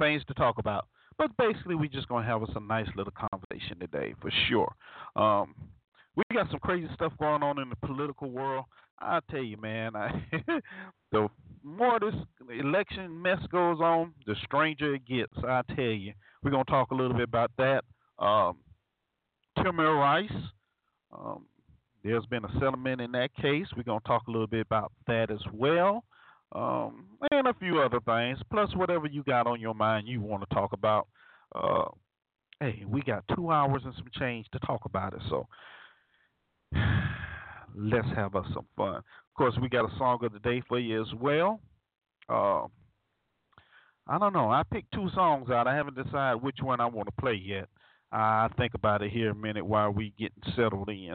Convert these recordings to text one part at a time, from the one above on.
things to talk about. But basically, we're just going to have us a nice little conversation today for sure. Um, we got some crazy stuff going on in the political world. I tell you, man, I, the more this election mess goes on, the stranger it gets. I tell you, we're gonna talk a little bit about that. Um, Tamir Rice, um, there's been a settlement in that case. We're gonna talk a little bit about that as well, um, and a few other things. Plus, whatever you got on your mind, you want to talk about. Uh, hey, we got two hours and some change to talk about it, so let's have us some fun. Of course, we got a song of the day for you as well. Uh, I don't know. I picked two songs out. I haven't decided which one I want to play yet. I'll think about it here a minute while we get settled in.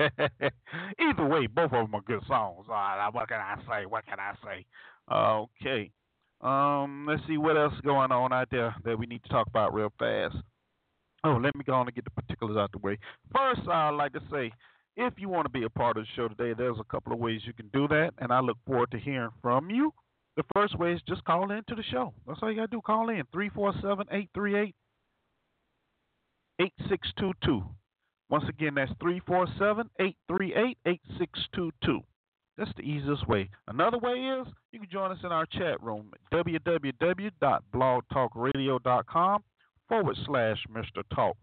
Either way, both of them are good songs. Uh, what can I say? What can I say? Okay. Um, let's see what else is going on out there that we need to talk about real fast. Oh, let me go on and get the particulars out the way. First, I'd like to say if you want to be a part of the show today, there's a couple of ways you can do that, and I look forward to hearing from you. The first way is just call in to the show. That's all you got to do. Call in 347 838 8622. Once again, that's 347 838 8622. That's the easiest way. Another way is you can join us in our chat room at www.blogtalkradio.com forward slash Mr. Talk.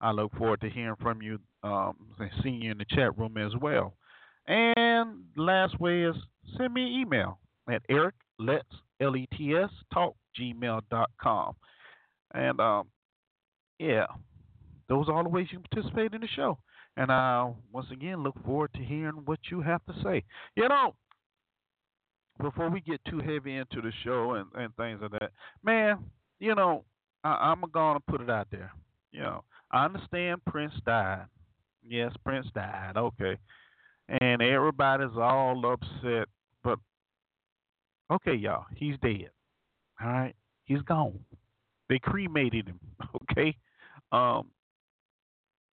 I look forward to hearing from you um, seeing you in the chat room as well. And last way is send me an email at Eric Let's L E T S Talk gmail.com. And um, yeah, those are all the ways you can participate in the show. And I once again look forward to hearing what you have to say. You know, before we get too heavy into the show and, and things like that, man, you know, I, I'm gonna put it out there. You know, I understand Prince died. Yes, Prince died. Okay. And everybody's all upset. But, okay, y'all, he's dead. All right? He's gone. They cremated him. Okay? Um,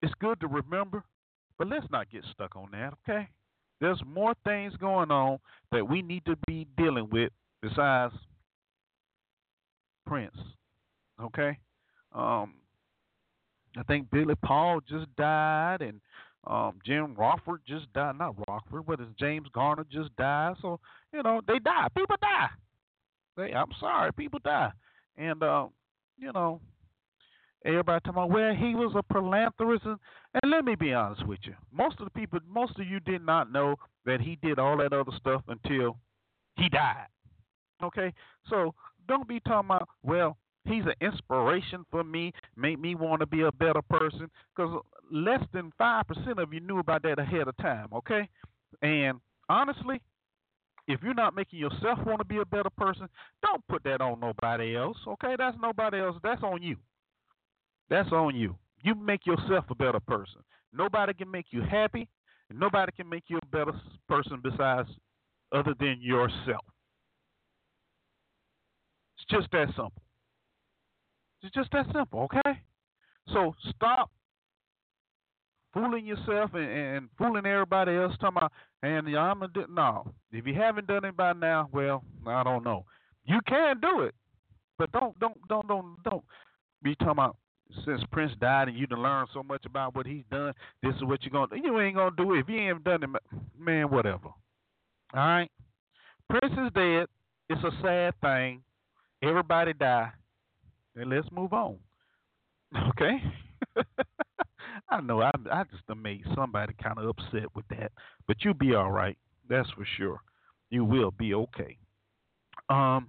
it's good to remember, but let's not get stuck on that. Okay? There's more things going on that we need to be dealing with besides Prince. Okay? Um, I think Billy Paul just died, and um, Jim Rockford just died. Not Rockford, but it's James Garner just died. So you know they die. People die. They, I'm sorry, people die, and uh, you know everybody talking about well he was a philanthropist, and, and let me be honest with you. Most of the people, most of you did not know that he did all that other stuff until he died. Okay, so don't be talking about well He's an inspiration for me, make me want to be a better person. Because less than 5% of you knew about that ahead of time, okay? And honestly, if you're not making yourself want to be a better person, don't put that on nobody else, okay? That's nobody else. That's on you. That's on you. You make yourself a better person. Nobody can make you happy, and nobody can make you a better person besides other than yourself. It's just that simple. It's just that simple, okay? So stop fooling yourself and, and fooling everybody else. Talking about, and I'm a no. If you haven't done it by now, well, I don't know. You can do it, but don't don't don't don't don't be talking about since Prince died and you done learned so much about what he's done. This is what you're gonna do. You ain't gonna do it if you ain't done it, man. Whatever. All right. Prince is dead. It's a sad thing. Everybody die and let's move on. Okay. I know I I just made somebody kind of upset with that, but you'll be all right. That's for sure. You will be okay. Um,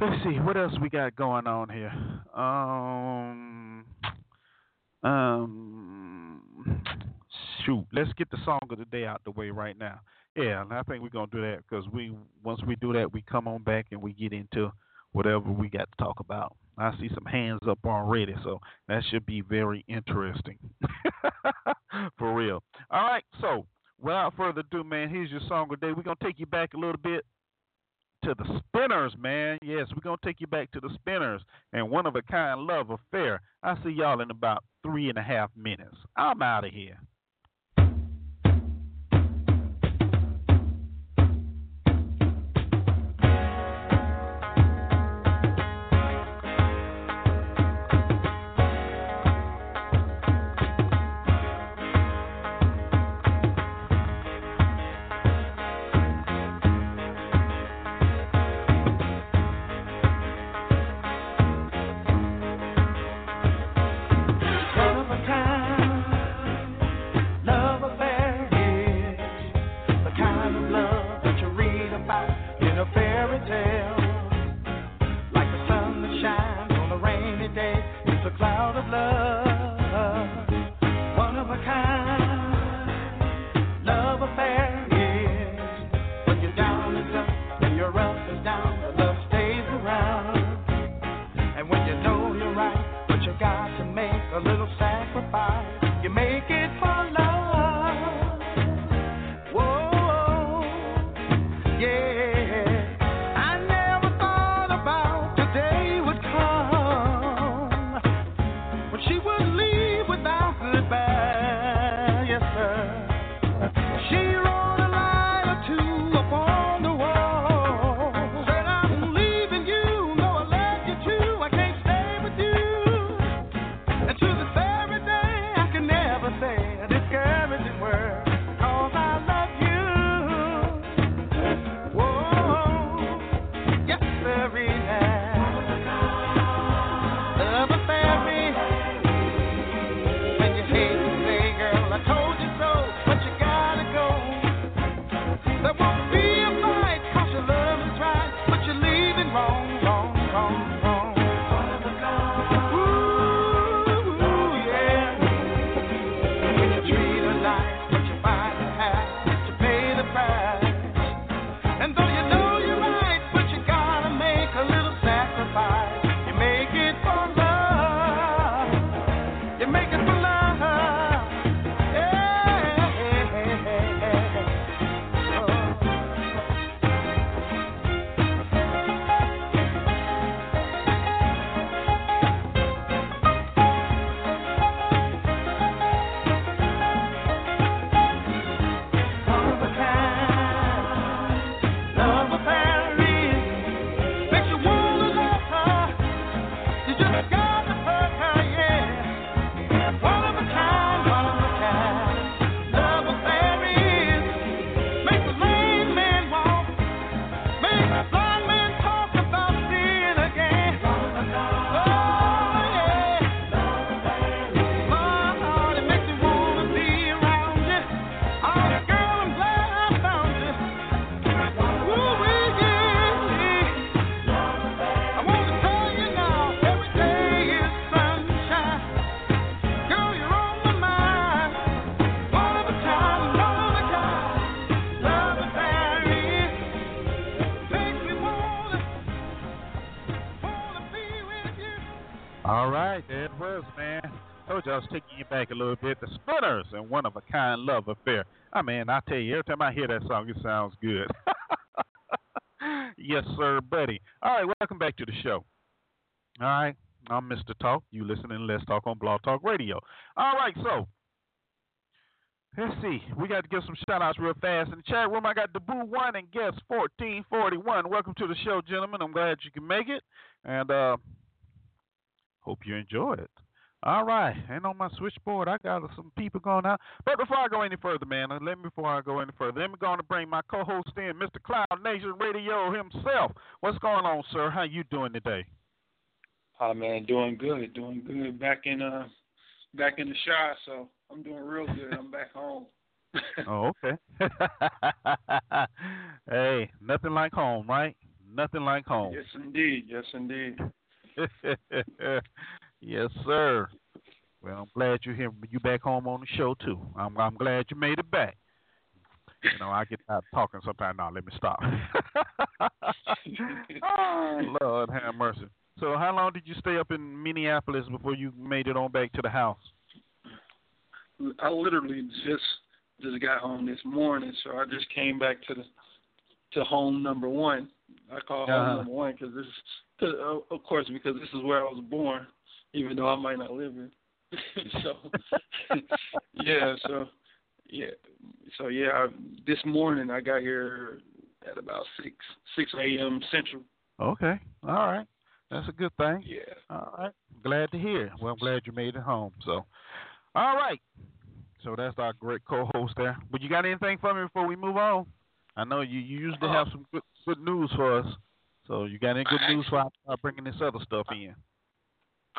let's see what else we got going on here. Um, um, shoot, let's get the song of the day out the way right now. Yeah, and I think we're gonna do that because we once we do that, we come on back and we get into whatever we got to talk about. I see some hands up already, so that should be very interesting. For real. All right, so without further ado, man, here's your song of the day. We're gonna take you back a little bit to the Spinners, man. Yes, we're gonna take you back to the Spinners and one of a kind love affair. I see y'all in about three and a half minutes. I'm out of here. Back a little bit. The Spinners and One of a Kind Love Affair. I mean, I tell you, every time I hear that song, it sounds good. yes, sir, buddy. All right, welcome back to the show. All right, I'm Mr. Talk. You listening? Let's Talk on Blog Talk Radio. All right, so let's see. We got to give some shout outs real fast. In the chat room, I got the Boo One and guest 1441. Welcome to the show, gentlemen. I'm glad you can make it. And uh, hope you enjoy it. All right, and on my switchboard, I got some people going out. But before I go any further, man, let me before I go any further, let me go on to bring my co-host in, Mr. Cloud Nation Radio himself. What's going on, sir? How you doing today? Hi, man, doing good, doing good. Back in uh, back in the shop, so I'm doing real good. I'm back home. oh, okay. hey, nothing like home, right? Nothing like home. Yes, indeed. Yes, indeed. Yes, sir. Well, I'm glad you're here. You back home on the show too. I'm I'm glad you made it back. You know, I get out talking sometimes. Now, let me stop. oh, Lord have mercy. So, how long did you stay up in Minneapolis before you made it on back to the house? I literally just just got home this morning, so I just came back to the to home number one. I call home Uh-huh. number one because this, cause, uh, of course, because this is where I was born, even though I might not live here. so, yeah, so yeah, so yeah, I, this morning I got here at about six six a.m. Central. Okay. All right. That's a good thing. Yeah. All right. Glad to hear. Well, I'm glad you made it home. So, all right. So that's our great co-host there. But you got anything for me before we move on? I know you, you usually have some good good news for us. So you got any good news for uh, bringing this other stuff in?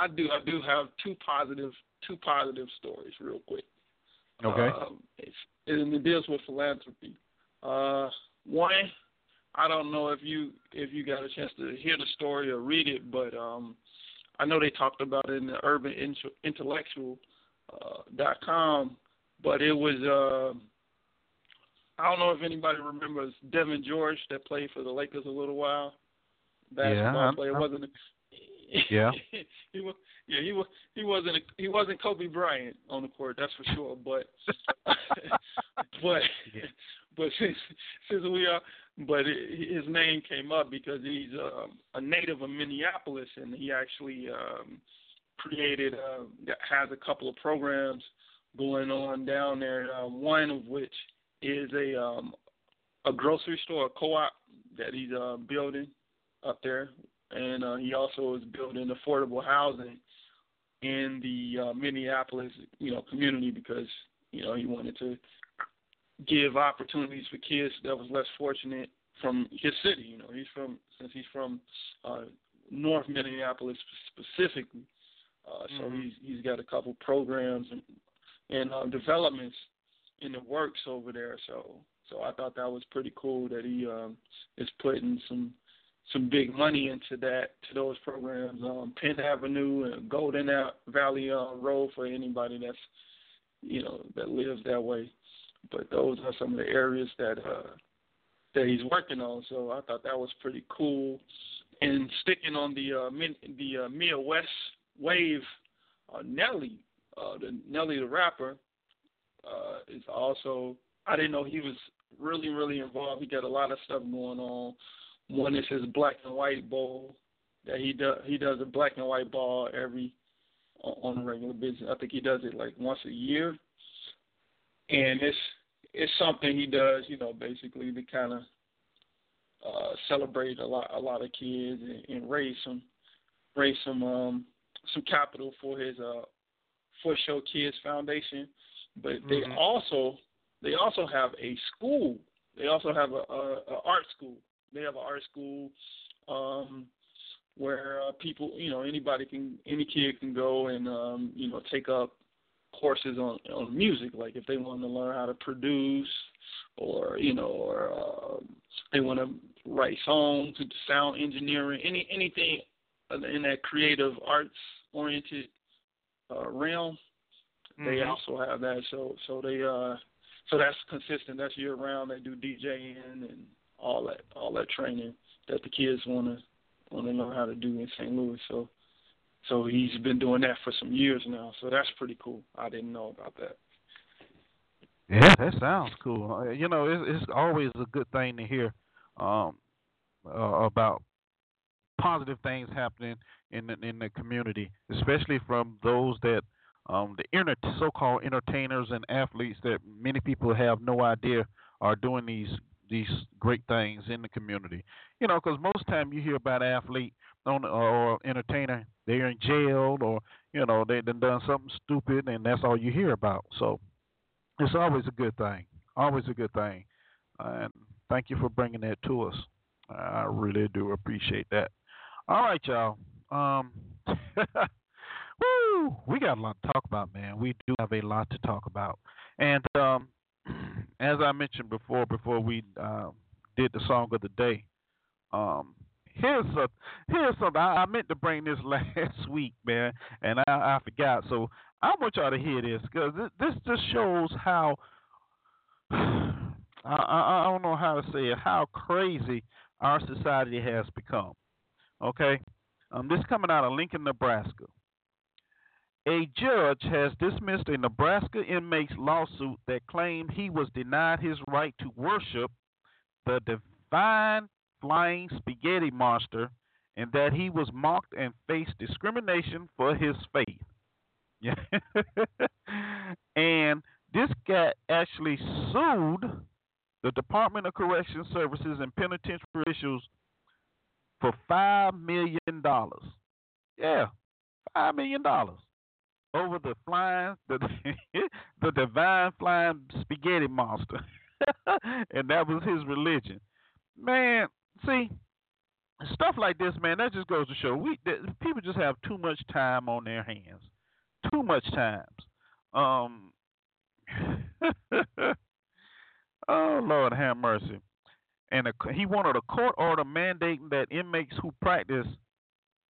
I do. I do have two positive two positive stories, real quick. Okay. Um, it's, it deals with philanthropy. Uh, one, I don't know if you if you got a chance to hear the story or read it, but um, I know they talked about it in the Urban Intellectual uh, dot com, but it was. Uh, I don't know if anybody remembers Devean George that played for the Lakers a little while. Basketball Yeah, player wasn't. Yeah. he was. Yeah, he was. He wasn't. A, he wasn't Kobe Bryant on the court. That's for sure. But but Yeah. but since since we are, but it, his name came up because he's um, a native of Minneapolis, and he actually um, created uh, has a couple of programs going on down there. Uh, one of which is a um, a grocery store, a co-op that he's uh, building up there, and uh, he also is building affordable housing in the uh, Minneapolis, you know, community because you know he wanted to give opportunities for kids that was less fortunate from his city. You know, he's from since he's from uh, North Minneapolis specifically, uh, so Mhm. he's he's got a couple programs and and uh, developments in the works over there. So so I thought that was pretty cool that he um, is putting some some big money into that to those programs. Um, Penn Avenue and Golden Valley uh, Road for anybody that's you know that lives that way. But those are some of the areas that uh, that he's working on. So I thought that was pretty cool. And sticking on the uh, Min- the uh, Midwest wave, uh, Nelly, uh, the Nelly the rapper, uh, is also. I didn't know he was really really involved. He got a lot of stuff going on. One is his black and white bowl that he does. He does a black and white ball every on a regular basis. I think he does it like once a year, and it's it's something he does. You know, basically to kind of uh, celebrate a lot a lot of kids and, and raise some raise some um, some capital for his uh, for Show Kids Foundation. But they Mhm. also they also have a school. They also have a, a, a art school. They have an art school um, where uh, people, you know, anybody can, any kid can go and um, you know take up courses on on music. Like if they want to learn how to produce, or you know, or uh, they want to write songs, sound engineering, any anything in that creative arts oriented uh, realm. They Mhm. also have that. So so they uh so that's consistent. That's year round. They do DJing and all that all that training that the kids want to learn how to do in St. Louis. So so he's been doing that for some years now. So that's pretty cool. I didn't know about that. Yeah, that sounds cool. Uh, You know, it's, it's always a good thing to hear um, uh, about positive things happening in the, in the community, especially from those that um, the inter- so-called entertainers and athletes that many people have no idea are doing these these great things in the community. You know, because most time you hear about athlete on or entertainer, they're in jail or you know they done done something stupid, and that's all you hear about. So it's always a good thing. Always a good thing. And thank you for bringing that to us. I really do appreciate that. All right, y'all. Um, woo, we got a lot to talk about, man. We do have a lot to talk about. And um, as I mentioned before, before we uh, did the song of the day, um, here's a here's something I, I meant to bring this last week, man, and I, I forgot. So I want y'all to hear this because this, this just shows how I, I I don't know how to say it, how crazy our society has become. Okay, um, this coming out of Lincoln, Nebraska, a judge has dismissed a Nebraska inmate's lawsuit that claimed he was denied his right to worship the divine flying spaghetti monster and that he was mocked and faced discrimination for his faith. Yeah. and this guy actually sued the Department of Correction Services and Penitentiary Officials for five million dollars. Yeah, five million dollars over the flying the the divine flying spaghetti monster, and that was his religion. Man, see stuff like this, man. That just goes to show we people just have too much time on their hands, too much times. Um. oh Lord, have mercy. And a, he wanted a court order mandating that inmates who practice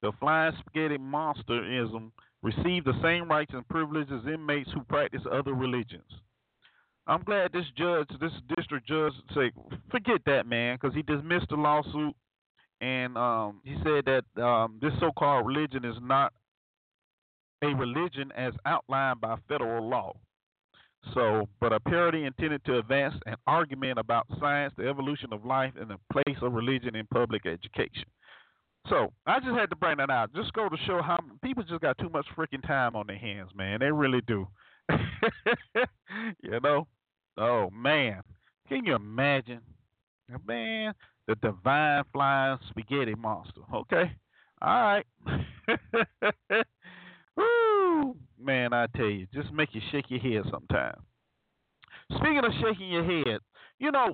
the flying spaghetti monsterism receive the same rights and privileges as inmates who practice other religions. I'm glad this judge, this district judge, said, forget that, man, because he dismissed the lawsuit, and um, he said that um, this so-called religion is not a religion as outlined by federal law. So, but a parody intended to advance an argument about science, the evolution of life, and the place of religion in public education. So I just had to bring that out. Just go to show how people just got too much freaking time on their hands, man. They really do. you know? Oh man. Can you imagine? Man, the divine flying spaghetti monster. Okay? All right. Woo! Man, I tell you, just make you shake your head sometimes. Speaking of shaking your head, you know,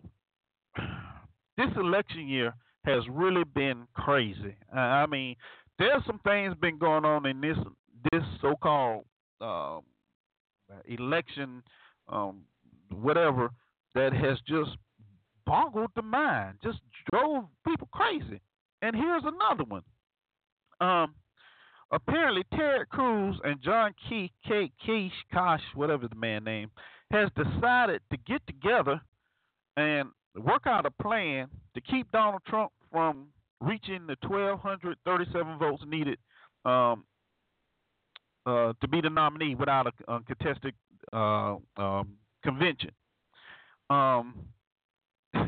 this election year has really been crazy. I mean, there's some things been going on in this this so-called um, election, um, whatever, that has just boggled the mind, just drove people crazy. And here's another one. Um, apparently, Ted Cruz and John Key, Key, Keish, Kosh, whatever the man name, has decided to get together and work out a plan to keep Donald Trump from reaching the 1,237 votes needed um, uh, to be the nominee without a, a contested uh, um, convention. Um,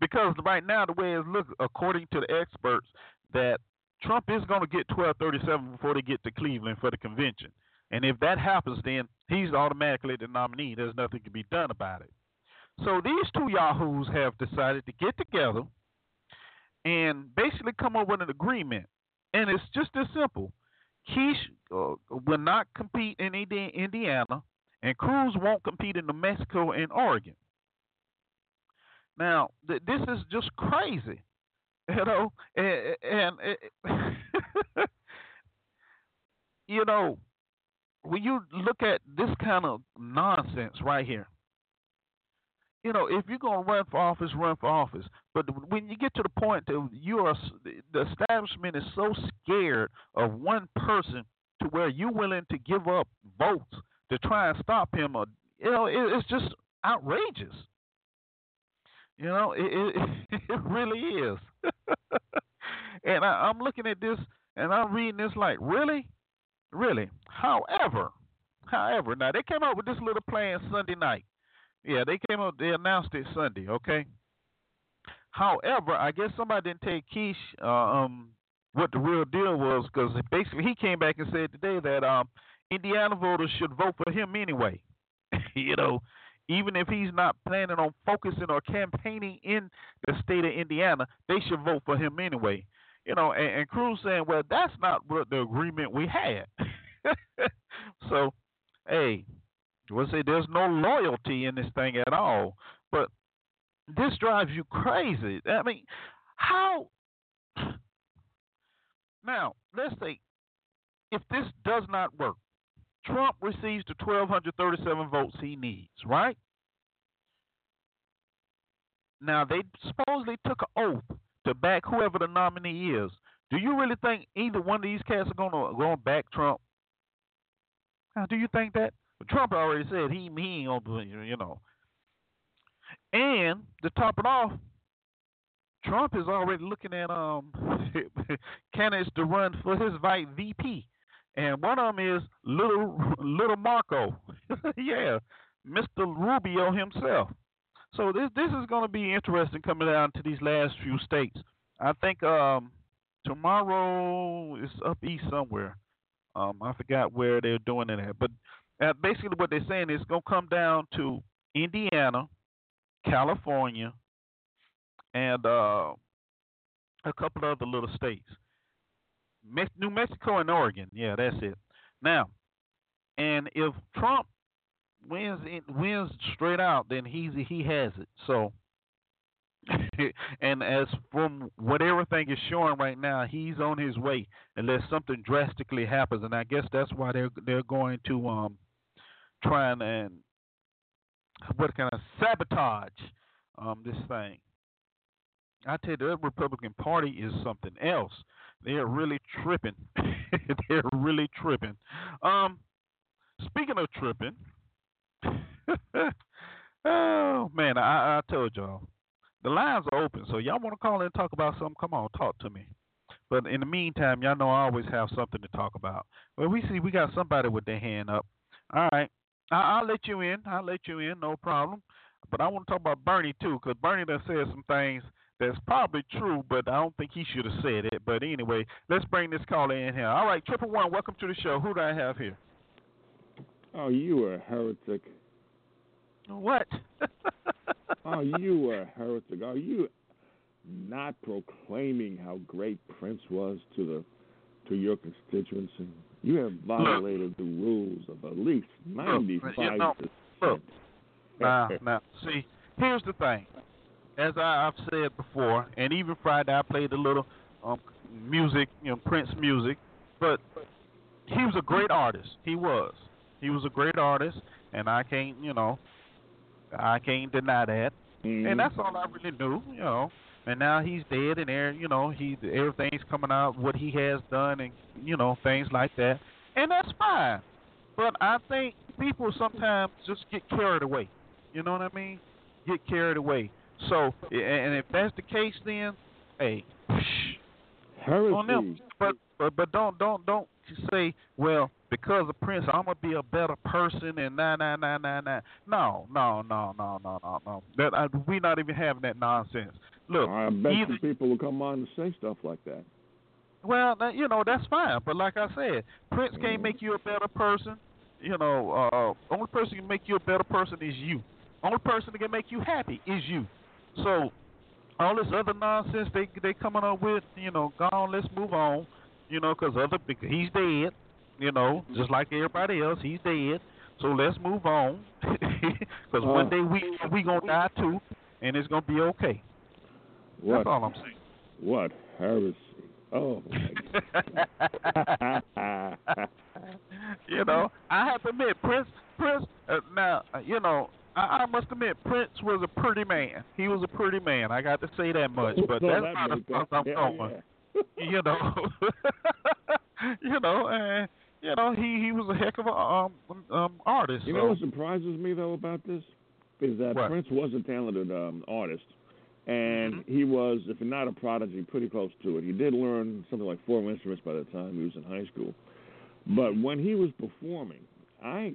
because right now, the way it looks, according to the experts, that Trump is going to get 1237 before they get to Cleveland for the convention. And if that happens, then he's automatically the nominee. There's nothing to be done about it. So these two yahoos have decided to get together and basically come up with an agreement. And it's just as simple. Keish uh, will not compete in Indiana, and Cruz won't compete in New Mexico and Oregon. Now, th- this is just crazy, you know, and, and you know, when you look at this kind of nonsense right here, you know, if you're going to run for office, run for office. But when you get to the point that you are, the establishment is so scared of one person to where you're willing to give up votes to try and stop him, or you know, it, it's just outrageous. You know, it it, it really is. and I, I'm looking at this and I'm reading this like, really, really. However, however, now they came up with this little plan Sunday night. Yeah, they came up. They announced it Sunday. Okay. However, I guess somebody didn't take Keish uh, um, what the real deal was because basically he came back and said today that um, Indiana voters should vote for him anyway. you know, even if he's not planning on focusing or campaigning in the state of Indiana, they should vote for him anyway. You know, and, and Cruz saying, well, that's not what the agreement we had. so, hey, We'll say there's no loyalty in this thing at all. But this drives you crazy. I mean, how? Now, let's say if this does not work, Trump receives the 1,237 votes he needs, right? Now, they supposedly took an oath to back whoever the nominee is. Do you really think either one of these cats are going to back Trump? Now, do you think that? But Trump already said he, he ain't gonna do you know. And to top it off, Trump is already looking at um candidates to run for his vice VP, and one of them is little little Marco. yeah, Mr. Rubio himself. So this this is going to be interesting coming down to these last few states. I think um, tomorrow is up east somewhere. Um, I forgot where they're doing it at, but uh, basically what they're saying is going to come down to Indiana, California, and uh, a couple of other little states. Me- New Mexico and Oregon. Yeah, that's it. Now, and if Trump wins wins straight out, then he's he has it. So, and as from what everything is showing right now, he's on his way unless something drastically happens. And I guess that's why they're they're going to um try and, what kind of sabotage um this thing. I tell you, the Republican Party is something else. They're really tripping. They're really tripping. Um, speaking of tripping, oh man, I, I told y'all the lines are open, so y'all want to call in and talk about something? Come on, talk to me. But in the meantime, y'all know I always have something to talk about. Well, we see we got somebody with their hand up. All right, I, will let you in. I'll let you in, no problem. But I want to talk about Bernie too, because Bernie done said some things that's probably true, but I don't think he should have said it. But anyway, let's bring this caller in here. All right, triple one, welcome to the show. Who do I have here? Oh, you are a heretic. What? oh, you are a heretic. Are you not proclaiming how great Prince was to the to your constituency? You have violated the rules of at least ninety five percent. Now, now, see, here's the thing. As I, have said before, and even Friday, I played a little um, music, you know, Prince music. But he was a great artist. He was. He was a great artist, and I can't, you know, I can't deny that. Mm-hmm. And that's all I really knew, you know. And now he's dead, and there, you know, he everything's coming out what he has done, and you know, things like that, and that's fine. But I think people sometimes just get carried away. You know what I mean? Get carried away. So, and if that's the case, then hey, Heresy. on them. But but but don't don't don't say, well, because of Prince, I'm gonna be a better person and nah nah nah nah nah. No no no no no no no. That I, we not even having that nonsense. Look, I bet either, some people will come on and say stuff like that. Well, you know that's fine, but like I said, Prince can't Mm-hmm. make you a better person. You know, uh, only person can make you a better person is you. Only person that can make you happy is you. So all this other nonsense they they coming up with, you know, gone. Let's move on. You know, because other because he's dead. You know, just like everybody else, he's dead. So let's move on. Because one Uh. day we we gonna die too, and it's gonna be okay. What? That's all I'm saying. What heresy? Oh you know, I have to admit, Prince, Prince. Uh, now, uh, you know, I, I must admit, Prince was a pretty man. He was a pretty man. I got to say that much, but So that's that not as far I'm yeah, going. You know, you know, and you know, he he was a heck of a um um artist. You so. know what surprises me though about this is that What? Prince was a talented um, artist, and Mhm. he was, if not a prodigy, pretty close to it. He did learn something like four instruments by the time he was in high school. But when he was performing, I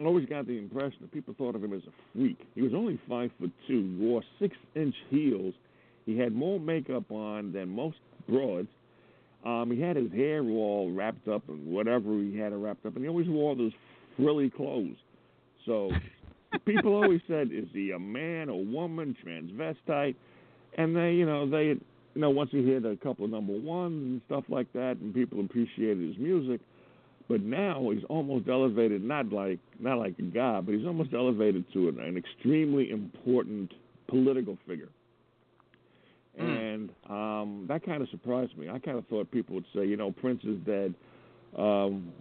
always got the impression that people thought of him as a freak. He was only five foot two, wore six inch heels. He had more makeup on than most broads. Um, he had his hair all wrapped up and whatever he had it wrapped up, and he always wore those frilly clothes. So people always said, "Is he a man, a woman, transvestite?" And they, you know, they, you know, once he hit a couple of number ones and stuff like that, and people appreciated his music. But now he's almost elevated, not like not like a god, but he's almost elevated to an, an extremely important political figure. Mm. And um, that kind of surprised me. I kind of thought people would say, you know, Prince is dead. Um,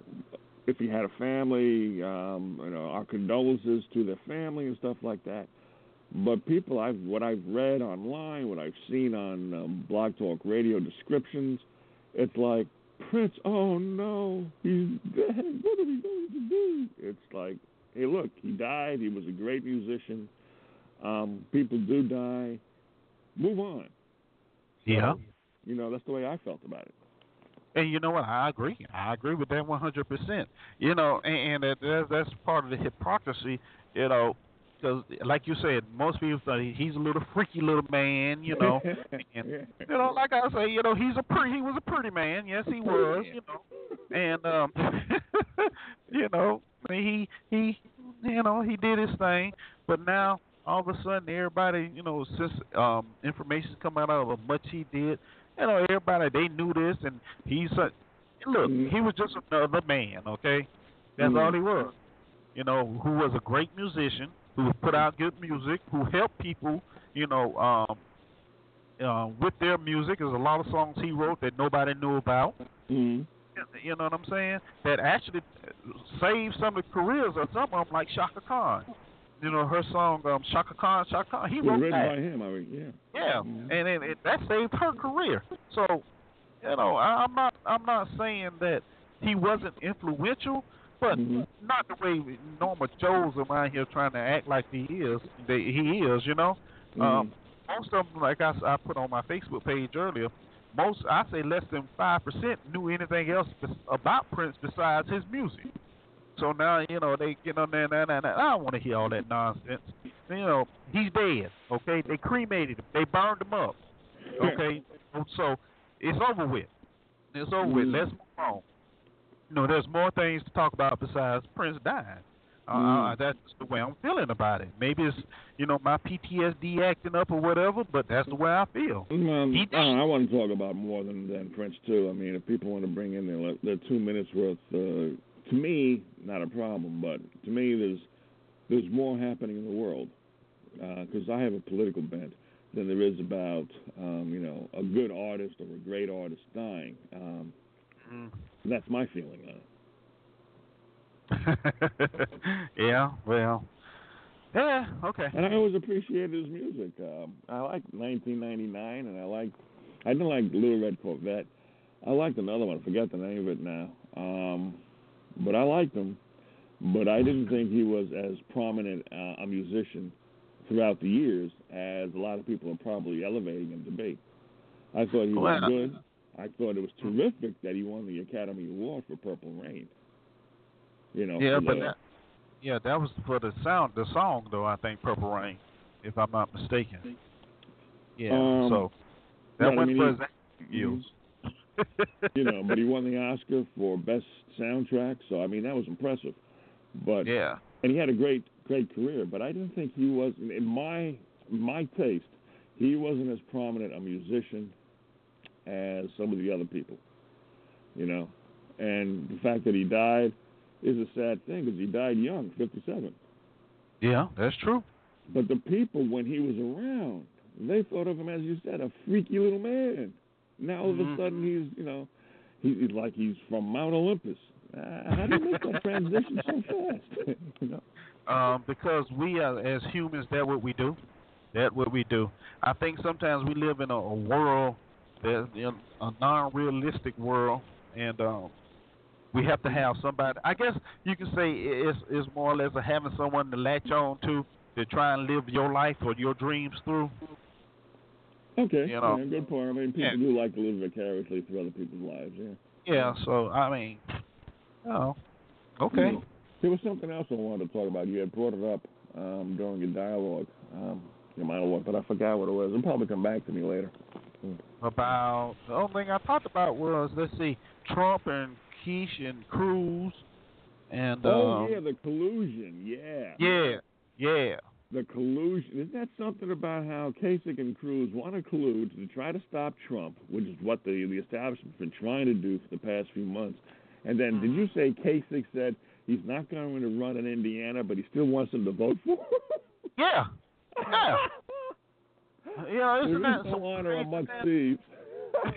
if he had a family, um, you know, our condolences to their family and stuff like that. But people, I've what I've read online, what I've seen on um, Blog Talk Radio descriptions, it's like Prince. Oh no, he's dead. What are we going to do? It's like, hey, look, he died. He was a great musician. Um, people do die. Move on. yeah. You know, that's the way I felt about it. And you know what? I agree. I agree with that 100%. You know, and, and that, that's part of the hypocrisy, you know, because like you said, most people say he's a little freaky little man, you know. and, you know, like I say, you know, he's a pretty he was a pretty man, yes he was, you know. And um you know, he he you know, he did his thing, but now all of a sudden everybody, you know, since um information's come out of how much he did, you know, everybody they knew this and he's a look, mm-hmm. he was just another man, okay? That's mm-hmm. all he was. You know, who was a great musician, who put out good music, who helped people, you know, um, uh, with their music. There's a lot of songs he wrote that nobody knew about. Mm-hmm. You know what I'm saying? That actually saved some of the careers of some of them, like Chaka Khan. You know her song um, Chaka Khan, Shaka Khan. He wrote written that. by him, I mean, yeah. Yeah, mm-hmm. and it, that saved her career. So, you know, I, I'm not I'm not saying that he wasn't influential, but mm-hmm. not the way Norma Joe's around here trying to act like he is. That he is, you know. Mm-hmm. Um, most of them, like I, I put on my Facebook page earlier, most I say less than five percent knew anything else about Prince besides his music. So now you know they get on there. Nah, nah, nah, I don't want to hear all that nonsense. You know he's dead. Okay, they cremated him. They burned him up. Okay, so it's over with. It's over with. Mm-hmm. Let's move on you know, there's more things to talk about besides Prince dying. Uh, mm. uh, that's the way I'm feeling about it. Maybe it's you know my PTSD acting up or whatever, but that's the way I feel. Um, he, I, I want to talk about more than than Prince too. I mean, if people want to bring in their their two minutes worth, uh, to me, not a problem. But to me, there's there's more happening in the world because uh, I have a political bent than there is about um, you know a good artist or a great artist dying. Um, mm. That's my feeling on it. yeah, well, yeah, okay. And I always appreciated his music. Um, I like 1999, and I like I didn't like Little Red Corvette. I liked another one. I forget the name of it now. Um, but I liked him. But I didn't think he was as prominent uh, a musician throughout the years as a lot of people are probably elevating him to be. I thought he was good. I thought it was terrific that he won the Academy Award for Purple Rain. You know. Yeah, but the, that, yeah, that was for the sound, the song though. I think Purple Rain, if I'm not mistaken. Yeah. Um, so that went I mean, for he, his you know, but he won the Oscar for best soundtrack, so I mean that was impressive. But yeah, and he had a great great career, but I didn't think he was in my my taste. He wasn't as prominent a musician as some of the other people. You know, and the fact that he died is a sad thing because he died young, 57. Yeah, that's true. But the people, when he was around, they thought of him as you said, a freaky little man. Now all of mm-hmm. a sudden he's, you know, he's like he's from Mount Olympus. Uh, how do you make that transition so fast? you know? Um, because we are, as humans, that's what we do. That's what we do. I think sometimes we live in a, a world there's a non-realistic world, and um, we have to have somebody. I guess you can say it's, it's more or less a having someone to latch on to to try and live your life or your dreams through. Okay, you know, yeah, good point. I mean, people yeah. do like to live vicariously through other people's lives. Yeah. Yeah. So I mean, oh, okay. There was something else I wanted to talk about. You had brought it up um, during your dialogue, um, your monologue, but I forgot what it was. It'll probably come back to me later about the only thing I talked about was let's see Trump and Kasich and Cruz and oh um, yeah the collusion yeah yeah yeah the collusion isn't that something about how Kasich and Cruz want to collude to try to stop Trump which is what the the establishment's been trying to do for the past few months and then did you say Kasich said he's not going to run in Indiana but he still wants them to vote for yeah yeah Yeah, isn't that some honor amongst thieves?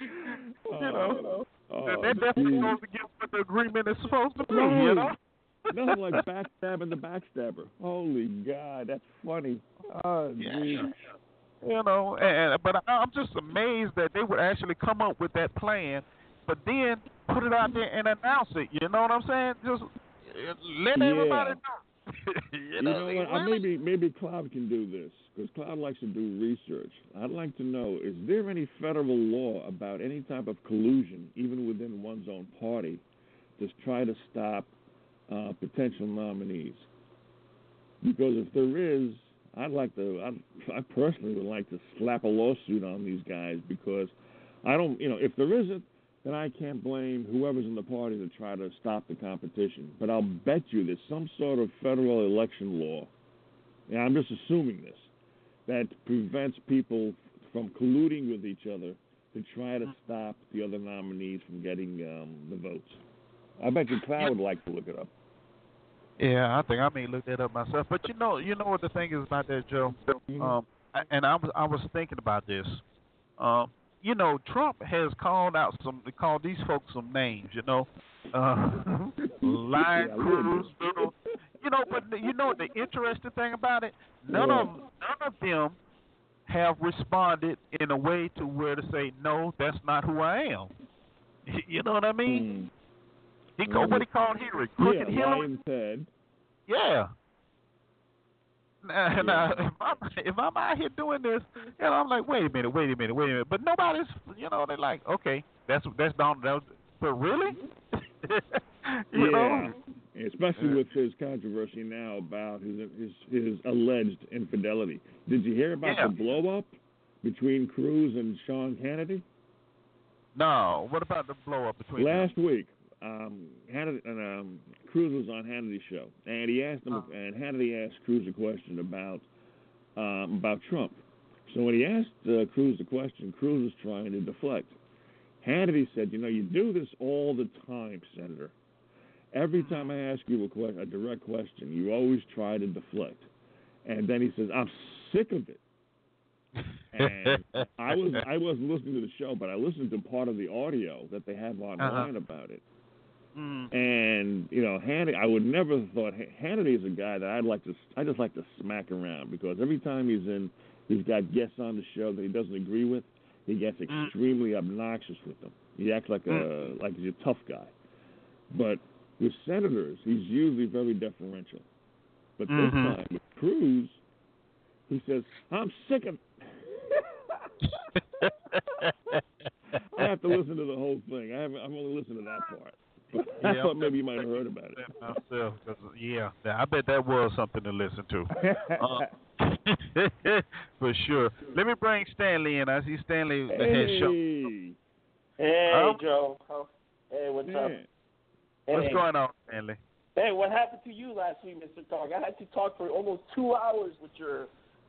you know, oh, they're definitely geez. supposed to get what the agreement is supposed to be. Right. You know. Nothing like backstabbing the backstabber. Holy God, that's funny. Oh, yeah. You know, and but I, I'm just amazed that they would actually come up with that plan, but then put it out there and announce it. You know what I'm saying? Just let yeah. everybody know you You know, know what? Uh, maybe maybe Cloud can do this because Cloud likes to do research. I'd like to know: is there any federal law about any type of collusion, even within one's own party, to try to stop uh, potential nominees? Because if there is, I'd like to. I'd, I personally would like to slap a lawsuit on these guys because I don't. You know, if there isn't, then I can't blame whoever's in the party to try to stop the competition. But I'll bet you there's some sort of federal election law, and I'm just assuming this, that prevents people from colluding with each other to try to stop the other nominees from getting um, the votes. I bet you Cloud would like to look it up. Yeah, I think I may look that up myself. But you know, you know what the thing is about that, Joe. Mhm. Um, and I was I was thinking about this. Um, you know, Trump has called out some called these folks some names. You know, uh, Lyin' Yeah, a little You know, you know, but you know the interesting thing about it, none of none of them have responded in a way to where to say no, that's not who I am. You know what I mean? He called what he called Hillary, crooked yeah, Hillary. Ted. Yeah. Now, Yeah. now, if I'm if I'm out here doing this, you know, I'm like, wait a minute, wait a minute, wait a minute. But nobody's, you know, they're like, okay, that's that's Donald. That was, but really, you yeah. know, Especially with his controversy now about his his his alleged infidelity. Did you hear about Yeah. the blow up between Cruz and Sean Hannity? no. What about the blow up between them? Last week, um, Hannity, and, um, Cruz was on Hannity's show, and he asked him, Oh. and Hannity asked Cruz a question about um, about Trump. So when he asked uh, Cruz the question, Cruz was trying to deflect. Hannity said, "You know, you do this all the time, Senator. Every time I ask you a, que- a direct question, you always try to deflect." And then he says, "I'm sick of it." and I was I wasn't listening to the show, but I listened to part of the audio that they have Uh-huh. online about it. Mm. And you know, Hannity, I would never have thought Hannity is a guy that I'd like to I just like to smack around because every time he's in, he's got guests on the show that he doesn't agree with. He gets Mm. extremely obnoxious with them. He acts like a like he's a tough guy. But with senators, he's usually very deferential. But this Mhm. time with Cruz, he says, "I'm sick of." I have to listen to the whole thing. I haven't. I've only listened to that part. But I Yeah, thought I'm maybe you might have heard about it. myself, 'cause, yeah, I bet that was something to listen to. Uh, for sure. Let me bring Stanley in. I see Stanley that has show. hey, Hey, Um, Joe. How, hey, what's up? man. What's Hey. going on, Stanley? Hey, what happened to you last week, Mr. Talk? I had to talk for almost two hours with your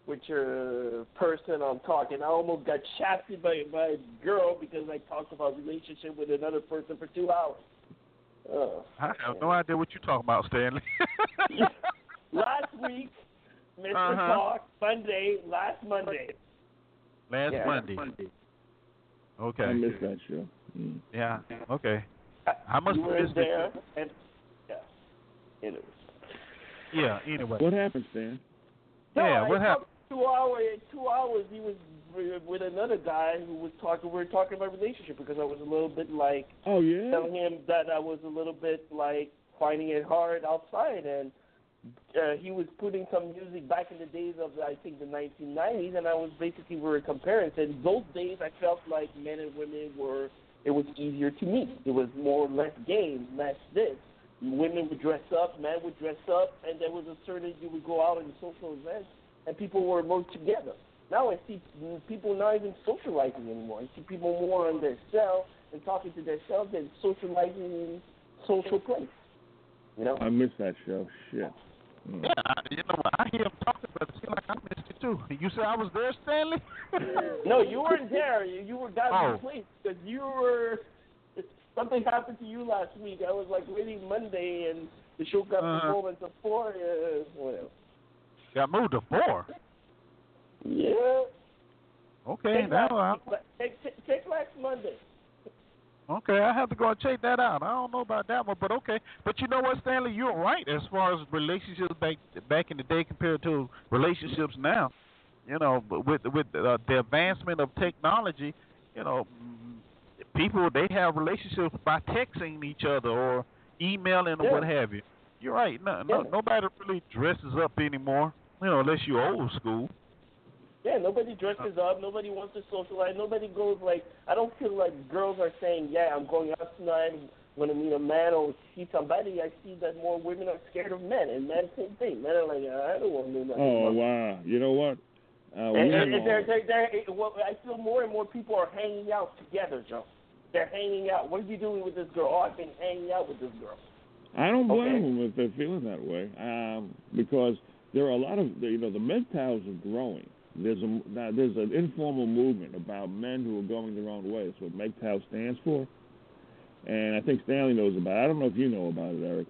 with your person on talk, and I almost got shafted by by a girl because I talked about relationship with another person for two hours. Uh, I have no idea what you're talking about, Stanley. last week, Mr. Uh-huh. Talk, Monday, last Monday. Last Yeah. Monday. I Okay. I missed that show. Mm. Yeah. Okay. I must you have missed there, it. and yeah, it was. Yeah. Anyway. What happened, Stan? No, Yeah, I what talked happened? Two hours. Two hours. He was with another guy who was talking. We were talking about relationship because I was a little bit like Oh yeah. telling him that I was a little bit like finding it hard outside, and uh, he was putting some music back in the days of I think the 1990s, and I was basically we were comparing. And those days, I felt like men and women were. It was easier to meet. It was more less games, less this. Women would dress up, men would dress up, and there was a certain you would go out in social events, and people were more together. Now I see people not even socializing anymore. I see people more on their cell and talking to themselves than socializing in social place. You know? I missed that show. Shit. Mm. Yeah, I, you know, I hear him talking, but it seems like I missed it too. You said I was there, Stanley? No, you weren't there. You, you were got Oh. replaced because you were. Something happened to you last week. I was like waiting Monday, and the show got Uh-huh. moved into four. Uh, whatever. Got moved to four. Yeah. Okay, Take now last, I, week- take, last Monday. okay, I have to go and check that out. I don't know about that one, but okay. But you know what, Stanley, you're right as far as relationships back back in the day compared to relationships now. You know, with with uh, the advancement of technology, you know, people they have relationships by texting each other or emailing or what have you. You're right. No, no, Yeah. nobody really dresses up anymore. You know, unless you're old school. Yeah, nobody dresses up. Nobody wants to socialize. Nobody goes like. I don't feel like girls are saying, "Yeah, I'm going out tonight. Want to meet a man or see somebody." I see that more women are scared of men, and men same thing. Men are like, "I don't want to do nothing." Oh wow! You know what? Uh, And, and, and they're, they're, they're, well, I feel more and more people are hanging out together, Joe. They're hanging out. What are you doing with this girl? Oh, I've been hanging out with this girl. I don't blame Okay. them if they're feeling that way, um, because there are a lot of you know the MGTOWs are growing. There's a now there's an informal movement about men who are going their own way. That's what MGTOW stands for, and I think Stanley knows about. it. I don't know if you know about it, Eric,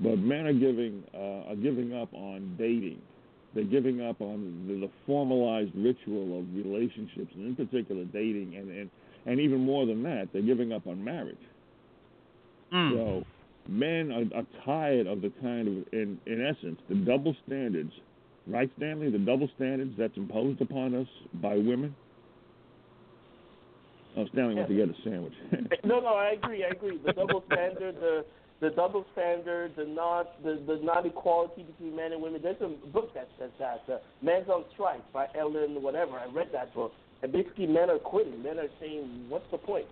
but men are giving uh, are giving up on dating. They're giving up on the, the formalized ritual of relationships, and in particular dating, and, and and even more than that, they're giving up on marriage. Mm. So men are, are tired of the kind of, in in essence, the double standards, right, Stanley? The double standards that's imposed upon us by women. Oh, Stanley went to get a sandwich. No, no, I agree. I agree. The double standard, the the double standard, the not the the not equality between men and women. There's a book that says that. Uh, Men's on Strike by Ellen whatever. I read that book. And basically, men are quitting. Men are saying, "What's the point?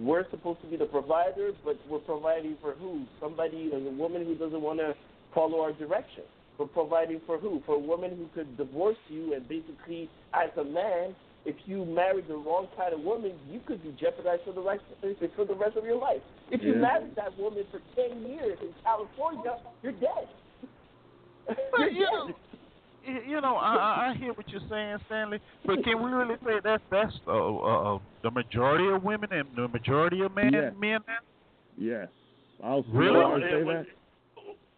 We're supposed to be the provider, but we're providing for who? Somebody, a woman who doesn't want to follow our direction. We're providing for who? For a woman who could divorce you, and basically, as a man, if you married the wrong kind of woman, you could be jeopardized for the rest for the rest of your life. If you Yeah. married that woman for ten years in California, you're dead. But you're you know, dead. y- you know, I, I I hear what you're saying, Stanley. But can we really say that's that's uh, uh, the majority of women and the majority of men? Yes. Men. yes, I'll Really? I'll say that.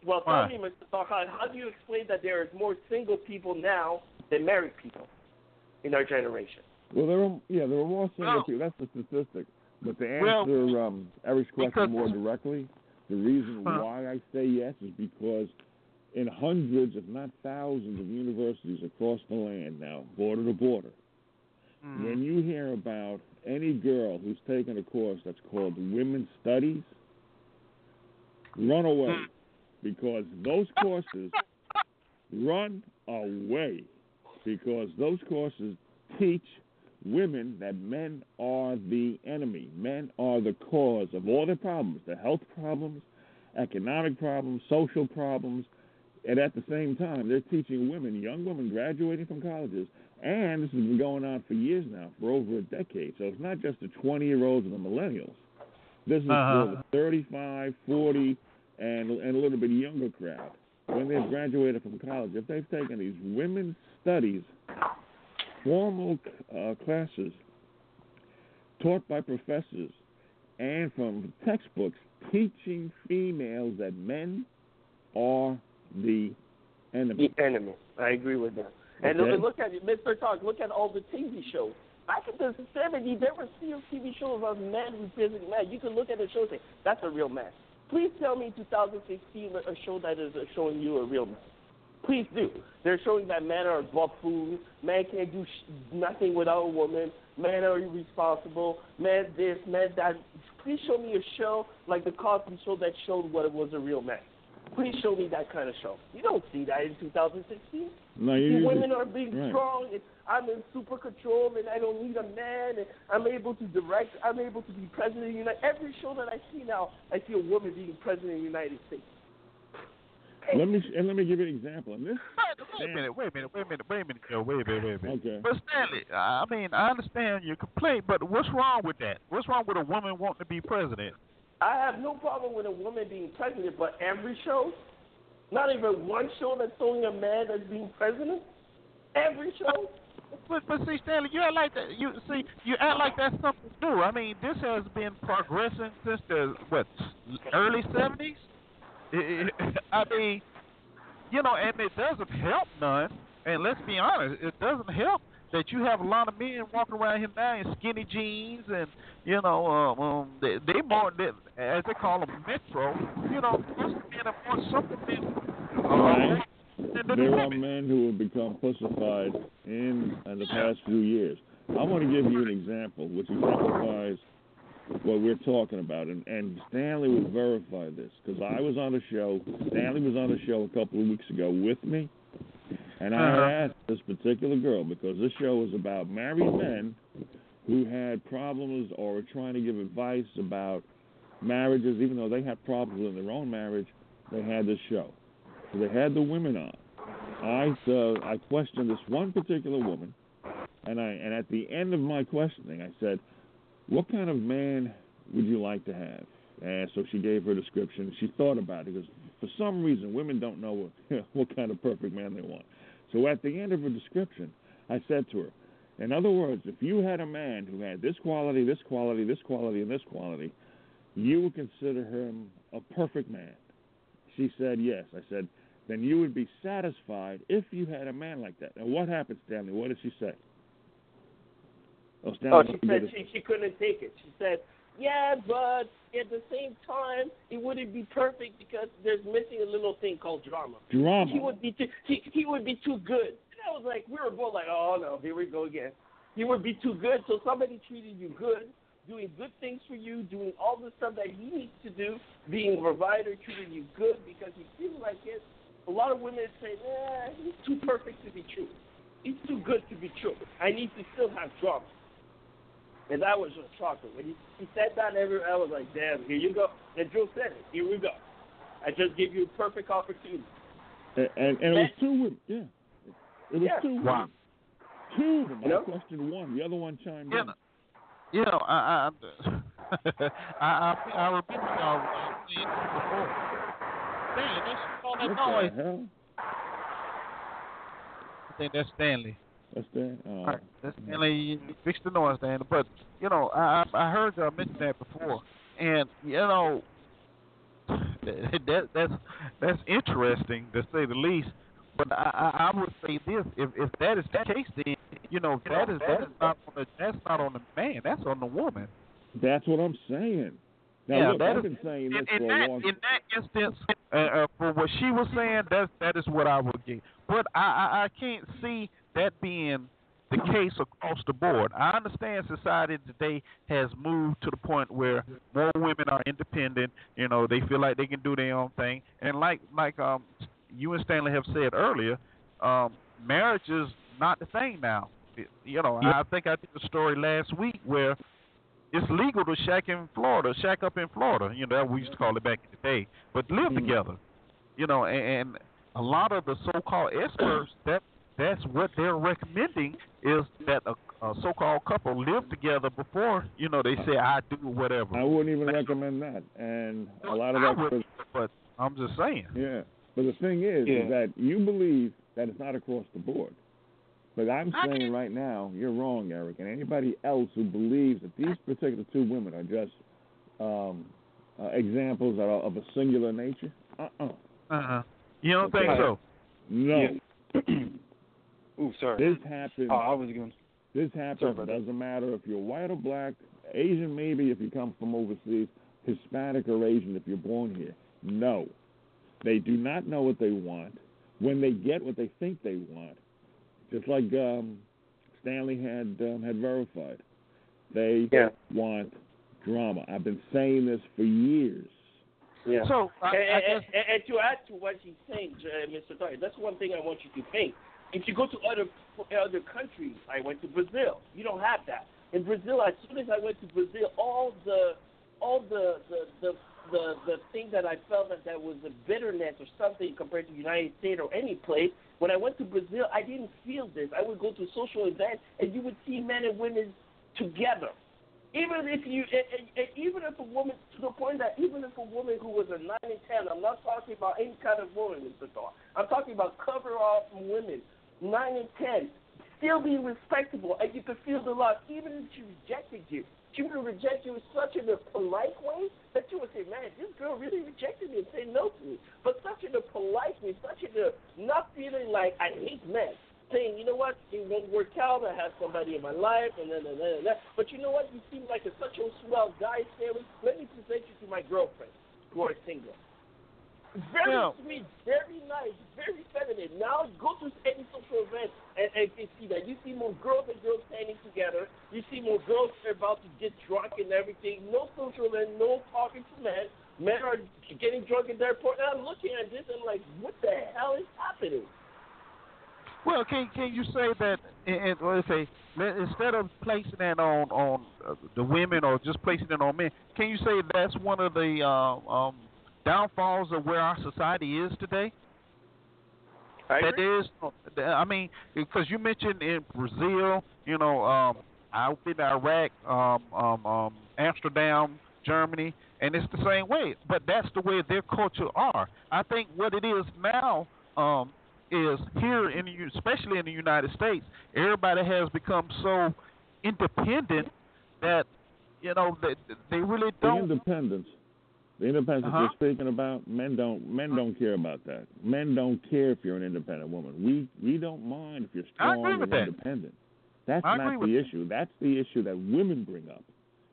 Well, Why? tell me, Mr. Farhan, how do you explain that there is more single people now than married people in our generation? Well, there are yeah, there are more single Well- people. That's the statistic. But to Well, answer um, Eric's question more directly, the reason Huh. why I say yes is because in hundreds, if not thousands, of universities across the land now, border to border, Mhm. when you hear about any girl who's taken a course that's called Women's Studies, run away Hmm. because those courses run away because those courses teach women that men are the enemy. Men are the cause of all their problems, the health problems, economic problems, social problems. And at the same time, they're teaching women, young women graduating from colleges, and this has been going on for years now, for over a decade. So it's not just the 20 year olds and the millennials. This is Uh-huh. for the 35, 40, and, and a little bit younger crowd. When they've graduated from college, if they've taken these women's studies, formal uh, classes taught by professors and from textbooks teaching females that men are the enemy. The enemy. I agree with that. And Okay. look- at it, Mr. Talk. Look at all the TV shows. Back in the '70s, there were still TV shows of men representing men. You can look at the show and say, "That's a real man." Please tell me, in 2016, a show that is uh, showing you a real man. Please do. They're showing that men are food. Men can't do sh- nothing without a woman. Men are irresponsible. Men this, men that. Please show me a show like the Cosby Show that showed what it was a real man. Please show me that kind of show. You don't see that in 2016. No, You you see women are being right. strong, and I'm in super control, and I don't need a man, and I'm able to direct. I'm able to be president of the United. Every show that I see now, I see a woman being president of the United States. Let me and let me give you an example. And this, Wait a minute, wait a minute, wait a minute, wait a minute, Joe. Wait a minute, wait a minute. okay. But Stanley, I mean, I understand your complaint, but what's wrong with that? What's wrong with a woman wanting to be president? I have no problem with a woman being president, but every show, not even one show that's showing a man that's being president. Every show. But but see, Stanley, you act like that. You see, you act like that's something new. I mean, this has been progressing since the what early seventies. I mean, you know, and it doesn't help none. And let's be honest, it doesn't help that you have a lot of men walking around here now in skinny jeans and you know, um, um they, they more they, as they call them metro. You know, most men are more supplement. Right. There are men who have become pussified in, in the past few years. I want to give you an example which exemplifies what we're talking about, and, and Stanley would verify this because I was on the show. Stanley was on the show a couple of weeks ago with me, and I Uh-huh. asked this particular girl because this show was about married men who had problems or were trying to give advice about marriages, even though they had problems in their own marriage. They had this show, so they had the women on. I uh, I questioned this one particular woman, and I and at the end of my questioning, I said, "What kind of man would you like to have?" And so she gave her description. She thought about it because for some reason women don't know what what kind of perfect man they want. So at the end of her description, I said to her, "In other words, if you had a man who had this quality, this quality, this quality, and this quality, you would consider him a perfect man." She said, "Yes." I said, "Then you would be satisfied if you had a man like that." Now, what happened, Stanley? What did she say? Oh, Stanley, Oh, she said she, she couldn't take it. She said, "Yeah, but at the same time, it wouldn't be perfect because there's missing a little thing called drama. drama. He would be too he, he would be too good." And I was like, we were both like, "Oh no, here we go again." He would be too good. So somebody treated you good, doing good things for you, doing all the stuff that he needs to do, being a provider, treating you good because he feels like it. A lot of women say, "Nah, he's too perfect to be true. He's too good to be true. I need to still have drama." And that was just shocking. When he, he said that, every I was like, damn, here you go. And Joe said it. Here we go. I just gave you a perfect opportunity. And, and, and it was two women. Yeah. It was Yeah. two women. Wow. Two of them. You know? I questioned one. The other one chimed Yeah, in. You know, I I I, I, I remember y'all saying this before. Stanley, that's all that What noise. I think that's Stanley. That's that? Oh. All right, that's you fix the noise, Stanley. But you know, I I heard y'all mention that before, and you know, that, that that's that's interesting to say the least. But I, I would say this: if if that is the case, then you know that is that is not on the that's not on the man. That's on the woman. That's what I'm saying. Now, Yeah, look, that I've is- been saying In, this in for that a long in that instance, uh, uh, for what she was saying, that that is what I would get. But I, I I can't see that being the case across the board. I understand society today has moved to the point where more women are independent. You know, they feel like they can do their own thing, and like like um you and Stanley have said earlier, um, marriage is not the thing now. It- you know, I think I did a story last week where it's legal to shack in Florida, shack up in Florida. You know, that we used to call it back in the day. But live Mhm. together. You know, and, and a lot of the so-called experts that that's what they're recommending is that a, a so-called couple live together before you know they say I do whatever. I wouldn't even recommend that. And a lot of I that. wouldn't, but I'm just saying. Yeah. But the thing is, Yeah. is that you believe that it's not across the board. But I'm saying right now, you're wrong, Eric. And anybody else who believes that these particular two women are just um, uh, examples of, of a singular nature, uh-uh. Uh-huh. You don't think so? No. Ooh, sorry. This happens. Oh, I was going. This Sorry happens. about It that. doesn't matter if you're white or black, Asian maybe if you come from overseas, Hispanic or Asian if you're born here. No. They do not know what they want. When they get what they think they want, just like um, Stanley had um, had verified, they Yeah. want drama. I've been saying this for years. Yeah. So I, and, I guess and, and to add to what he's saying, uh, Mr. Torres, that's one thing I want you to think. If you go to other other countries, I went to Brazil. You don't have that. In Brazil, as soon as I went to Brazil, all the all the the the the, the thing that I felt that there was a bitterness or something compared to the United States or any place. When I went to Brazil, I didn't feel this. I would go to social events and you would see men and women together even if you, and, and, and even if a woman, to the point that even if a woman who was a nine and ten, I'm not talking about any kind of woman, Mr. Thor. I'm talking about cover off women, nine and ten, still being respectable, and you could feel the love, even if she rejected you. She would reject you in such in a polite way that you would say, "Man, this girl really rejected me and say no to me," but such in a polite way, such in a not feeling like I hate men saying, you know what, it won't work out. I have somebody in my life, and then and then and then. But you know what? You seem like a, such a swell guy, Stanley. Let me present you to my girlfriend, who are single. Very Yeah. sweet, very nice, very feminine. Now go to any social event and, and you see that. You see more girls and girls standing together. You see more girls about to get drunk and everything. No social event, no talking to men. Men are getting drunk in the airport. And I'm looking at this and I'm like, what the hell is happening? Well, can can you say that? And, and let's say instead of placing that on on uh, the women or just placing it on men, can you say that's one of the uh, um, downfalls of where our society is today? I that agree. there is, I mean, because you mentioned in Brazil, you know, um, I've been to Iraq, um, um, um, Amsterdam, Germany, and it's the same way. But that's the way their culture are. I think what it is now um, is here in the, U- especially in the United States, everybody has become so independent that you know they, they really The don't. independence, the independence Uh-huh. that you're speaking about, men don't men don't care about that. Men don't care if you're an independent woman. We we don't mind if you're I strong agree with and that. independent. That's I not the with issue. That's the issue that women bring up.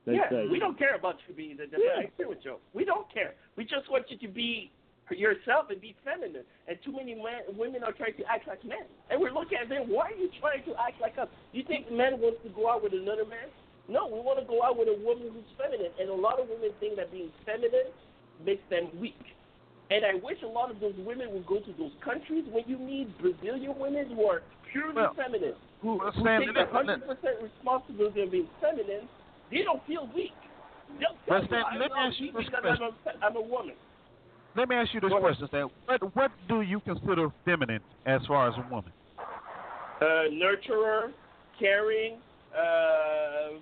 They yeah, say, we don't care about you being the Yeah. I agree with Joe. We don't care. We just want you to be yourself and be feminine. And too many men, women are trying to act like men. And we're looking at them. Why are you trying to act like us? You think men wants to go out with another man? No, we want to go out with a woman who's feminine. And a lot of women think that being feminine makes them weak. And I wish a lot of those women would go to those countries when you need Brazilian women who are purely Well, feminine, who, who take let- 100% responsibility of being feminine. They don't feel weak. They'll tell you, I'm let me ask you this because I'm a, I'm a woman. Let me ask you this question, Sam. What what do you consider feminine as far as a woman? uh, nurturer, caring, uh,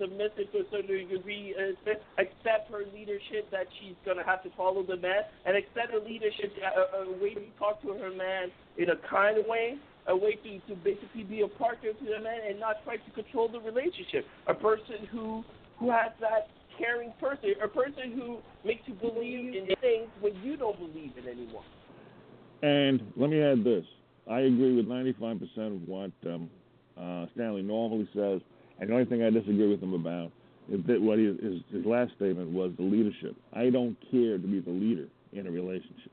submissive to a certain degree, uh, accept her leadership that she's going to have to follow the man, and accept her leadership, a, a, a way to talk to her man in a kind way, a way to, to basically be a partner to the man and not try to control the relationship. A person who who has that caring person, a person who makes you believe in things when you don't believe in anymore. And let me add this. I agree with 95% of what um, uh, Stanley normally says. And the only thing I disagree with him about is that what he, his, his last statement was the leadership. I don't care to be the leader in a relationship.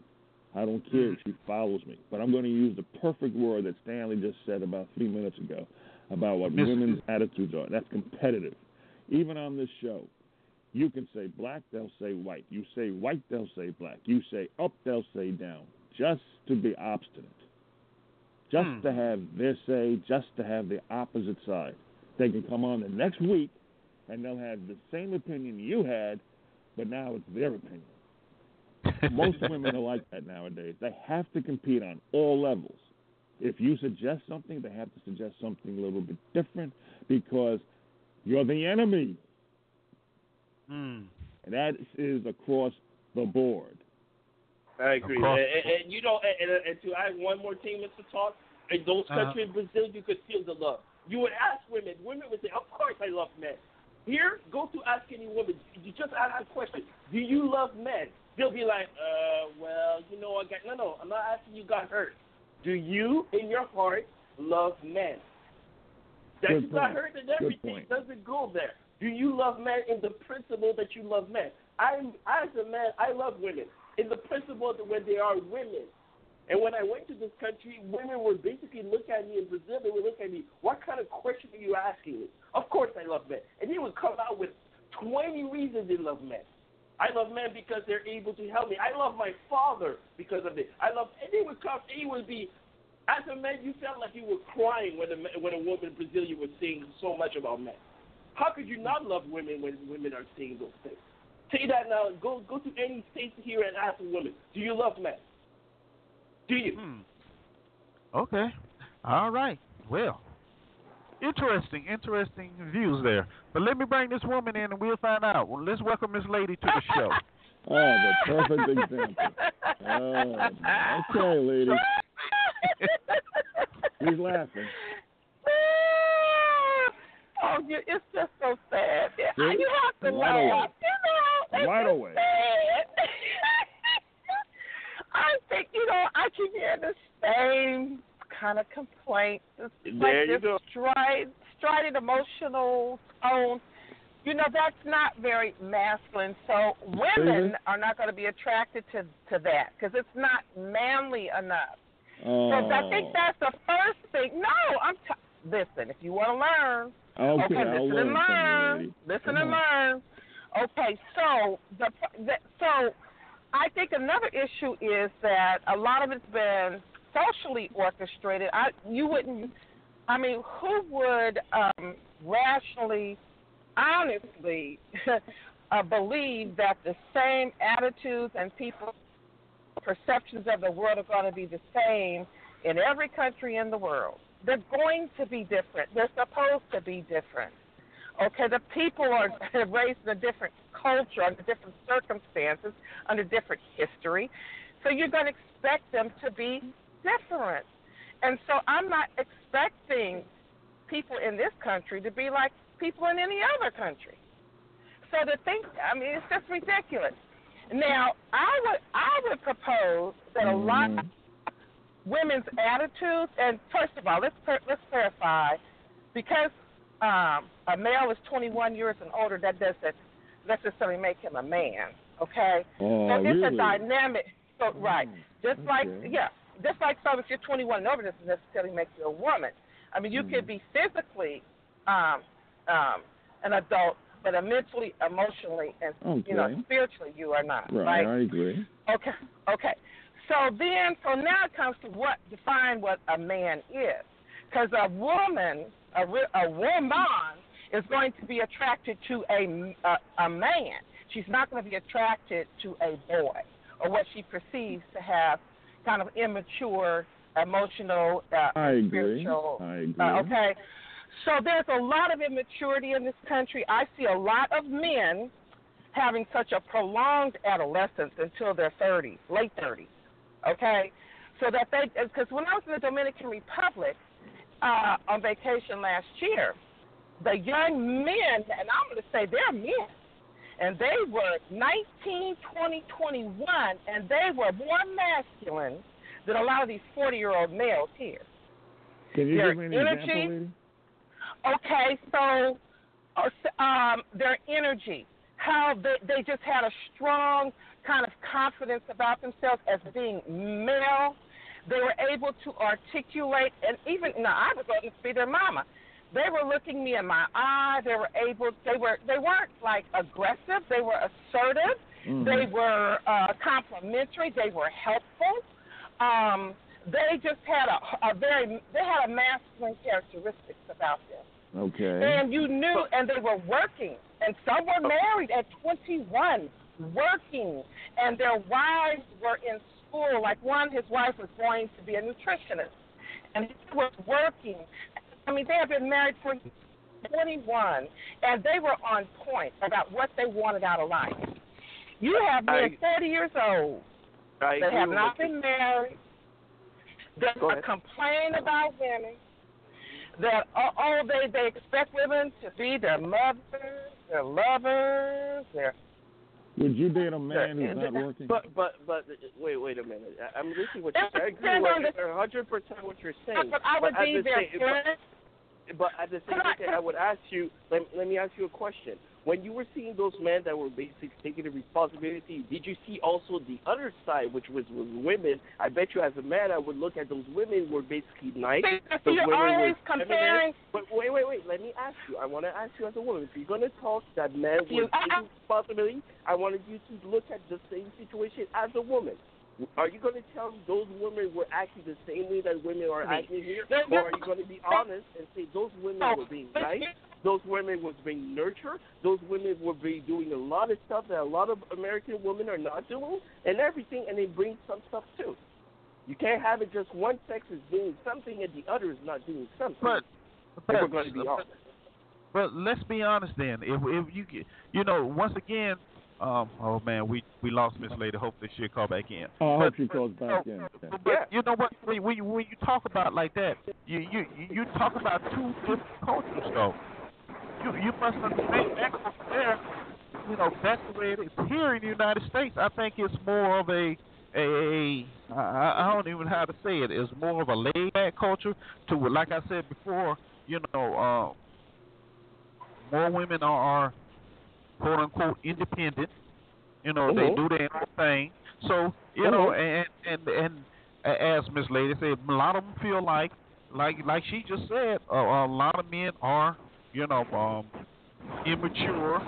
I don't care if she follows me. But I'm going to use the perfect word that Stanley just said about three minutes ago about what women's attitudes are. That's competitive. Even on this show, you can say black, they'll say white. You say white, they'll say black. You say up, they'll say down. Just to be obstinate. Just Hmm. to have their say, just to have the opposite side. They can come on the next week and they'll have the same opinion you had, but now it's their opinion. Most women are like that nowadays. They have to compete on all levels. If you suggest something, they have to suggest something a little bit different because you're the enemy. Hmm. And that is across the board. I agree. And, and, and you know, and, and, to add one more thing, Mr. Talk, in those Uh-huh. countries, Brazil, you could feel the love. You would ask women, women would say, "Of course, I love men." Here, go to ask any woman. You just ask a question: Do you love men? They'll be like, "Uh, well, you know, I got no, no. I'm not asking you. Got hurt? Do you, in your heart, love men?" That Good you got hurt and everything doesn't go there. Do you love men in the principle that you love men? I'm as a man, I love women in the principle that when they are women. And when I went to this country, women were basically looking at me in Brazil. They would look at me, "What kind of question are you asking me?" Of course, I love men, and they would come out with twenty reasons they love men. I love men because they're able to help me. I love my father because of it. I love, and they would come. He would be, as a man, you felt like you were crying when a when a woman in Brazil you were saying so much about men. How could you not love women when women are saying those things? Say that now. Go go to any state here and ask a woman, do you love men? Do you? Hmm. Okay. All right. Well, interesting, interesting views there. But let me bring this woman in and we'll find out. Well, let's welcome this lady to the show. Oh, the perfect example. Oh, okay, lady. He's laughing. Oh, you, it's just so sad. See? You have to laugh. Right away. I think you know I keep hearing the same kind of There like you this go. stride, strident emotional tone. you know that's not very masculine. So women Mhm. are not going to be attracted to to that because it's not manly enough. Oh. So I think that's the first thing. No, I'm t- listen. If you want to learn, Okay, okay, I'll listen and learn learn. Listen Come and on. learn. Okay, so the, the so I think another issue is that a lot of it's been socially orchestrated. I you wouldn't. I mean, who would um, rationally, honestly, uh, believe that the same attitudes and people perceptions of the world are going to be the same in every country in the world? They're going to be different. They're supposed to be different. Okay, the people are raised in a different culture, under different circumstances, under different history. So you're going to expect them to be different. And so I'm not expecting people in this country to be like people in any other country. So to think, I mean, it's just ridiculous. Now, I would I would propose that a lot Mhm. of women's attitudes, and first of all, let's let's clarify, because um, a male is 21 years and older, that doesn't necessarily make him a man. Okay, Oh, so it's really? a dynamic. So right, just like yeah, just like so, if you're 21 and over, doesn't necessarily make you a woman. I mean, you Mhm. could be physically um, um, an adult, but mentally, emotionally, and you know, spiritually, you are not. Right, I agree. Okay. Okay. So then, so now it comes to what define what a man is, because a woman, a, re- a woman, is going to be attracted to a, a a man. She's not going to be attracted to a boy or what she perceives to have kind of immature, emotional, uh, I agree. spiritual. I agree. Uh, okay. So there's a lot of immaturity in this country. I see a lot of men having such a prolonged adolescence until their 30s, late 30s. Okay, so that they because when I was in the Dominican Republic uh, on vacation last year, the young men, and I'm going to say they're men, and they were 19, 20, 21, and they were more masculine than a lot of these 40 year old males here. Can you their give me an energy- example? Okay, so uh, um, their energy, how they, they just had a strong kind of confidence about themselves as being male. They were able to articulate, and even now I was able to be their mama. They were looking me in my eye. They were able. They were. They weren't like aggressive. They were assertive. Mhm. They were uh, complimentary. They were helpful. Um, they just had a, a very. They had a masculine characteristics about them. Okay. And you knew, and they were working, and some were married at 21, working, and their wives were in school. Like one, his wife was going to be a nutritionist, and he was working. I mean, they had been married for 21, and they were on point about what they wanted out of life. You have men 30 years old I that have not been married, that Go complain about women, that oh, uh, oh they they expect women to be their mothers, their lovers, their Would you date a man who's not uh, working? But but but wait wait a minute. I- I'm listening to what you're saying. I agree with 100 percent what you're saying. but I would but be the their same- friend. but, but at the same I- time, I would ask you. Let, let me ask you a question. When you were seeing those men that were basically taking the responsibility, did you see also the other side, which was, was women? I bet you, as a man, I would look at those women were basically nice. See, you're women were feminine. comparing. But wait, wait, wait. Let me ask you. I want to ask you as a woman. If you're going to talk that men were taking responsibility, I wanted you to look at the same situation as a woman. Are you going to tell those women were acting the same way that women are acting here? Or are you going to be honest and say those women were being nice? Those women was being nurtured. Those women were be doing a lot of stuff that a lot of American women are not doing, and everything, and they bring some stuff too. You can't have it just one sex is doing something and the other is not doing something. But, but, we're going to be honest. but let's be honest then. If if you you know, once again, um, oh man, we we lost Miss Lady. Hopefully she'll call back in. oh, I hope but- she calls back so- in. But, Yeah. you know what? When, when you when you talk about like that, you you you talk about two different cultures though. You you must understand that there. You know that's the way it is here in the United States. I think it's more of a a I, I don't even know how to say it. It's more of a laid back culture to like I said before. You know, uh, more women are, are quote unquote independent. You know, Mhm. they do their own thing. So you know, and and and as Miss Lady said, a lot of them feel like, like like she just said, uh, a lot of men are, you know, um, immature.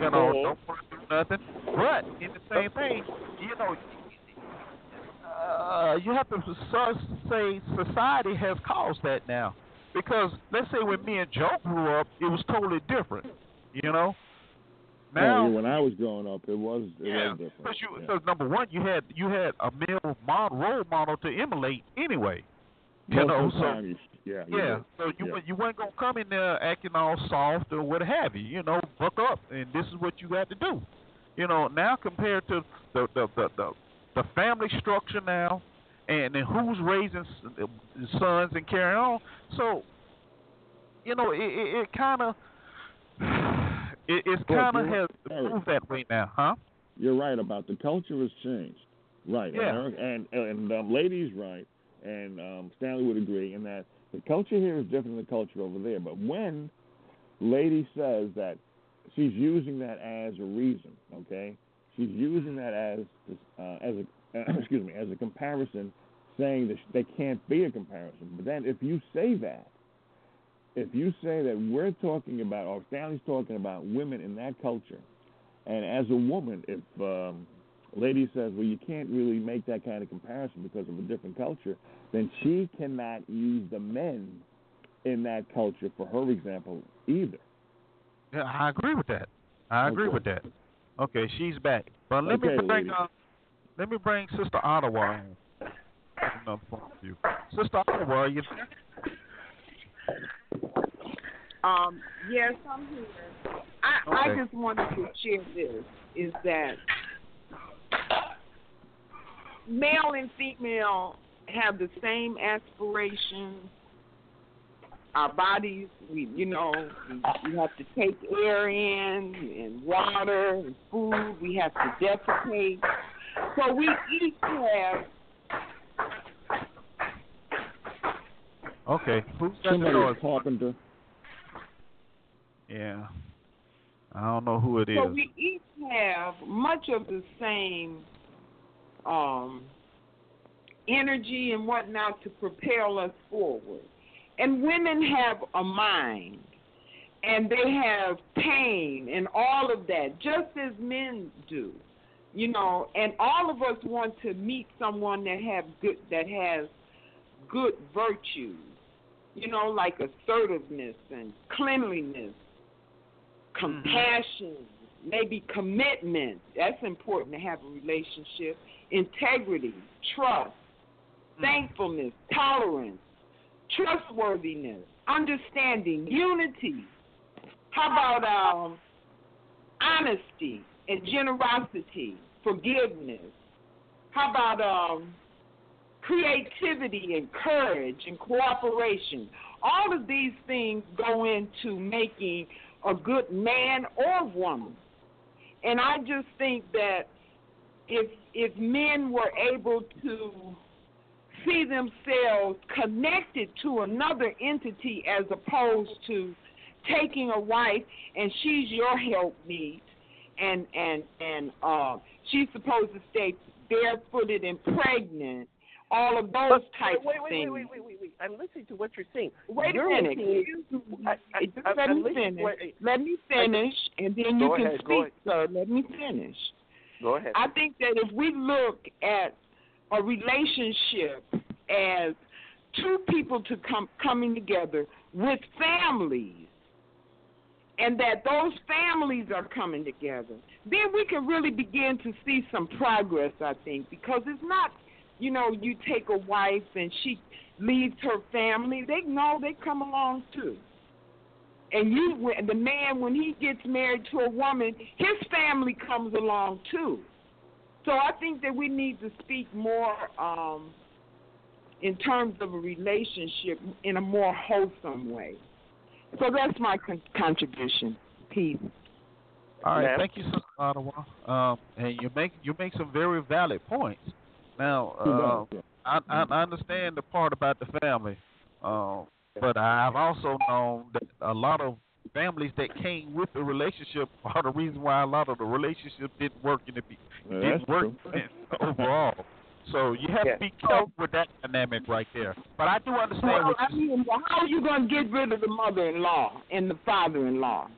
You know, Mhm. don't want to do nothing. But in the same thing, you know, uh, you have to say society has caused that now. Because let's say when me and Joe grew up, it was totally different. You know. Now, Oh, yeah, when I was growing up, it was it yeah, was different. you, yeah. cause number one, you had you had a male model, role model to emulate anyway. You Most know, so you- yeah, you yeah, so you Yeah. you weren't gonna come in there acting all soft or what have you. You know, buck up, and this is what you got to do. You know, now compared to the the the the, the family structure now, and then who's raising sons and carrying on. So, you know, it it, it kind of it, it's kind of has moved that way now, huh? You're right about the culture has changed. Right. Yeah. And and, and um, ladies right, and um, Stanley would agree in that the culture here is different than the culture over there. But when lady says that she's using that as a reason, okay, she's using that as uh, as a excuse me as a comparison, saying that they can't be a comparison. But then if you say that, if you say that we're talking about, or Stanley's talking about women in that culture, and as a woman, if um, a lady says, well, you can't really make that kind of comparison because of a different culture, then she cannot use the men in that culture for her example either. Yeah, I agree with that. I agree Okay. with that. Okay, she's back. But let me bring uh, let me bring Sister Ottawa on. Another point of. Sister Ottawa, are you there? Um, yes, I'm here. I, I just wanted to share this is that male and female have the same aspirations. Our bodies, we you know, we, we have to take air in and water and food. We have to defecate. So we each have Okay, who's got the Somebody noise? a carpenter. Yeah, I don't know who it is. So we each have much of the same um, energy and whatnot to propel us forward. And women have a mind, and they have pain and all of that, just as men do. You know, and all of us want to meet someone that have good that has good virtues. You know, like assertiveness and cleanliness compassion, maybe commitment. That's important to have a relationship. Integrity, trust, thankfulness, tolerance, trustworthiness, understanding, unity. How about um, honesty and generosity, forgiveness? How about um, creativity and courage and cooperation? All of these things go into making a good man or woman. And I just think that if if men were able to see themselves connected to another entity as opposed to taking a wife and she's your helpmeet and and and uh she's supposed to stay barefooted and pregnant all of those But- types wait, of wait, things wait, wait, wait, wait, wait. I'm listening to what you're saying. Wait You're a minute. I, I, I, let me listening- finish. wait, Let me finish, and then you can ahead, speak, sir. Let me finish. Go ahead. I think that if we look at a relationship as two people to come coming together with families, and that those families are coming together, then we can really begin to see some progress. I think because it's not, you know, you take a wife and she leaves her family. They know they come along too. And you, when- the man, when he gets married to a woman, his family comes along too. So I think that we need to speak more um, in terms of a relationship in a more wholesome way. So that's my con- contribution. Peace. All right, Ma'am? thank you, Sister Ottawa. Um, and you make you make some very valid points. Now, uh. I, I I understand the part about the family, um, but I've also known that a lot of families that came with the relationship are the reason why a lot of the relationship didn't work in the be- Yeah, didn't that's work true. overall. So you have Yeah. to be careful with that dynamic right there. But I do understand Well, what I mean, well, how are you going to get rid of the mother-in-law and the father-in-law?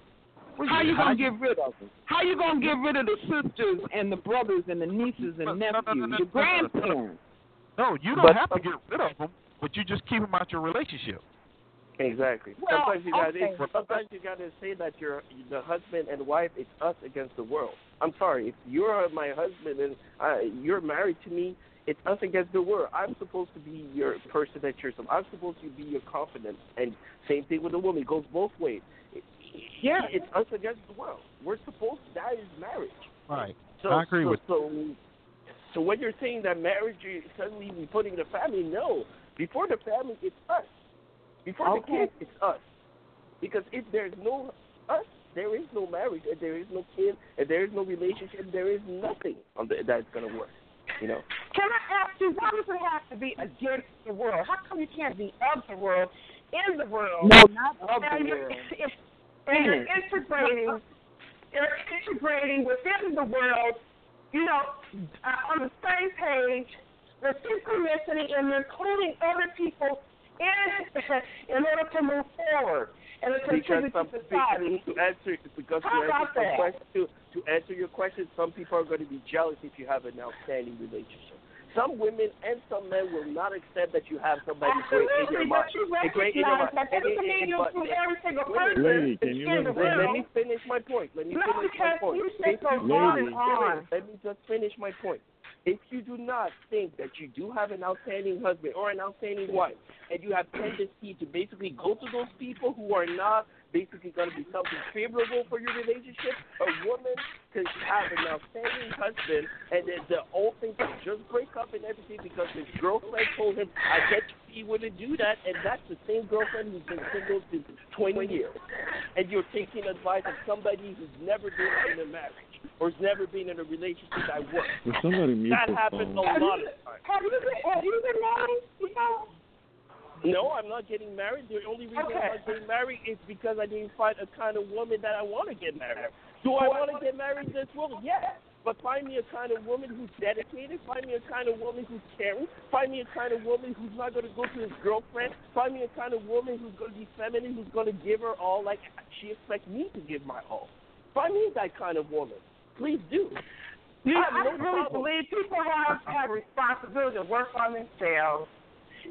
How you going to you- get rid of them? How you going to get rid of the sisters and the brothers and the nieces and no, no, nephews, no, no, the no, no, no. grandparents? No, you don't But- have to get rid of them, but you just keep them out your relationship. Exactly. Well, sometimes you got okay. to sometimes you got to say that you're the husband and wife. It's us against the world. I'm sorry. If you're my husband and uh, you're married to me, it's us against the world. I'm supposed to be your person that you're. I'm supposed to be your confidant. And same thing with the woman. It goes both ways. Yeah. It's us against the world. We're supposed. to, That is marriage. Right. So, I agree so, with so. So when you're saying that marriage is suddenly we putting the family, no. Before the family, it's us. Before the Okay. kids, it's us. Because if there's no us, there is no marriage, and there is no kid, and there is no relationship, there is nothing on the, that's gonna work. You know. Can I ask you, why does it have to be against the world? How come you can't be of the world, in the world? No, not of the you're, world. if, and you're integrating, you're integrating within the world, you know, uh, on the same page, the synchronicity and including other people in in order to move forward and to contribute to society. to answer because to How answer, some that? question, to, to answer your question, some people are going to be jealous if you have an outstanding relationship. Some women and some men will not accept that you have somebody great in your Absolutely, mind. but you A great in your recognize mind. that doesn't And- and- mean you'll include every single Wait, person Lady, can you let me- Let, let me finish my point. Let me No, finish my point. you say If so on Lady. on. Let me just finish my point. If you do not think that you do have an outstanding husband or an outstanding wife, and you have tendency to basically go to those people who are not basically going to be something favorable for your relationship, a woman could have an outstanding husband, and then the whole thing could just break up and everything because his girlfriend told him, "I bet you he wouldn't do that," and that's the same girlfriend who's been single since 20 years, and you're taking advice of somebody who's never been in a marriage or has never been in a relationship that works. Somebody That happens phone? a lot of times. Have you been, have you been married? You know? No, I'm not getting married. The only reason Okay. I'm not getting married is because I didn't find a kind of woman that I want to get married. Do I want to get married in this world? Yes. But find me a kind of woman who's dedicated. Find me a kind of woman who's caring. Find me a kind of woman who's not going to go to his girlfriend. Find me a kind of woman who's going to be feminine, who's going to give her all like she expects me to give my all. Find me that kind of woman. Please do. You I have I no really problem. believe people have have responsibility to work on themselves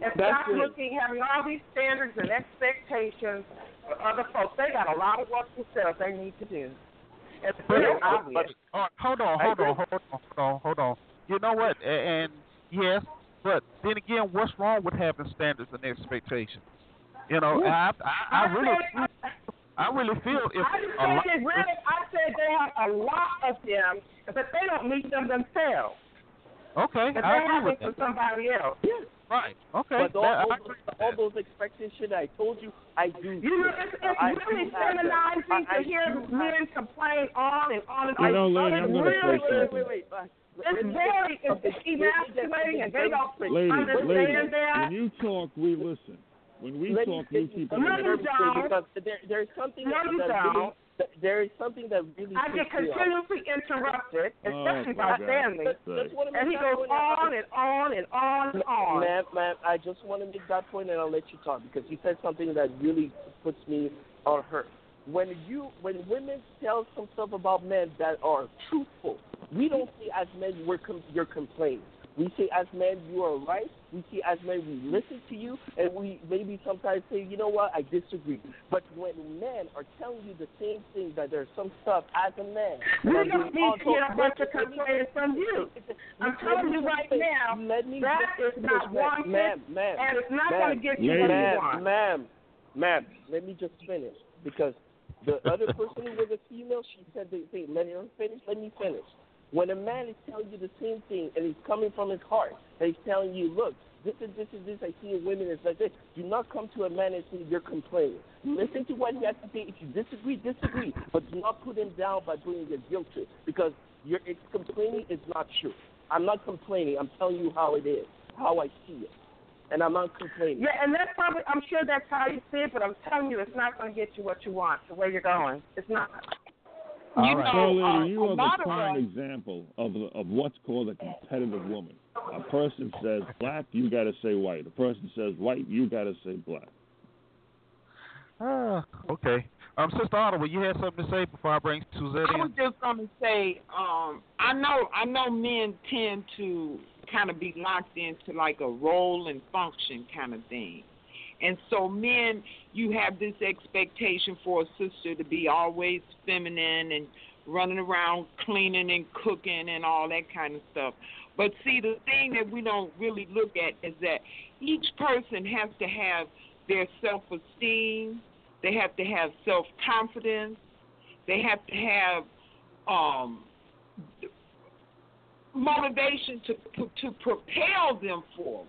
and That's stop it. looking, having all these standards and expectations for other folks. They got a lot of work themselves they need to do. It's very obvious. hold on, hold on, hold on, hold on, hold on. You know what? And yes, but then again, what's wrong with having standards and expectations? You know, and I, I, I really, said, I really feel if I didn't a lot, say get rid of. I said they have a lot of them, but they don't meet them themselves. Okay, But I they agree have with it for somebody else. Right, okay. But all, that- I all, those, with all that. those expectations I told you, I do. You know, it's, it's I really do have feminizing I- I to hear men complain on and on and You on. know, lady, it's I'm gonna really, say wait, wait, wait, wait. Let It's very it's emasculating, and they don't Lady, understand lady, that. when you talk, we listen. When we let me talk, you finish keep my it No, you don't. because there, there is something No, that, you don't. There is something that really I get continuously interrupted, especially Oh, by family. And he goes on and on and on and on. Ma'am, ma'am, I just want to make that point and I'll let you talk because you said something that really puts me on hurt. When you, when women tell some stuff about men that are truthful, we don't say as men we're com- you're complaining. We say as men you are right. We say as men we listen to you, and we maybe sometimes say, you know what, I disagree. But when men are telling you the same thing, that there's some stuff as a man, We don't need to get a bunch of complaints from you. I'm let telling me you right finish. now, Let me that just is finish, not wanted, ma'am, ma'am, and it's not going to get you what you want. Ma'am, ma'am, let me just finish because the other person who was a female, she said the thing. Let her finish. Let me finish. When a man is telling you the same thing and he's coming from his heart, and he's telling you, look, this is this is this I see in women is like this. Do not come to a man and say you're complaining. Listen to what he has to say. If you disagree, disagree, but do not put him down by bringing a guilt trip because your it's complaining is not true. I'm not complaining. I'm telling you how it is, how I see it. and I'm not complaining. Yeah, and that's probably I'm sure that's how you see it, but I'm telling you, it's not going to get you what you want, the way you're going. It's not. All You right. know, so, lady, uh, you a are lot the prime us- example of of what's called a competitive woman. A person says black, you got to say white. A person says white, you got to say black. Ah, okay. Um, Sister Ottawa, you had something to say before I bring Suzette I was just gonna say, um, I know I know men tend to kind of be locked into like a role and function kind of thing. And so men, you have this expectation for a sister to be always feminine and running around cleaning and cooking and all that kind of stuff. But see, the thing that we don't really look at is that each person has to have their self-esteem. They have to have self-confidence. They have to have um, motivation to to propel them forward.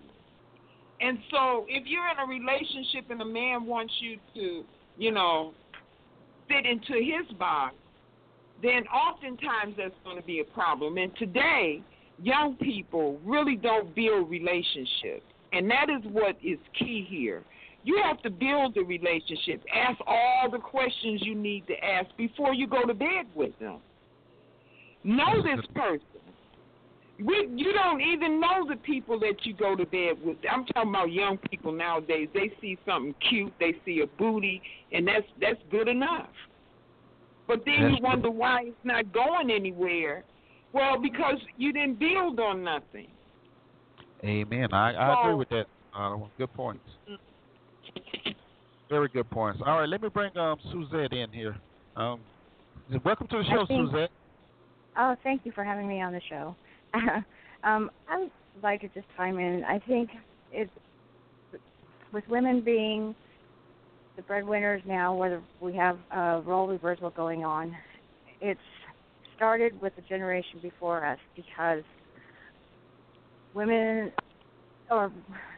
And so, if you're in a relationship and a man wants you to, you know, fit into his box, then oftentimes that's going to be a problem. And today, young people really don't build relationships, and that is what is key here. You have to build the relationship. Ask all the questions you need to ask before you go to bed with them. Know this person. We, you don't even know the people that you go to bed with. I'm talking about young people nowadays. They see something cute, they see a booty, and that's that's good enough. But then That's you wonder why it's not going anywhere. Well, because you didn't build on nothing. Amen. I, I agree with that. Ottawa. Good points. Very good points. All right, let me bring um Suzette in here. Um, welcome to the show, think- Suzette. Oh, thank you for having me on the show. um, I would like to just chime in. I think it's with women being the breadwinners now, whether we have a role reversal going on, it's started with the generation before us because women or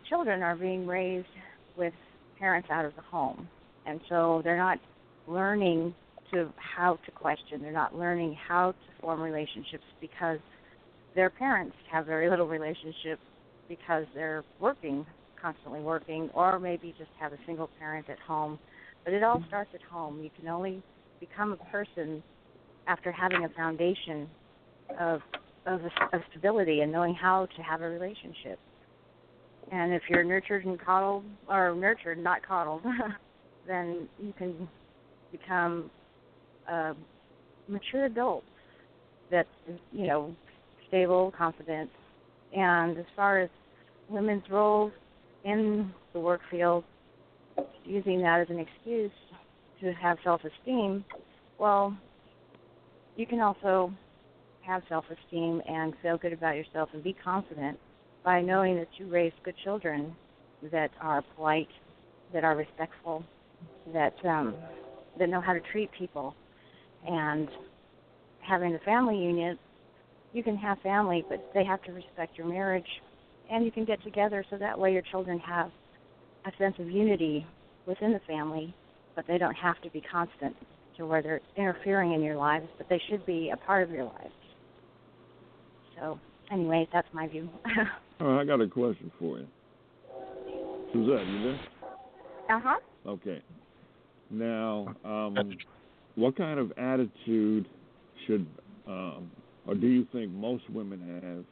children are being raised with parents out of the home, and so they're not learning to how to question. They're not learning how to form relationships because their parents have very little relationship because they're working, constantly working, or maybe just have a single parent at home. But it all starts at home. You can only become a person after having a foundation of of, of stability and knowing how to have a relationship. And if you're nurtured and coddled, or nurtured, not coddled, then you can become uh, mature adults that you know stable, confident, and as far as women's roles in the work field, using that as an excuse to have self-esteem, well, you can also have self-esteem and feel good about yourself and be confident by knowing that you raised good children that are polite, that are respectful, that um, that know how to treat people, and having a family unit, you can have family, but they have to respect your marriage, and you can get together so that way your children have a sense of unity within the family, but they don't have to be constant to where they're interfering in your lives, but they should be a part of your lives. So, anyway, that's my view. All right, I got a question for you. Suzette, you there? uh huh. Okay. Now, um, what kind of attitude should, um, or do you think most women have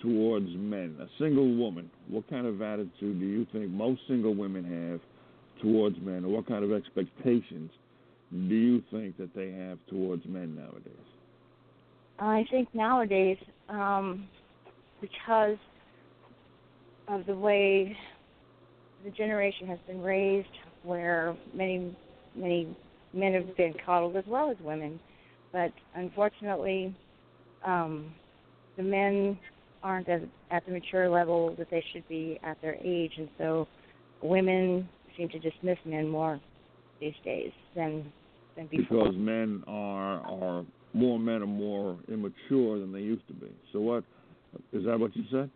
towards men? A single woman, what kind of attitude do you think most single women have towards men, or what kind of expectations do you think that they have towards men nowadays? I think nowadays, um, because of the way the generation has been raised, where many many men have been coddled as well as women, but unfortunately, um, the men aren't as, at the mature level that they should be at their age, and so women seem to dismiss men more these days than than before. Because men are are more men are more immature than they used to be. So what is that what you said?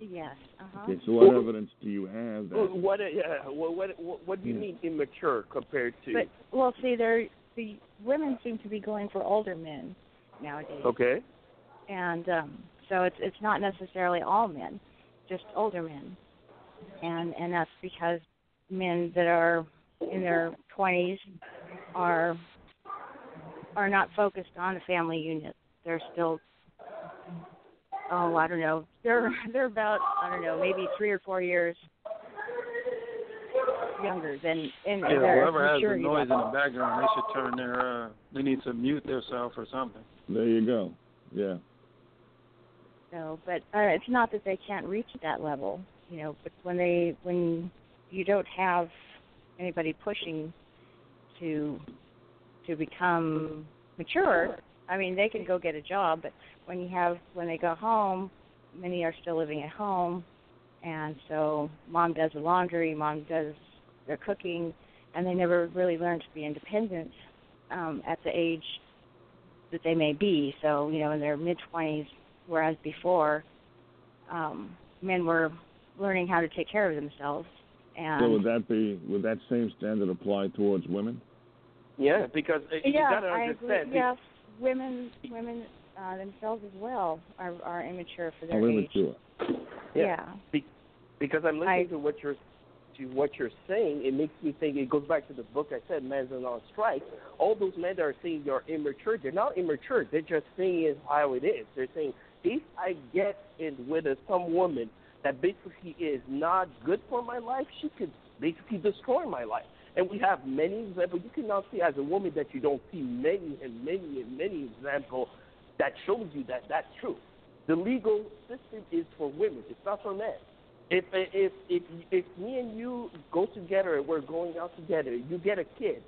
Yes. Uh-huh. Okay, so what evidence do you have Well, that What, uh, what, what, what, what do you Yeah. mean immature compared to? But well, see, there the women seem to be going for older men nowadays, okay. And um, so it's it's not necessarily all men, just older men. and and that's because men that are in their 20s are are not focused on the family unit. They're still oh I don't know they're they're about I don't know maybe three or four years younger than in Yeah, their whoever has the maturity noise in the background, they should turn their. uh They need to mute themselves or something. There you go. Yeah. So, but uh, it's not that they can't reach that level, you know. But when they when you don't have anybody pushing to to become mature, I mean, they can go get a job, but when you have when they go home, many are still living at home, and so mom does the laundry, mom does their cooking, and they never really learn to be independent um, at the age that they may be. So, you know, in their mid twenties, whereas before um, men were learning how to take care of themselves. And So would that be would that same standard apply towards women? Yeah, because uh, you yeah, gotta I understand. agree. Yes, women women uh, themselves as well are are immature for their Or age. immature? Yeah. because I'm listening I- to what you're to what you're saying, it makes me think. It goes back to the book I said, "Men's are on strike." All those men that are saying you're immature, they're not immature. They're just saying it how it is. They're saying if I get in with a, some woman that basically is not good for my life, she could basically destroy my life. And we have many examples. You can now see as a woman that you don't see many and many and many examples that shows you that that's true. The legal system is for women. It's not for men. If if if if me and you go together and we're going out together, you get a kid,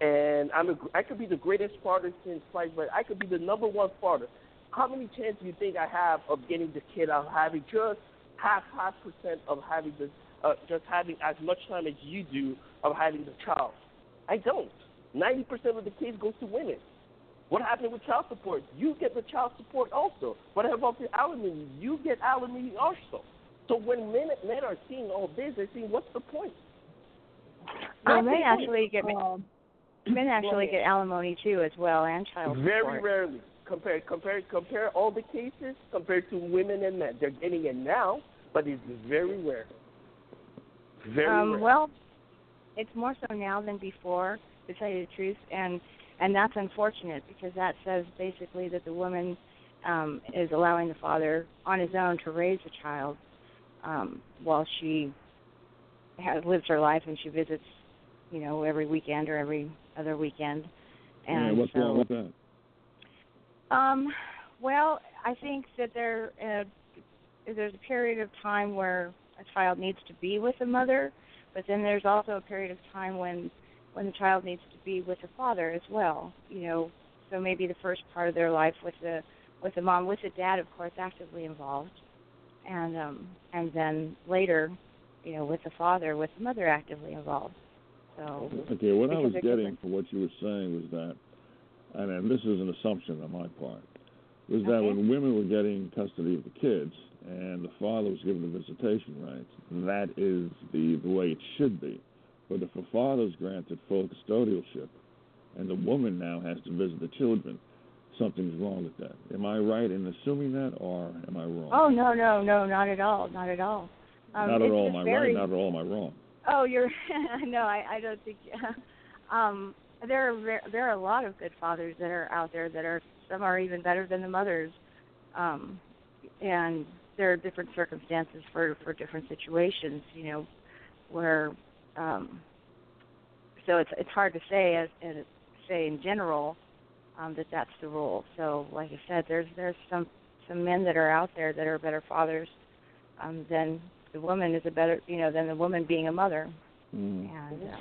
and I'm a, I could be the greatest father since sliced bread. I could be the number one father. How many chances do you think I have of getting the kid out, of having just half half percent of having the uh, just having as much time as you do of having the child? I don't. Ninety percent of the kids goes to women. What happened with child support? You get the child support also. What about the alimony? You get alimony also. So when men men are seeing all this, they're saying, "What's the point?" Well, men actually get men actually get alimony too as well and child Very support. rarely. Compare compare compare all the cases compared to women and men. They're getting it now, but it's very rare. Very um, rare. Well, it's more so now than before, to tell you the truth, and and that's unfortunate because that says basically that the woman um, is allowing the father on his own to raise the child um, while she has lives her life and she visits, you know, every weekend or every other weekend. And yeah, what's so, wrong with that? Um, well, I think that there uh, there's a period of time where a child needs to be with a mother, but then there's also a period of time when when the child needs to be with the father as well. You know, so maybe the first part of their life with the with the mom, with the dad, of course, actively involved, and um, and then later, you know, with the father, with the mother actively involved. So Okay, what I was getting different. from what you were saying was that, and, and this is an assumption on my part, was that Okay. when women were getting custody of the kids and the father was given the visitation rights, that is the, the way it should be. But if a father's granted full custodialship and the woman now has to visit the children, something's wrong with that. Am I right in assuming that, or am I wrong? Oh no, no, no, not at all, not at all. Um, not at all am I very, right, not at all am I wrong. Oh, you're no, I, I don't think. um, there are there are a lot of good fathers that are out there that are some are even better than the mothers, um, and there are different circumstances for for different situations. You know, where um, so it's it's hard to say as, as say in general um, that that's the rule. So, like I said, there's there's some some men that are out there that are better fathers um, than the woman is a better you know than the woman being a mother. Mm. And uh,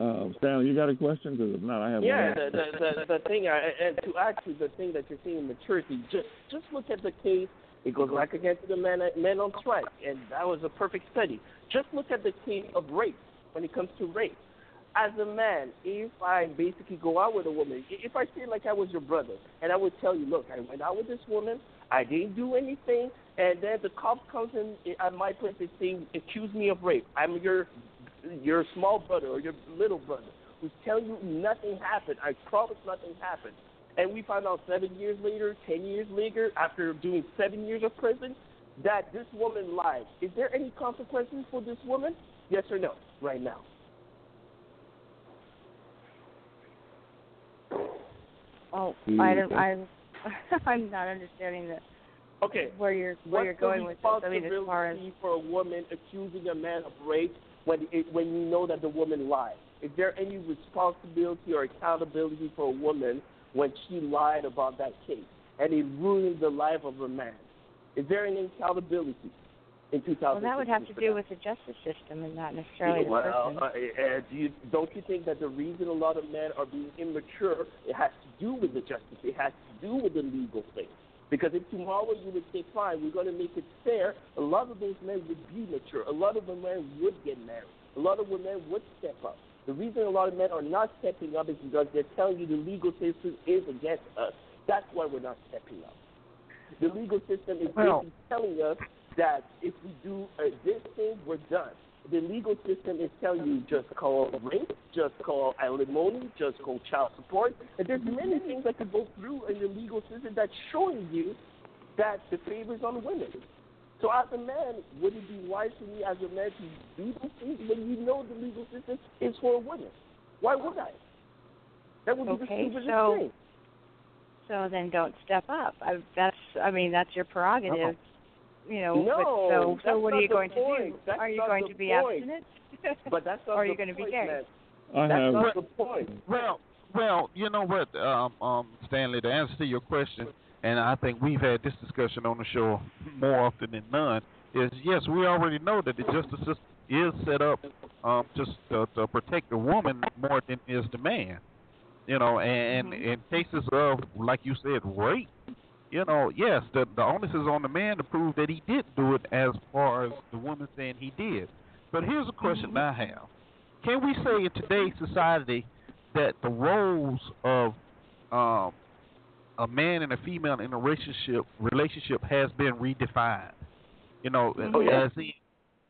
Uh, Stanley, you got a question? Because if not, I have Yeah, one. the, the the the thing, I, and to add to the thing that you're saying, maturity. Just just look at the case. It goes back again to the men men on strike, and that was a perfect study. Just look at the case of rape when it comes to rape. As a man, if I basically go out with a woman, if I feel like I was your brother, and I would tell you, look, I went out with this woman, I didn't do anything, and then the cop comes in at my place and say, accuse me of rape. I'm your your small brother or your little brother who's telling you nothing happened. I promise nothing happened. And we find out seven years later, ten years later, after doing seven years of prison, that this woman lied, is there any consequences for this woman? Yes or no? Right now. Oh. I mm-hmm. don't. I'm. I'm not understanding the Okay. where you're where What's you're going with this. I mean, as far as responsibility for a woman accusing a man of rape when it, when you know that the woman lied? Is there any responsibility or accountability for a woman when she lied about that case and it ruined the life of a man? Is there any accountability in 2016? well, that would have to do that? with the justice system and not necessarily the well, person. uh, uh, do you, don't you think that the reason a lot of men are being immature, it has to do with the justice, it has to do with the legal thing. Because if tomorrow you would say, fine, we're going to make it fair, a lot of those men would be mature. A lot of the men would get married. A lot of women would step up. The reason a lot of men are not stepping up is because they're telling you the legal system is against us. That's why we're not stepping up. The legal system is Well- basically telling us that if we do uh, this thing, we're done. The legal system is telling you just call rape, just call alimony, just call child support. And there's many things that could go through in the legal system that's showing you that the favor is on women. So as a man, would it be wise for me as a man to do those things when you know the legal system is for women? Why would I? That would be Okay, the stupidest so- thing. So then don't step up. I, that's. I mean, that's your prerogative. You know. No, but so that's so what are not you the going point. to do? That's are you not going the to be point. abstinent? But that's not or are the you going to be point, gay? man. I That's have. not the point. Well, well, you know what, um, um, Stanley, to answer to your question, and I think we've had this discussion on the show more often than none, is yes, we already know that the justice system is set up um, just to, to protect the woman more than is the man. You know, and, and in cases of, like you said, rape, you know, yes, the the onus is on the man to prove that he did do it, as far as the woman saying he did. But here's a question I have: Can we say in today's society that the roles of um, a man and a female in a relationship relationship has been redefined? You know, Oh, yeah. as in,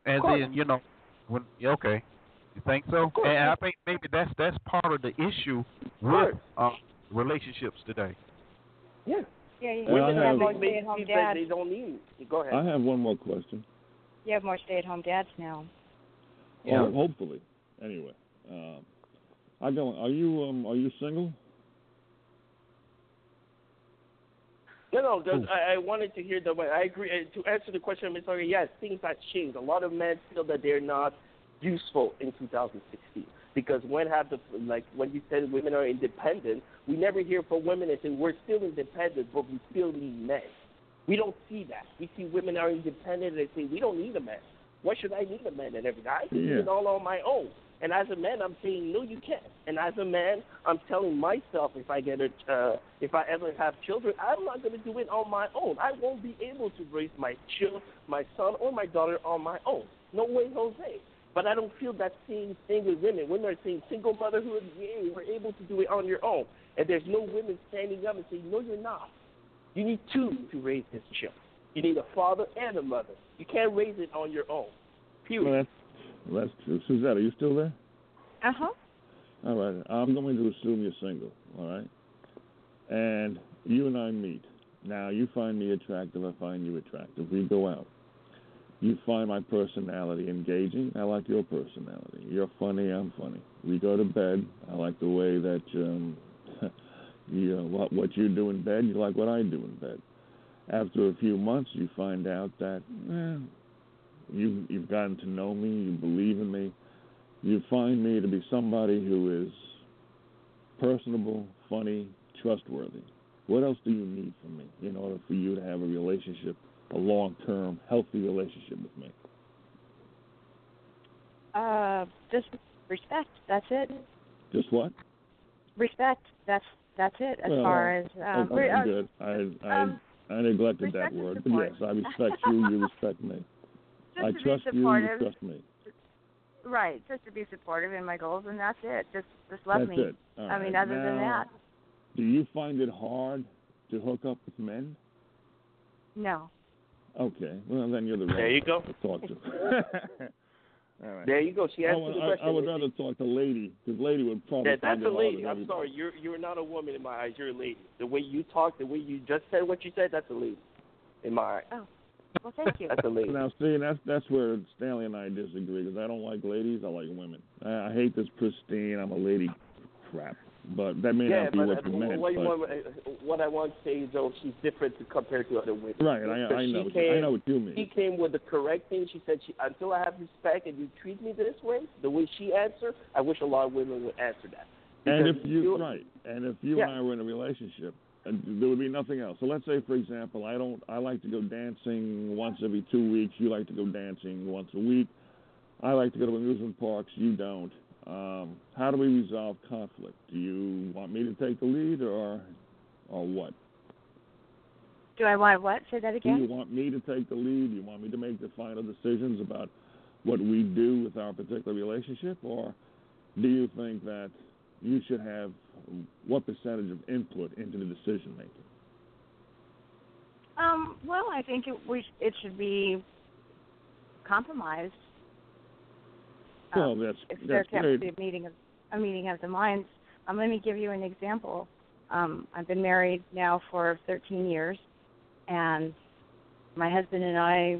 as in, you know, when okay, you think so? And I think maybe that's that's part of the issue with um, relationships today. Yeah. Yeah, you, Well, I have- have more stay-at-home dads. they don't need it. Go ahead. I have one more question. You have more stay-at-home dads now. Yeah. Oh, hopefully. Anyway, um, I don't. Are you um are you single? No, no. Just, I, I wanted to hear the. I agree. uh, To answer the question, Mr. Sorry, yes, things have changed. A lot of men feel that they're not useful in 2016 because when have the like when you said women are independent, we never hear from women and say we're still independent, but we still need men. We don't see that. We see women are independent and they say we don't need a man. Why should I need a man and everything? I can do it all on my own. And as a man, I'm saying no, you can't. And as a man, I'm telling myself if I get a, uh, if I ever have children, I'm not going to do it on my own. I won't be able to raise my child, my son or my daughter on my own. No way, Jose. But I don't feel that same thing with women. Women are saying single motherhood, yeah, we're able to do it on your own. And there's no women standing up and saying, no, you're not. You need two to raise this child. You need a father and a mother. You can't raise it on your own. Period. Well, that's well, that's true. Suzette, are you still there? Uh huh. All right. I'm going to assume you're single. All right. And you and I meet. Now you find me attractive. I find you attractive. We go out. You find my personality engaging. I like your personality. You're funny. I'm funny. We go to bed. I like the way that um, you know, what what you do in bed. You like what I do in bed. After a few months, you find out that eh, you you've gotten to know me. You believe in me. You find me to be somebody who is personable, funny, trustworthy. What else do you need from me in order for you to have a relationship, a long-term, healthy relationship with me? Uh, just respect. That's it. Just what? Respect. That's that's it. As Well, far as um, okay, re- uh, good. I I, um, I neglected that word, but yes, I respect you. You respect me. just I to trust be you. You supportive. trust me. Right. Just to be supportive in my goals, and that's it. Just just love That's me. it. All I mean, right. other than that, do you find it hard to hook up with men? no. Okay. Well, then you're the right There you go. to talk to. All right. There you go. She I would, the question. I would rather talk to lady because lady would probably That, that's find a it harder lady. I'm everybody. sorry. You're you're not a woman in my eyes. You're a lady. The way you talk, the way you just said what you said, that's a lady in my eyes. Oh. Well, thank you. That's amazing. Now, see, that's that's where Stanley and I disagree because I don't like ladies. I like women. I, I hate this pristine. I'm a lady crap. But that may yeah, not be what you meant. what, but, want, what I want to say is, though, she's different to, compared to other women. right, I, I know. came, I know what you mean. She came with the correct thing. She said, she, "Until I have respect and you treat me this way, the way she answered, I wish a lot of women would answer that." And if you you- right, and if you Yeah. and I were in a relationship, and there would be nothing else. So let's say, for example, I don't. I like to go dancing once every two weeks. You like to go dancing once a week. I like to go to amusement parks. You don't. Um, how do we resolve conflict? Do you want me to take the lead, or, or what? Do I want what? Say that again. Do you want me to take the lead? Do you want me to make the final decisions about what we do with our particular relationship, or do you think that you should have what percentage of input into the decision making? Um, well, I think it, we it should be compromised. Well, Um, that's if there that's can't be a meeting of a meeting of the minds. Um, let me give you an example. Um, I've been married now for 13 years, and my husband and I,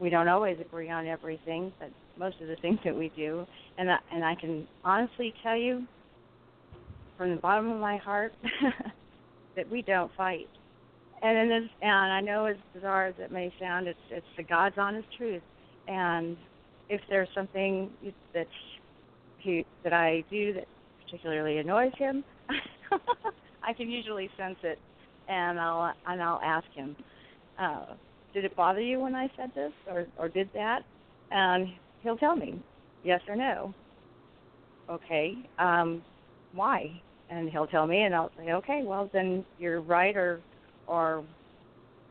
we don't always agree on everything, but most of the things that we do, and I, and I can honestly tell you, from the bottom of my heart, that we don't fight. And in this, and I know as bizarre as it may sound, it's it's the God's honest truth. And if there's something that he that I do that particularly annoys him, I can usually sense it, and I'll and I'll ask him, uh, "Did it bother you when I said this, or or did that?" And he'll tell me, yes or no. Okay, um, why? And he'll tell me, and I'll say, okay, well then you're right, or or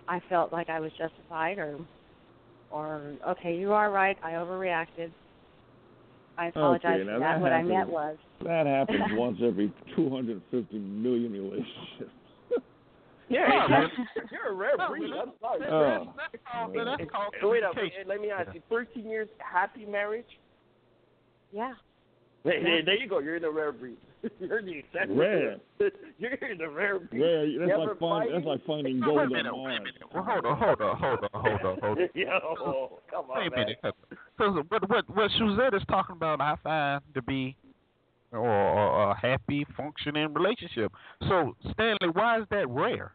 I felt like I was justified, or or okay, you are right, I overreacted. I apologize Okay, for that. that What I happens. meant was, That happens once every 250 million relationships. Yeah, Yeah, exactly. you're a rare breed. I'm sorry. Oh. That's called, that's called Wait up. communication. Let me ask you. 13 years happy marriage? yeah, There, Yeah. there you go. You're in a rare breed. You're the exception. Rare. You're in a rare breed. Rare, that's Never like find, that's like finding Wait gold a on minute, wait a Mars. minute. Well, hold on, hold on, hold on, hold on, hold on. Yo, come on, Wait a man. minute. Because what what what Suzette is talking about, I find to be or, or a happy, functioning relationship. So Stanley, why is that rare?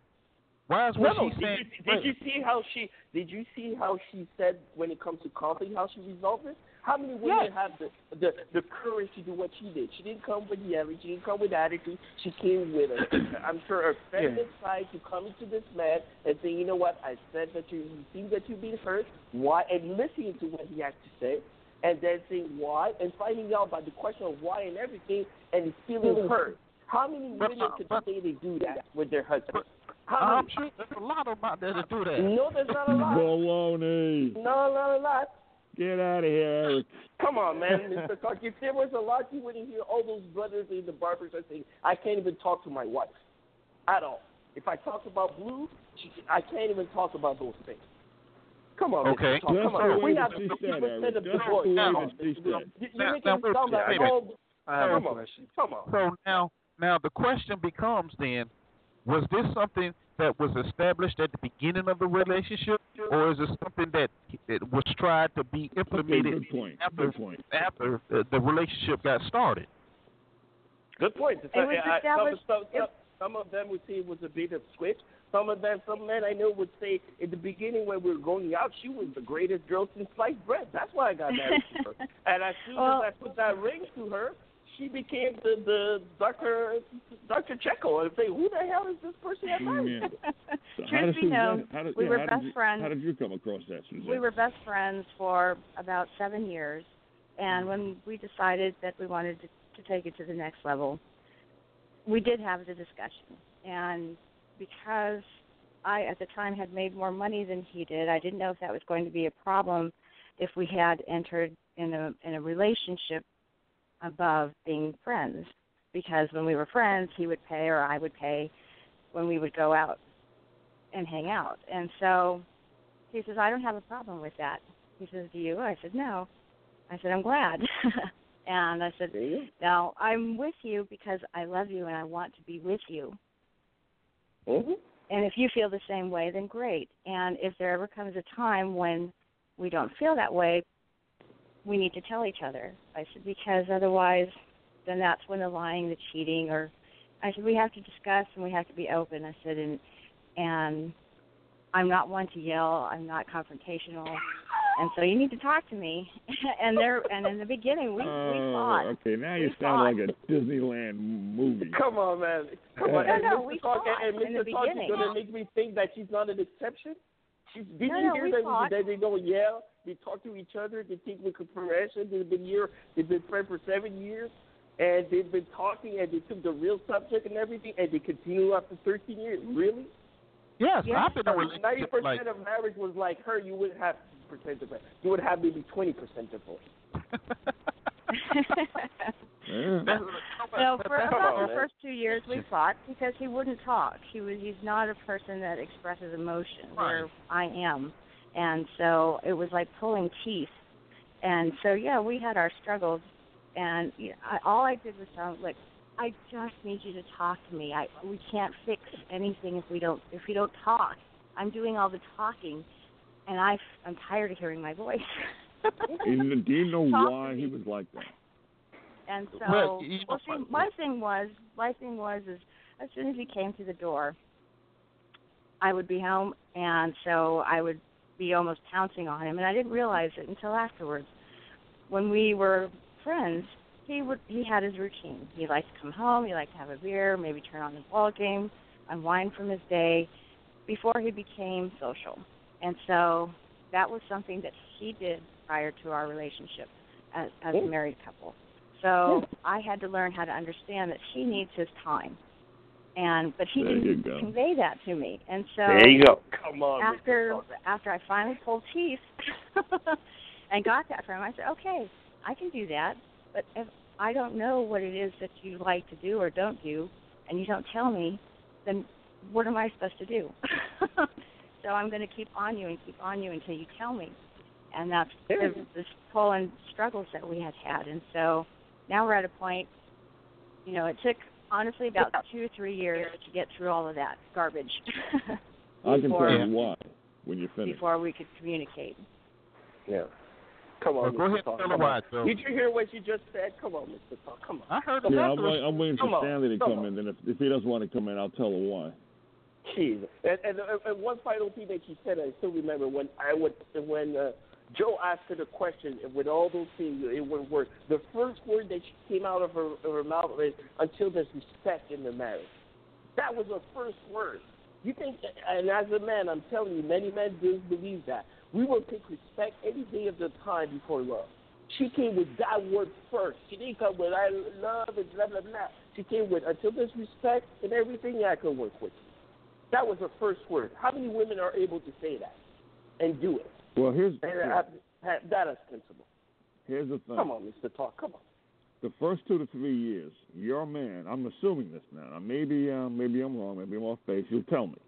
Why is what no. she's Did saying? you, did you see how she? Did you see how she said when it comes to conflict, how she resolved it? How many women Yes. have the, the the courage to do what she did? She didn't come with yelling. She didn't come with attitude. She came with a, I'm sure, a feminine side to coming to this man and saying, you know what? I said that you, you think that you've been hurt. Why? And listening to what he had to say, and then saying why, and finding out by the question of why and everything, and feeling hurt. How many But, women uh, could but- say they do that with their husbands? How I'm many? sure there's a lot of them out there that do that. No, there's not a lot. Baloney. No, not a lot. Get out of here, Eric. Come on, man, Mr. Clark. If there was a lot, you wouldn't hear all those brothers in the barbers are saying, I can't even talk to my wife at all. If I talk about blue, I can't even talk about those things. Come on, Okay. Mr. Clark. Come on. We that have she the said, people of the way Come that on. she said. You- Now- You're making now, it wait- sound like wait a minute. all. I have Come a on. Come on. So now, now the question becomes then: Was this something that was established at the beginning of the relationship, or is it something that it was tried to be Okay, implemented good point. after Good point. after the, the relationship got started? Good point. It was I- I- established- Some, some, it- some of them would say it was a bit of switch. Some of them, some men I know would say in the beginning when we were going out, she was the greatest girl since sliced bread. That's why I got married to her. And as soon Well- as I put that ring to her, she became the the Doctor Doctor Jekyll and say, who the hell is this person I married? Yeah. So how Truth be known, we yeah, were best you, friends. How did you come across that, Suzette? we were best friends for about seven years, and hmm. when we decided that we wanted to, to take it to the next level, we did have the discussion. And because I, at the time, had made more money than he did, I didn't know if that was going to be a problem if we had entered in a in a relationship above being friends. Because when we were friends, he would pay or I would pay when we would go out and hang out. And so he says, I don't have a problem with that. He says, Do you? I said, No. I said, I'm glad. and I said, Now, I'm with you because I love you and I want to be with you. Mhm. and if you feel the same way, then great. And if there ever comes a time when we don't feel that way, we need to tell each other. I said because otherwise, then that's when the lying, the cheating, or I said we have to discuss and we have to be open. I said and and I'm not one to yell. I'm not confrontational, and so you need to talk to me. and there and in the beginning we we Oh, fought. okay, now you We sound fought. like a Disneyland movie. Come on, man. Come on. No, and no, Mr. we Talk, fought and in the Mr. Talk is beginning. gonna make me think that she's not an exception. She's, did No, you no, hear we that, fought. that they don't yell? They talk to each other. They think with comparison. They've been here. They've been friends for seven years, and they've been talking, and they took the real subject and everything, and they continue after 13 years. Really? Yes, Yes, I've been in a Ninety percent like of marriage was like her. You wouldn't have percent of it. You would have maybe 20 percent divorce. Yeah. No, for about the first two years we fought because he wouldn't talk. He was he's not a person that expresses emotion where I am. And so it was like pulling teeth. And so yeah, we had our struggles and you know, I, all I did was tell him, look, I just need you to talk to me. I we can't fix anything if we don't if we don't talk. I'm doing all the talking and I I'm tired of hearing my voice. And do you know Talk why he was like that? And so, Well, you know, well, see, my thing was, my thing was, is as soon as he came through the door, I would be home, and so I would be almost pouncing on him, and I didn't realize it until afterwards. When we were friends, he would he had his routine. He liked to come home, he liked to have a beer, maybe turn on the ball game, unwind from his day, before he became social. And so that was something that he did prior to our relationship as, as a married couple. So I had to learn how to understand that he needs his time, and but he There didn't convey that to me. And so there you go. Come on. After after I finally pulled teeth and got that from him, I said, okay, I can do that. But if I don't know what it is that you like to do or don't do, and you don't tell me, then what am I supposed to do? so I'm going to keep on you and keep on you until you tell me. And that's the, the pull and struggles that we had had. And so now we're at a point, you know, it took honestly about two or three years to get through all of that garbage I can Before- tell you why when you finish. before we could communicate. Yeah. Come on, go Mr. ahead Talk. and tell Come on. Joe. Did you hear what you just said? Come on, Mr. Talk. Come on. I heard Yeah, about I'm, wait- I'm waiting for Come on, Stanley to come come in. Then if, if he doesn't want to come in, I'll tell him why. Jeez. And, and, and one final thing that you said, I still remember when I would when uh, Joe asked her the question and with all those things, it wouldn't work. The first word that she came out of her, of her mouth was until there's respect in the marriage. That was her first word. You think, and as a man, I'm telling you, many men do believe that. We will pick respect any day of the time before love. She came with that word first. She didn't come with I love and blah blah blah. She came with until there's respect and everything. I can work with you. That was her first word. How many women are able to say that and do it? Well, here's have, have that as here's the thing. Come on, Mr. Talk. Come on. the first two to three years, your man, I'm assuming this now. maybe, uh, maybe I'm wrong. Maybe I'm off base. You'll tell me.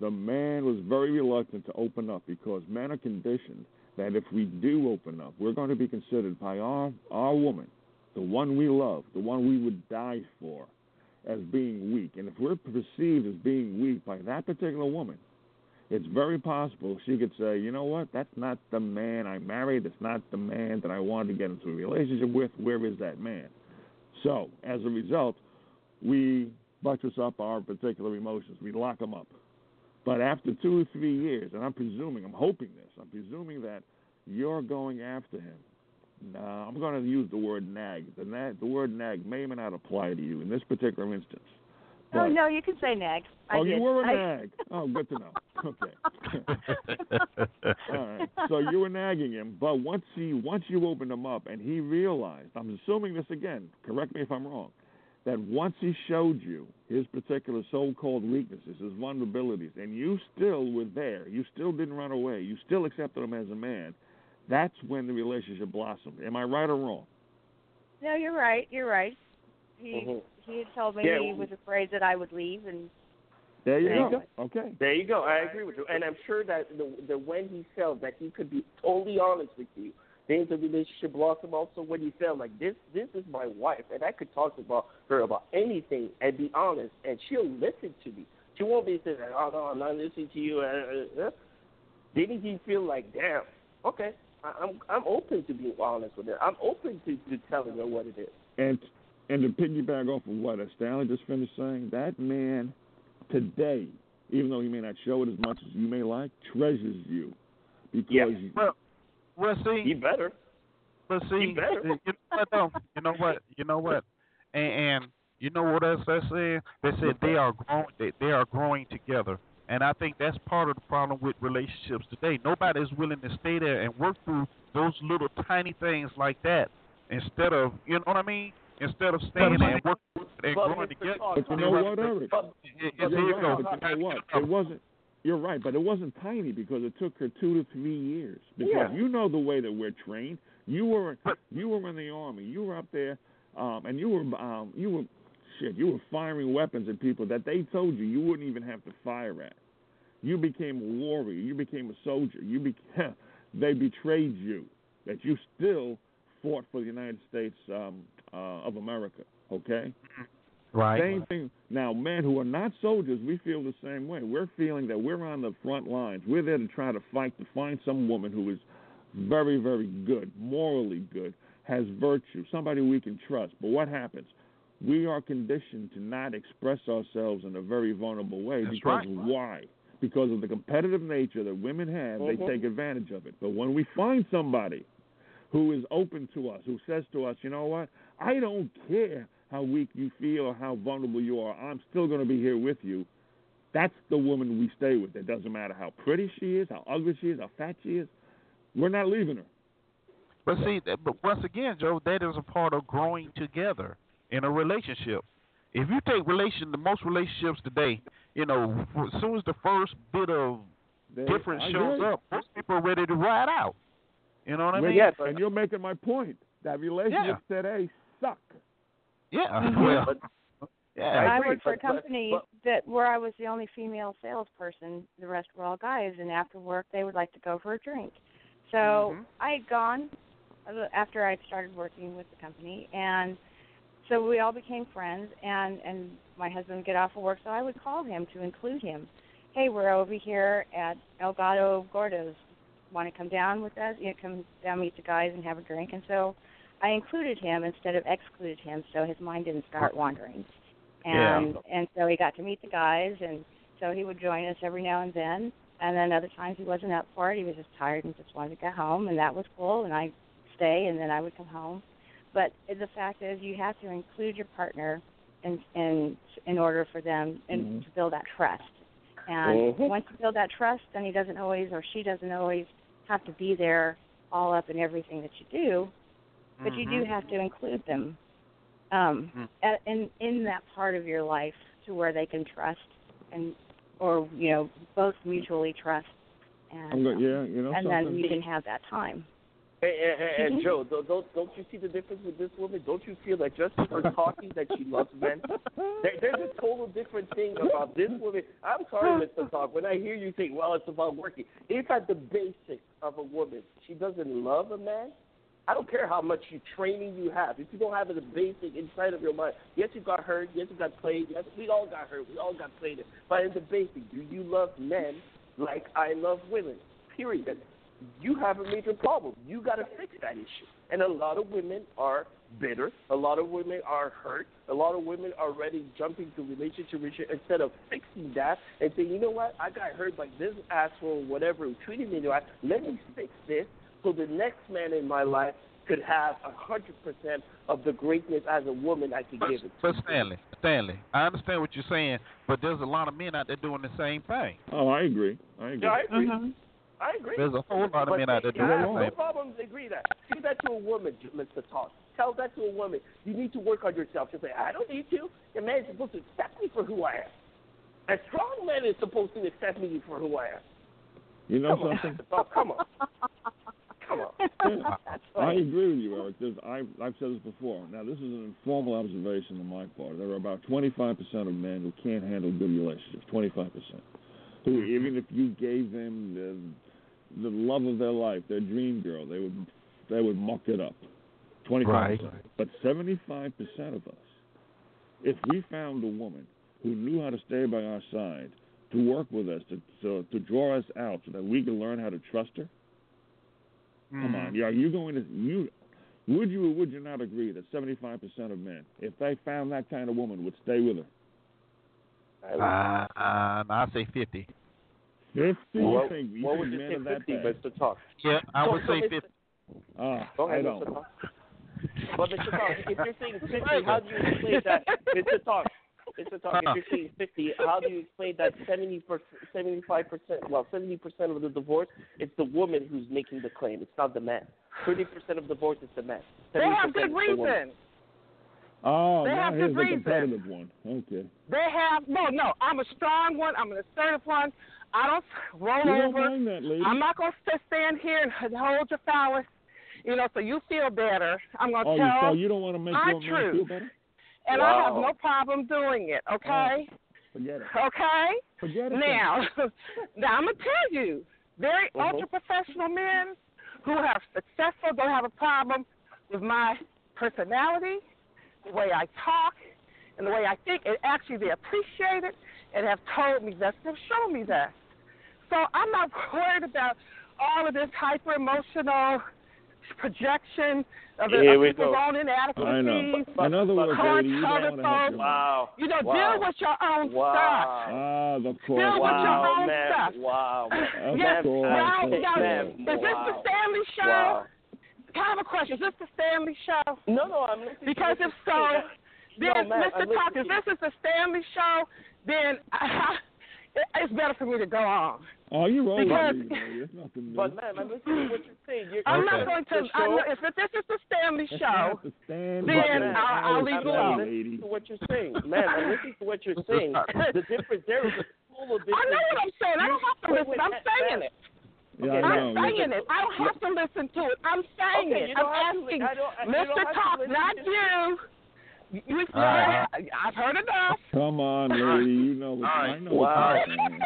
The man was very reluctant to open up because men are conditioned that if we do open up, we're going to be considered by our our woman, the one we love, the one we would die for, as being weak. And if we're perceived as being weak by that particular woman, it's very possible she could say, you know what, that's not the man I married. It's not the man that I wanted to get into a relationship with. Where is that man? So, as a result, we buttress up our particular emotions. We lock them up. But after two or three years, and I'm presuming, I'm hoping this, I'm presuming that you're going after him. Now, I'm going to use the word nag. The, nag, the word nag may or may not apply to you in this particular instance. Oh no, you can say nag. I oh, did. you were a I- nag. Oh, good to know. Okay. All right. So you were nagging him, but once he once you opened him up and he realized, I'm assuming this again. Correct me if I'm wrong. That once he showed you his particular so-called weaknesses, his vulnerabilities, and you still were there, you still didn't run away, you still accepted him as a man. That's when the relationship blossomed. Am I right or wrong? No, you're right. You're right. He Mhm. he had told me Yeah, he was afraid that I would leave, and There you There you go. Okay. There you go. I agree with you. And I'm sure that the, the when he felt that he could be totally honest with you, things the relationship blossom also when he felt like this this is my wife and I could talk about her about anything and be honest and she'll listen to me. She won't be saying, "Oh no, I'm not listening to you." Uh, uh, uh. Didn't he feel like, "Damn, okay, I, I'm I'm open to being honest with her. I'm open to, to telling her what it is." And and to piggyback off of what Stanley just finished saying, that man today, even though he may not show it as much as you may like, treasures you because Yeah. Well, well, see, He better. But see, You better. you know what though? You know what? You know what? And, and you know what else they said? They said they are growing. They, they are growing together, and I think that's part of the problem with relationships today. Nobody is willing to stay there and work through those little tiny things like that instead of you know what I mean. Instead of staying there and working and But growing Mr. together. Todd, But you know what, Eric? But, It- You're here you go. but you know what? It wasn't. You're right, but it wasn't tiny because it took her two to three years. Because Yeah. you know the way that we're trained. You were you were in the army. You were up there, um, and you were um, you were shit. You were firing weapons at people that they told you you wouldn't even have to fire at. You became a warrior. You became a soldier. You became. They betrayed you. That you still fought for the United States um, uh, of America. Okay. Right. Same thing. Now, men who are not soldiers, we feel the same way. We're feeling that we're on the front lines. We're there to try to fight to find some woman who is very, very good, morally good, has virtue, somebody we can trust. But what happens? We are conditioned to not express ourselves in a very vulnerable way That's because right. why? Because of the competitive nature that women have, they Mhm. take advantage of it. But when we find somebody who is open to us, who says to us, you know what, I don't care how weak you feel or how vulnerable you are, I'm still going to be here with you. That's the woman we stay with. It doesn't matter how pretty she is, how ugly she is, how fat she is. We're not leaving her. But see, but once again, Joe, that is a part of growing together in a relationship. If you take relation, the most relationships today, you know, as soon as the first bit of They- difference I shows up, most people are ready to ride out. You know what I mean? Yeah, and you're making my point. That relationship relationships today suck. Yeah. Mhm. Well, But- yeah. I, agree, worked for a but- but- company but- that where I was the only female salesperson. The rest were all guys, and after work they would like to go for a drink. So Mhm. I had gone uh, after I started working with the company, and so we all became friends. And and my husband would get off of work, so I would call him to include him. Hey, we're over here at El Gato Gordo's. Want to come down with us? You know, come down meet the guys and have a drink. And so I included him instead of excluded him, so his mind didn't start wandering. Yeah. And and so he got to meet the guys, and so he would join us every now and then. And then other times he wasn't up for it; he was just tired and just wanted to go home, and that was cool. And I'd stay, and then I would come home. But the fact is, you have to include your partner in in in order for them and Mhm. to build that trust. And Mhm. once you build that trust, then he doesn't always or she doesn't always have to be there all up in everything that you do, but you do Mhm. have to include them um, Mm. at, in in that part of your life to where they can trust and or you know both mutually trust and I'm go- um, yeah, you know and something. then you can have that time. And, and, and. Joe, don't, don't don't you see the difference with this woman? Don't you feel that just for talking that she loves men? There, there's a total different thing about this woman. I'm sorry, Mr. Talk. When I hear you say, "Well, it's about working," it's at the basics of a woman. She doesn't love a man. I don't care how much you training you have. If you don't have the basic inside of your mind. Yes, you got hurt. Yes, you got played. Yes, we all got hurt. We all got played. But in the basic, do you love men like I love women? Period you have a major problem. You got to fix that issue. And a lot of women are bitter. A lot of women are hurt. A lot of women are ready jumping to relationship instead of fixing that and saying, you know what, I got hurt by this asshole, whatever, treated me. Let me fix this so the next man in my life could have a hundred percent of the greatness as a woman I could But, give it. but Stanley, Stanley, I understand what you're saying, but there's a lot of men out there doing the same thing. Oh, I agree. I agree. Yeah, I agree. Mm-hmm. I agree. There's a whole lot of But men out there see, doing I the have no same. problem to agree that. Say that to a woman, Mr. Toss. Tell that to a woman. You need to work on yourself. She'll say, I don't need to. The man is supposed to accept me for who I am. A strong man is supposed to accept me for who I am. You know Come something? Mr. Toss, come on. Come on. That's I agree with you, Eric. There's, I've, I've said this before. Now, this is an informal observation on my part. There are about 25% of men who can't handle good relationships. 25%. Who, mm-hmm. even if you gave them the, the love of their life, their dream girl, they would, they would muck it up. 25%. Right. But 75% of us, if we found a woman who knew how to stay by our side, to work with us, to to, to draw us out, so that we can learn how to trust her. Come on, yeah, you going to you? Would you or would you not agree that 75% of men, if they found that kind of woman, would stay with her? Uh, uh, I say 50. 50? What, you think, you what would you say, 50, bad? Mr. Talk? Yeah, I So- would so say 50. Ah, Go ahead, I don't. Mr. Talk. But Mr. Talk, if you're saying 50, how do you explain that? Mr. Talk, Mr. a if you're saying 50, how do you explain that 70 75%, well, 70% of the divorce, it's the woman who's making the claim. It's not the man. 30% of divorce is the man. They 70% have good is the reason. Oh, They now have here's good the reason. competitive one. Okay. They have no, no. I'm a strong one. I'm an assertive one. I don't roll You don't mind that, lady. I'm not gonna stand here and hold your phallus, you know, so you feel better. I'm gonna oh, you, tell, so you don't want to make our your man truth. feel better? And I have no problem doing it. Okay, Forget it. okay. Forget it. Now, now I'm gonna tell you, very Mhm. ultra professional men who have successful don't have a problem with my personality, the way I talk, and the way I think. And actually, they appreciate it and have told me that. They've shown me that. So I'm not worried about all of this hyper emotional projection of, the, Here of we people's go. own inadequacies. I know. In other words, Hard lady, you don't want to have colorful. Wow. You know, Wow. deal with your own stuff. Wow. Ah, the Deal course. with your Wow, own man. stuff. Wow. Of Yes, course. now, now, course. is this the Stanley show? Wow. I have a question. Is this the Stanley show? No, no, I'm listening. Because if so, No, then ma'am, Mr. I'm Talk, if this is the Stanley show, then it's better for me to go on. Oh, you're right. Because- lady, lady. There's. But ma'am, I'm listening to what you're saying. You're, I'm Okay. not going to. The I'm show- not, if this is the Stanley show, not the stand then up I'll- I'll there. leave Hey, it alone. listening to what you're saying, man. I'm listening to what you're saying. The difference there is a total I difference. know what I'm saying. I don't have to listen. wait, I'm saying it. Okay, I I'm know. saying it. I don't have to listen to it. I'm saying Okay, it. I'm don't to asking I don't- I- Mr. don't to Talk, not to- you. You, Uh-huh. I've heard enough. Come on, lady. You know what All right. I know Wow. what you're saying.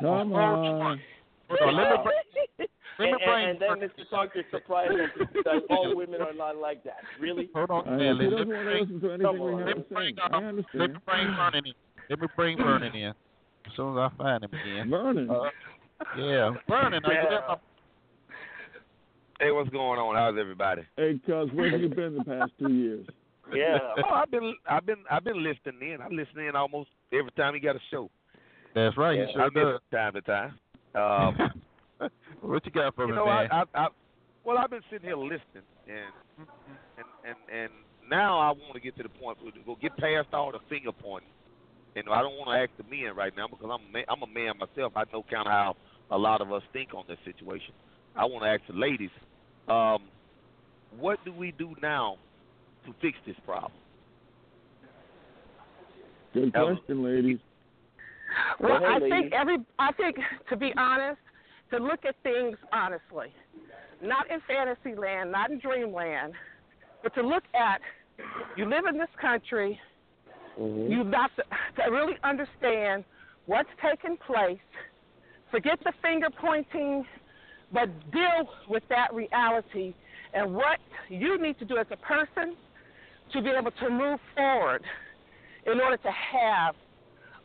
Come on. Hold on, let me bring, let me And, bring, and, and then Mr. Talk, you're surprised that, that all women are not like that. Really? hold on, I know. Let me bring, Come on. let me bring, I uh, let me bring Vernon in. Let me bring Vernon in. As soon as I find him again. Vernon. Uh, yeah, Vernon, are you there? Hey, what's going on? How's everybody? Hey, cuz, where have you been the past two years? Yeah. Oh, I've been, I've been, I've been listening in. I listen in almost every time he got a show. That's right. Yeah, you sure I miss does. time to time. Um, what you got for you me, know, man? I, I, I, well, I've been sitting here listening, and and and and now I want to get to the point where to go get past all the finger pointing. And I don't want to ask the men right now because I'm a man, I'm a man myself. I know kind of how a lot of us think on this situation. I want to ask the ladies, um, what do we do now to fix this problem? Good Um, question, ladies. Well, Go ahead, I lady. think every. I think to be honest, to look at things honestly, not in fantasy land, not in dreamland, but to look at. You live in this country. Mm-hmm. You've got to, to really understand what's taking place. Forget the finger pointing, but deal with that reality and what you need to do as a person to be able to move forward in order to have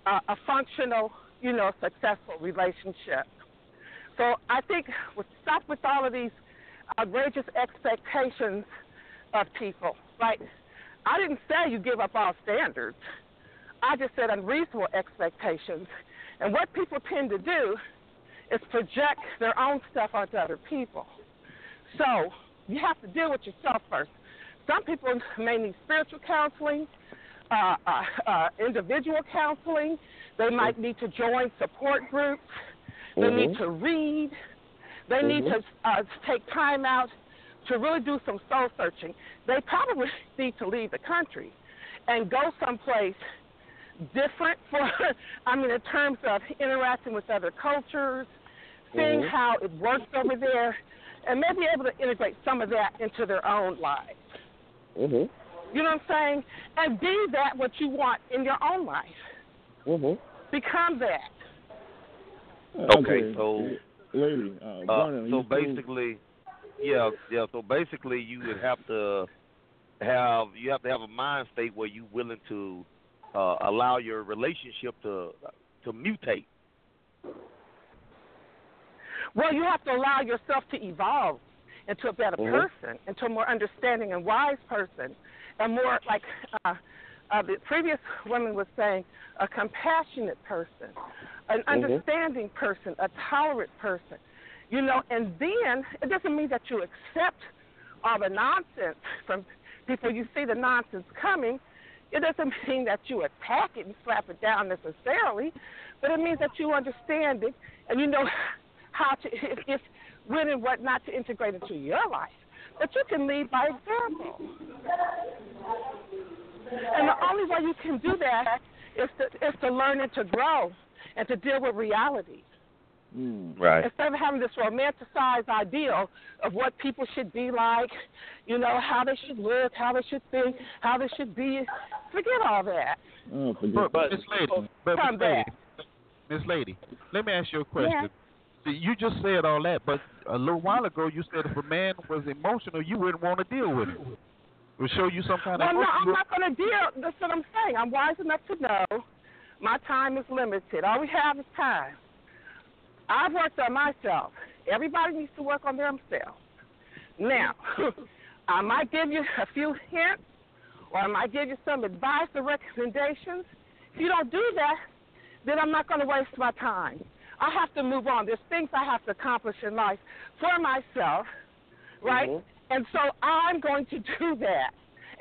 a, a functional, you know, successful relationship. So I think with stop with all of these outrageous expectations of people. Right? I didn't say you give up all standards. I just said unreasonable expectations. And what people tend to do is project their own stuff onto other people. So you have to deal with yourself first. Some people may need spiritual counseling, uh, uh, uh, individual counseling. They might need to join support groups. They need to read. They need to uh, take time out to really do some soul searching. They probably need to leave the country and go someplace different for I mean in terms of interacting with other cultures, seeing Mhm. how it works over there and maybe able to integrate some of that into their own lives. Mhm. You know what I'm saying? And be that what you want in your own life. Mhm. Become that. Okay, so lady, uh, Uh, so you still- basically, yeah, yeah. So basically, you would have to have you have to have a mind state where you're willing to uh, allow your relationship to to mutate? Well, you have to allow yourself to evolve into a better Mhm. person, into a more understanding and wise person, a more like uh, uh, the previous woman was saying, a compassionate person, an understanding person, a tolerant person. You know, and then it doesn't mean that you accept all the nonsense from people. You see the nonsense coming. It doesn't mean that you attack it and slap it down necessarily, but it means that you understand it and you know how to if, if when and what not to integrate into your life. But you can lead by example. And the only way you can do that is to is to learn and to grow and to deal with reality. Mm. Right. Instead of having this romanticized ideal of what people should be like, you know, how they should look, how they should think, how they should be, forget all that. Oh, forget But, that. Miss Lady, but Come Miss Lady. Miss Lady, let me ask you a question. See, You just said all that, but a little while ago you said if a man was emotional, you wouldn't want to deal with it. It would show you some kind of Well, no. I'm not going to deal. That's what I'm saying. I'm wise enough to know my time is limited. All we have is time. I've worked on myself. Everybody needs to work on themselves. Now, I might give you a few hints, or I might give you some advice or recommendations. If you don't do that, then I'm not going to waste my time. I have to move on. There's things I have to accomplish in life for myself, right? Mhm. And so I'm going to do that.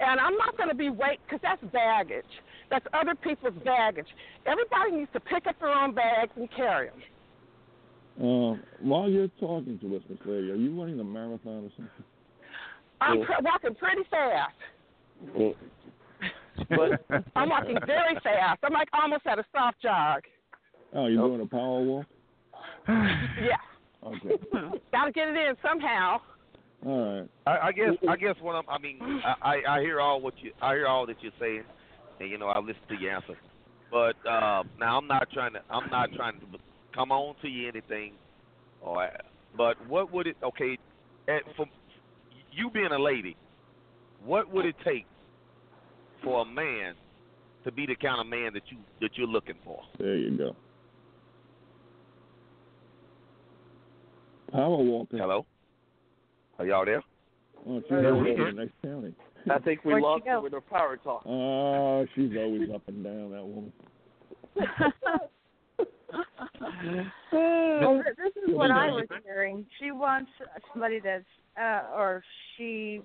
And I'm not going to be wait because that's baggage. That's other people's baggage. Everybody needs to pick up their own bags and carry them. Uh, while you're talking to us, Miss Lady, are you running a marathon or something? I'm Yeah. pr- walking pretty fast. But I'm walking very fast. I'm like almost at a soft jog. Oh, you're Oh. doing a power walk? Yeah. Okay. Got to get it in somehow. All right. I, I guess I guess what I'm I mean I, I I hear all what you I hear all that you're saying, and you know I listen to your answer, but uh, now I'm not trying to I'm not trying to come on to you anything, or but what would it okay, at, for you being a lady, what would it take for a man to be the kind of man that you that you're looking for? There you go. Power walking. Hello, are y'all there? Oh, she's Yeah, over we there in next county. I think we Where'd lost her with her power talk. Oh, she's always up and down, that woman. well, this is what I was hearing. She wants somebody that's, uh, or she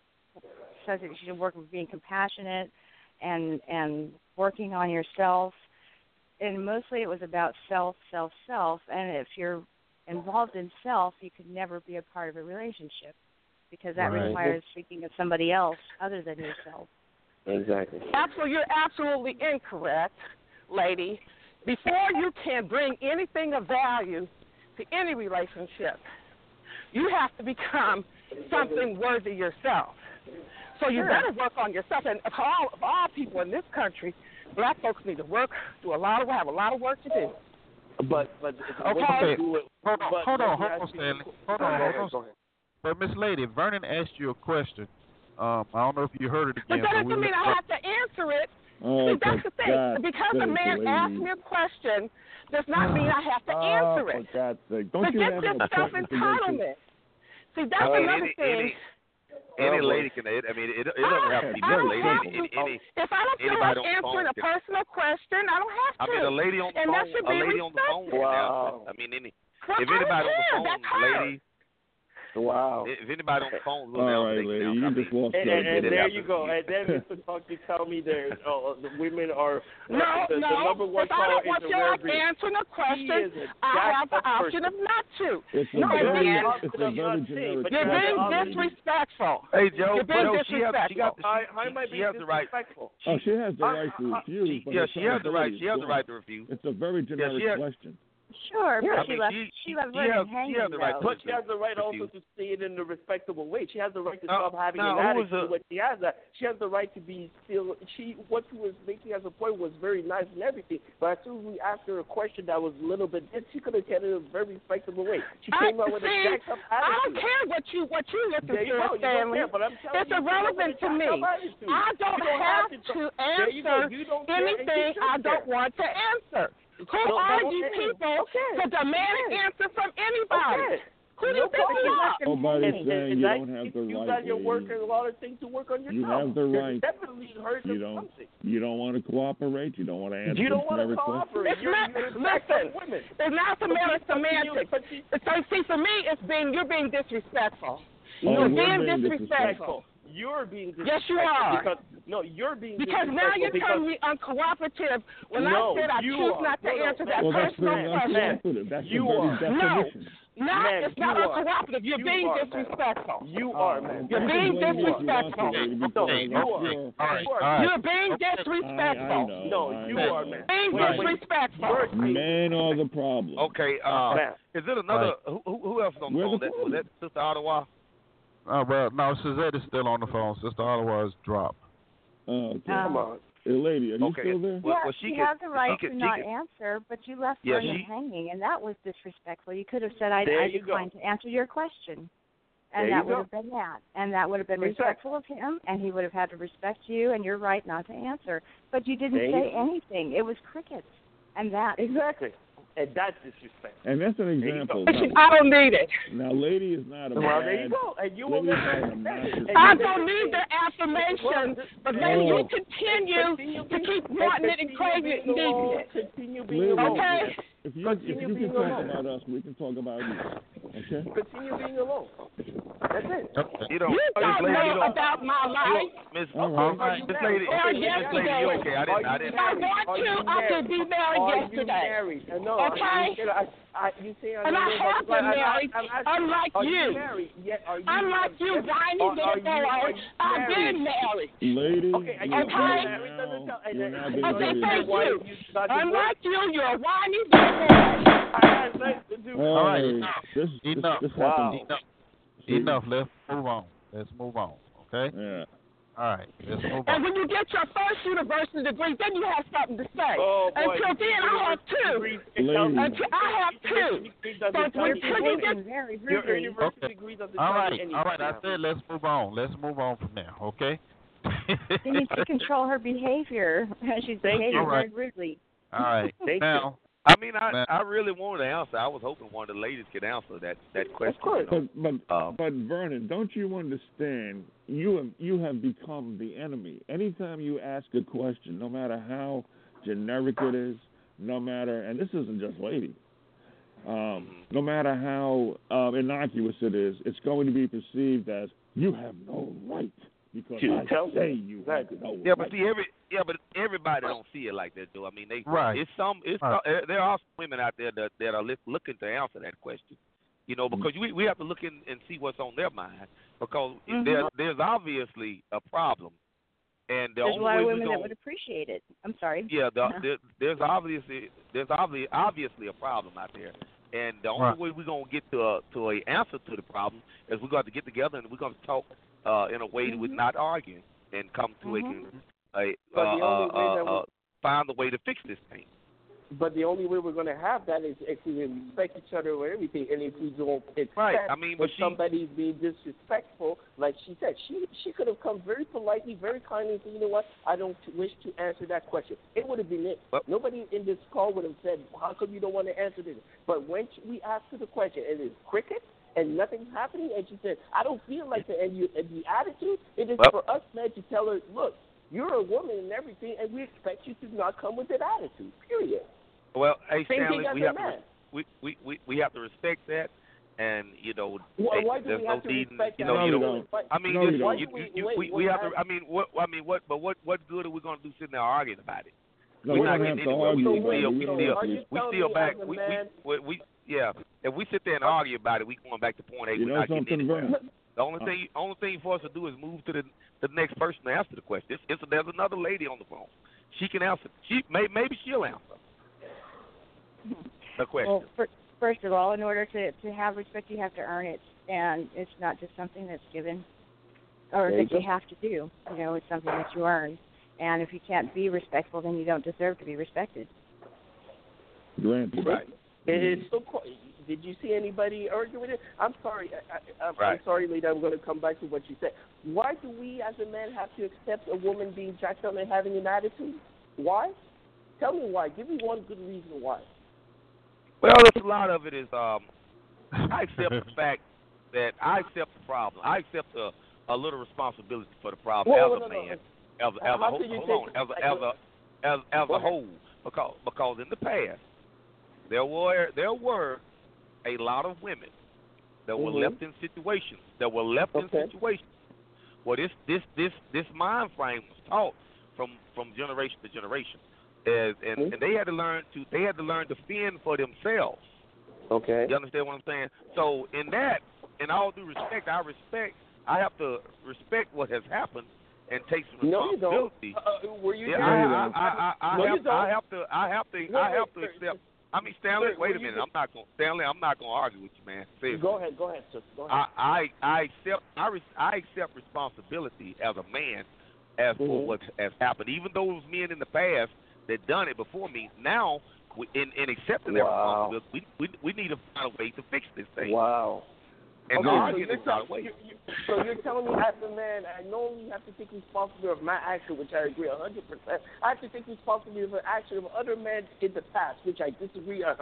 says that she's working with being compassionate and and working on yourself. And mostly it was about self, self, self. And if you're involved in self, you could never be a part of a relationship because that Right. requires thinking of somebody else other than yourself. Exactly. Absolutely, you're absolutely incorrect, lady. Before you can bring anything of value to any relationship, you have to become something worthy yourself. So you Sure. better work on yourself. And of all of all people in this country, black folks need to work, do a lot of have a lot of work to do. But but Okay. what you it, Hold on, but, hold on, hold on, Stanley. Hold on, hold on. go ahead. But Miss Lady, Vernon asked you a question. Um, I don't know if you heard it But again. that but we doesn't mean I have to answer it. Oh, See, that's the thing. God because a man lady. asked me a question does not mean I have to oh, answer it. for God's sake. Don't you Forget have this self appointment to go to? entitlement. See, that's I another any, thing. any, any lady can. I mean, it, it doesn't have to be I this lady. have Any, any, if I don't feel anybody like on the answering phone a can- personal question, I don't have I to. mean, a lady on the and that phone, should a be lady on the phone Wow. answer. I mean, any, Well, if anybody on the phone, That's her. lady, Wow. if anybody on the phone will All answer, right, they can lady, answer. you I just mean, lost And, your and, and there you go. And then Mr. Talk, you tell me there, oh, the women are No, the, no. the number one if I don't want a you like answering a question, is a I have the option person. of not to. It's a No, very, man. it's a very generic But You're you have being disrespectful. Hey Joe, You're being Joe, she has, she got, How, how I she, being has the right. disrespectful? Oh, she has the Uh, right to uh, refuse. Yeah, it's she has the right. She has the right to refuse. It's a very generic question. Sure, Yeah, but I she mean, left. she- she she- left she Vernon has- she hanging. has the right But she has the right also to say it in a respectable way. She has the right to Now- stop having now, an attitude the- when she has that. She has the right to be still. She what she was making as a point was very nice and everything. But as soon as we asked her a question that was a little bit, she could have said it in a very respectable way. She I, came out with see, a jacked up I don't care what you what you listen There you to, go. You don't Stanley. care, but I'm telling It's you, she came out irrelevant to me. jacked up attitude. I don't, You don't have, have to to- There you answer You don't care, and you anything I don't want to answer. Who No, are no, you okay. people Okay. to demand an answer from anybody? Okay. Who do you think you are? Nobody's And- and- saying and you don't have the right you right. got your lady. work and a lot of things to work on yourself. You have the right. Definitely hurt You don't. something. You don't want to cooperate. You don't want to answer You don't want to cooperate. It's You're, not- you're listen. women. It's not a matter of But you- semantics. but you- So see, for me, it's being you're being disrespectful. Oh, you're we're being being disrespectful. You're being Yes, you are. Because, no, you're being Because now you're because telling me uncooperative when No, I said I choose are. not to No, no, answer no. that Well, personal question. uncooperative. That's You are. No. definition. No, Man, it's not you uncooperative. You're You being are, man. disrespectful. you are, man. You're being blame me if you want to, disrespectful. lady, you that's are. your- All right, You are. all right. You're being Okay. I, I disrespectful. No, you are, man. Being Wait, wait. disrespectful. You're being- Men are the problem. Okay, uh, is it another? Who, who who else is on the Where's phone? That, was that Sister Ottawa? Uh, well, no, Suzette is still on the phone. Sister Ottawa is dropped. Oh, okay. Um, Come on. Hey, lady, are you Okay. still there? Well, yeah, well, she you can- have the right she to can- not can- answer, but you left Yeah, Vernon she- hanging, and that was disrespectful. You could have said, "I, There I you go. to answer your question," and There that would go. have been that, and that would have been Exactly. respectful of him, and he would have had to respect you and your right not to answer. But you didn't There say go. anything. It was crickets, and that Exactly. And that's disrespect. And that's an example. Now, I don't need it. now, lady is not a Well, bad. there you go. And you will Lady never is not a understand massive- it. And I don't need the affirmation, but Well, then Oh. you continue to keep wanting it and craving it and needing it. Continue being Lady, alone. Okay? If you, if Continue you being can talk alone. about us, we can talk about you. Okay? Continue being alone. That's it. Okay. You don't. You don't lady, you know don't. about my life. Miss, All All right. right. Miss lady, Well, Miss lady, you okay? I didn't. I didn't. If I want Are to, you I could be married Are you yesterday. married? Uh, No, Okay? You said, I, I, you say And I have been married, unlike are you. married? Yet, are you Unlike you, whiny Are- are little you- boy, are you I've been married? married. Lady, Okay, and you you Okay. are married? Now, you're then- now Okay, married. thank you. you? Unlike you, you're a whiny little boy. I had nothing to do with All right, enough. this, Enough. this Wow. Enough. Enough. Let's move on. Let's move on. Okay. Yeah. All right. Let's move And when you get your first university degree, then you have something to say. Oh, boy. Until then, I have two. Until I have two. But But you're until you get your rudely. university Okay. degree doesn't All right, all right. I said let's move on. Let's move on from there. Okay. She needs to control her behavior. She's Thank behaving you. Very rudely. All right. Thank now, I mean, I Man. I really wanted to answer. I was hoping one of the ladies could answer that that question. Of course. you But know. but Um, but Vernon, don't you understand? You have you have become the enemy. Anytime you ask a question, no matter how generic it is, no matter, and this isn't just lady. Um, no matter how um, innocuous it is, it's going to be perceived as you have no right because To I tell say you Exactly. Yeah, but right. see, every yeah, but everybody don't see it like that, though. I mean, they Right. It's some. It's Right. some, there are some women out there that that are li- looking to answer that question. You know, because we we have to look in and see what's on their mind because Mhm. there there's obviously a problem, and the There's a lot way of women gonna that would appreciate it. I'm sorry. yeah, the, Uh-huh. there, there's obviously there's obviously obviously a problem out there, and the only Right. way we're gonna get to a to a answer to the problem is we're going to get together and we're going to talk uh, in a way we're Mhm. not arguing and come to a, Mhm. con- a uh, the way uh, uh, find a way to fix this thing. But the only way we're going to have that is if we respect each other or everything, and if we don't accept Right. I mean, but she- somebody's being disrespectful, like she said, she she could have come very politely, very kindly, and said, you know what, I don't wish to answer that question. It would have been it. But- Nobody in this call would have said, how come you don't want to answer this? But when we asked her the question, and it's cricket. And nothing's happening, and she said, "I don't feel like it." And you, and the attitude, it is Well- for us men to tell her, "Look, you're a woman and everything, and we expect you to not come with that attitude." Period. Well, hey Same Stanley, thing as we a have to man. we, we we we have to respect that, and you know, Why, hey, why do there's we no have to need, respect you that? know, No, you we know. don't. Why- I mean, No, you, you you, you, Wait, we, we have to. I mean, what I mean, what? But what what good are we going to do sitting there arguing about it? No, we're we not don't getting have to anywhere. We argue still, about it. we We still, have Are to- you we still back. We, we, we, we, yeah. If we sit there and argue about it, we going back to point A. You we're know not getting something, anywhere. The only uh. thing, only thing for us to do is move to the the next person to answer the question. It's, it's, there's another lady on the phone. She can answer. She may, maybe she'll answer. A question. Well, fir- first of all, in order to to have respect, you have to earn it, and it's not just something that's given or There that you go. have to do. You know, it's something that you earn. And if you can't be respectful, then you don't deserve to be respected. Granted. right. It is so. Did you see anybody arguing with it? I'm sorry. I, I, I'm, Right. I'm sorry, lady. I'm going to come back to what you said. Why do we, as a man, have to accept a woman being jacked up and having an attitude? Why? Tell me why. Give me one good reason why. Well, it's a lot of it is um, I accept the fact that I accept the problem. I accept a, a little responsibility for the problem Whoa, as no, a man, no. as a, as a whole, hold on, as a, as a as as a whole because because in the past there were there were a lot of women that were Mhm. left in situations that were left Okay. in situations where this this this this mind frame was taught from from generation to generation, as, and Mhm. and they had to learn to they had to learn to fend for themselves. Okay. You understand what I'm saying? So in that, in all due respect, I respect. I have to respect what has happened and take some No, you don't. responsibility. Uh, were you Yeah, there? I, I, I, I, I, No, have, I don't. have to. I have to. Wait, I have to sir, accept. I mean, Stanley. sir, wait a minute. I'm not going. Stanley. I'm not going to argue with you, man. Seriously. Go ahead. Go ahead, sir. Go ahead. I, I, I accept. I, res- I accept responsibility as a man as for Mhm. what has happened. Even though those men in the past that done it before me, now in, in accepting Wow. responsibility, we, we we need to find a way to fix this thing. Wow. And okay, so you're, tell- you, you, so you're telling me as a man, I know you have to take responsibility of my action, which I agree 100%. I have to take responsibility of the action of other men in the past, which I disagree 100%.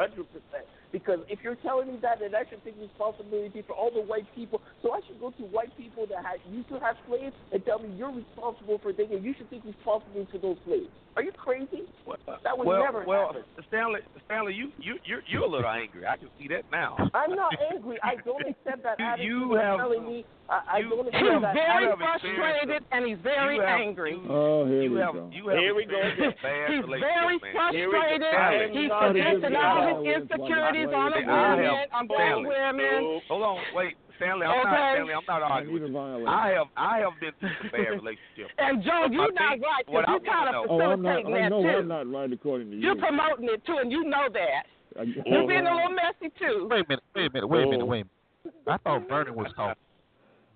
Because if you're telling me that, then I should take responsibility for all the white people. So I should go to white people that had, used to have slaves and tell me you're responsible for thinking you should take responsibility for those slaves. Are you crazy? Well, uh, That would well, never well, happen. Stanley, Stanley, you you you're, you're a little angry. I can see that now. I'm not angry. I don't accept that attitude. you of have- telling me I, I you- don't He's accept that very frustrated and he's very you have, angry. You, Oh, here you we have, go. You have Here we go experienced again. a bad He's relationship, very man. Here we go. frustrated. He's Started projecting getting all his insecurities like on a ways. I women, have- on black Stanley. women. Hold on, wait, Stanley. I'm not Stanley. I'm not arguing. need with a you. violation. I have I have been through some bad relationships. And Joe, you my not thing- right what because I you kind wanna of Oh, I'm not. facilitating I that too. I'm not right according to you. You're promoting it too, and you know that. I, You're being a little messy too. Wait a minute. Wait a minute. Wait a minute. Oh. Wait a minute. I thought Vernon was talking.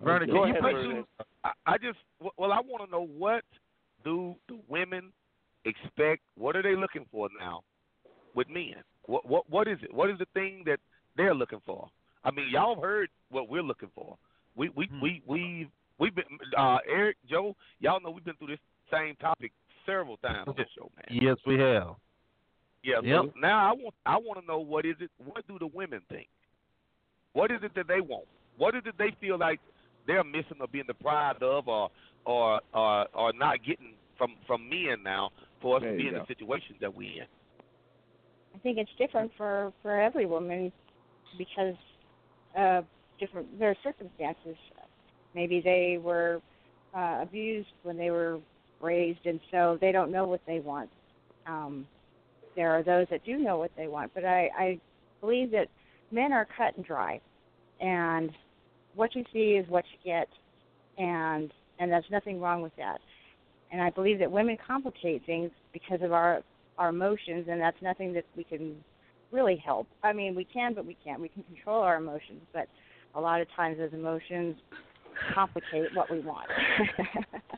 Vernon, Okay. can Go you ahead, put Vernon. I, I just well, I want to know what do the women expect? What are they looking for now with men? What what what is it? What is the thing that they're looking for? I mean, y'all have heard what we're looking for. We we Hmm. we we we've been uh, Eric Joe. Y'all know we've been through this same topic several times on this show, man. Yes, we have. Yeah. Yep. So now I want I want to know what is it? What do the women think? What is it that they want? What is it they feel like they're missing or being deprived of, or or or, or not getting from from men now for us There to be in go. the situations that we're in? Think it's different for for every woman because of different their circumstances. Maybe they were uh, abused when they were raised, and so they don't know what they want. Um, there are those that do know what they want, but I, I believe that men are cut and dry, and what you see is what you get, and and there's nothing wrong with that. And I believe that women complicate things because of our our emotions, and that's nothing that we can really help. I mean, we can, but we can't. We can control our emotions, but a lot of times those emotions complicate what we want.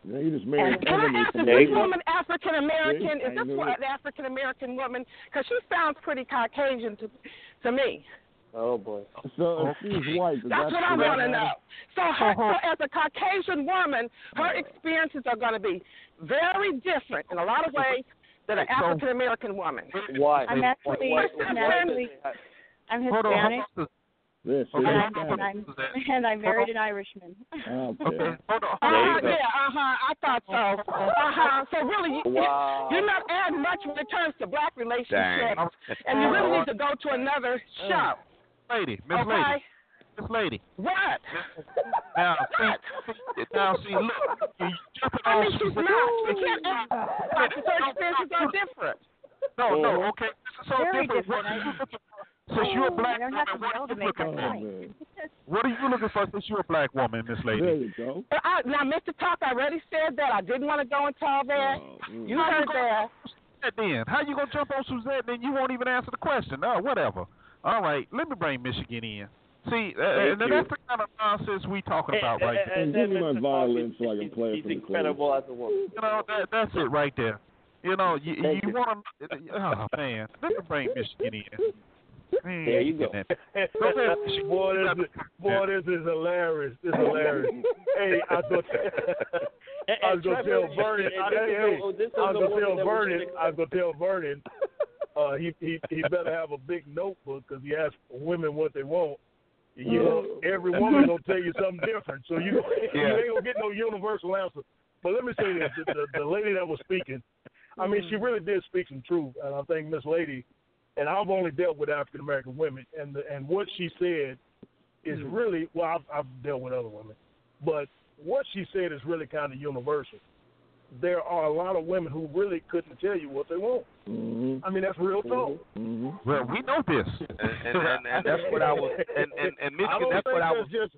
Yeah, you just made And- Can I ask is this you woman African American? Is this one an African American woman? Because she sounds pretty Caucasian to to me. Oh boy. So if she's white, That's that's what I want to know. So, her, uh-huh. so as a Caucasian woman, her experiences are going to be very different in a lot of uh-huh. ways than an African American woman. Why? I'm actually, Why- I'm actually, I'm Hispanic, Hold on. This Okay, and I'm, and I'm, and I married an Irishman. Okay. Okay. Hold on. Uh-huh. Yeah. Uh huh. I thought so. Uh huh. So really, you, Wow. you're not adding much when it comes to black relationships, Dang. and you really need to go to another show. Lady, Miss Okay. Lady, Miss Lady. What? Now, see, now, see, look, you jumping I on mean, she's not. You can't act like her experiences are different. No, no, okay. This is so Very different. What different. are you looking for? Since you're a black You don't have to woman, what are you looking Oh, for? What are you looking for since you're a black woman, Miss There Lady? you go. But I, now, Mr. Talk, I already said that. I didn't want to go into all that. Oh, mm. You heard that. Suzette then? How you gonna jump on Suzette and you won't even answer the question? Oh, whatever. All right, let me bring Michigan in. See, uh, and you. that's the kind of nonsense we talking about right there. And give me my violin so I can play it She's from the incredible as a woman. You know, that, that's it right there. You know, you, you you. want to. Oh man, let me bring Michigan in. Man, There you go. Go ahead, boy, this is, boy, this is hilarious. This is hilarious. hey, I thought. And, I was gonna tell Vernon. I, this hey, is hey, a- oh, I was gonna tell Vernon. I was gonna tell Vernon. Uh, he he he better have a big notebook because he asks women what they want. You know, every woman gonna tell you something different. So you you ain't gonna get no universal answer. But let me say this: the, the, the lady that was speaking, I mean, she mm. really did speak some truth, and I think Miss Lady, and I've only dealt with African American women, and the, and what she said is mm. really well, I've, I've dealt with other women, but what she said is really kind of universal. There are a lot of women who really couldn't tell you what they want. hmm I mean, that's real talk. hmm Well, we know this. and, and, and, and that's what I was. And and, and I Michigan, don't that's think what I that's was. just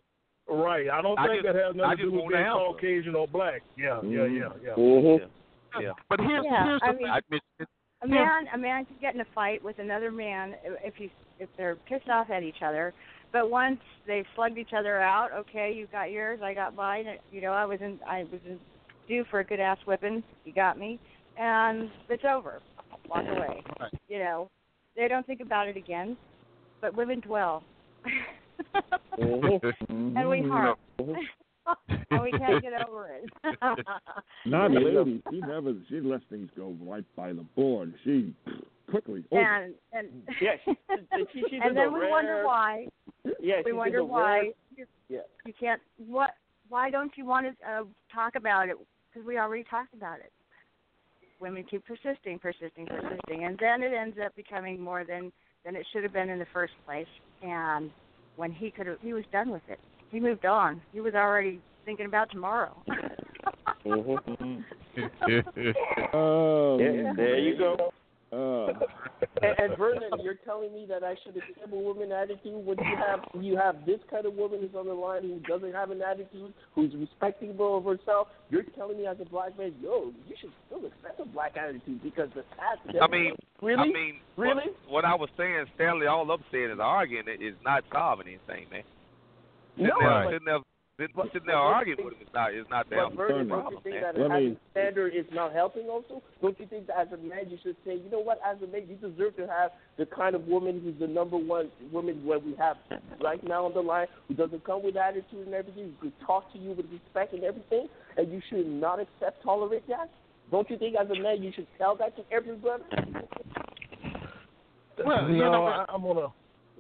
right. I don't I think just- that has nothing to do with want being answer. Caucasian or black. Yeah, yeah, Mhm. yeah, yeah. Mm-hmm. Yeah. But here's Yeah, here's the I thing. mean- I, Michigan. A man, a man can get in a fight with another man if he's if they're pissed off at each other. But once they've slugged each other out, okay, you got yours, I got mine. You know, I was in, I was in, due for a good ass whipping. You got me, and it's over. Walk away. Right. You know, they don't think about it again. But women dwell, Mm-hmm. and we harm, Mhm. and we can't get over it. Not lady. She never. She lets things go right by the board. She quickly. Oh, and and Yeah, she, she, she's and then we rare, wonder why Yeah, we wonder why Rare, you, yeah. you can't what why don't you want to uh, talk about it because we already talked about it. Women keep persisting persisting persisting and then it ends up becoming more than than it should have been in the first place. And when he could have he was done with it. He moved on. He was already thinking about tomorrow. Mm-hmm. oh, Yeah, there you go. Uh, And, and Vernon, you're telling me that I should accept a woman attitude when you have you have this kind of woman who's on the line who doesn't have an attitude, who's respectable of herself. You're telling me as a black man, yo, you should still accept a black attitude because the past. I mean, really, I mean, really. what, what I was saying, Stanley, all I'm saying is arguing it is not solving anything, man. No, there, Right. sitting there, sitting, But- sitting there but don't arguing with him is not is not the But Vernon, don't you problem, think man. that Let having me- standard is not helping also? Don't you think that as a man you should say, you know what, as a man you deserve to have the kind of woman who's the number one woman where we have right now on the line who doesn't come with attitude and everything, who could talk to you with respect and everything, and you should not accept, tolerate that? Don't you think as a man you should tell that to every brother? Well, you no, know, I, I'm gonna.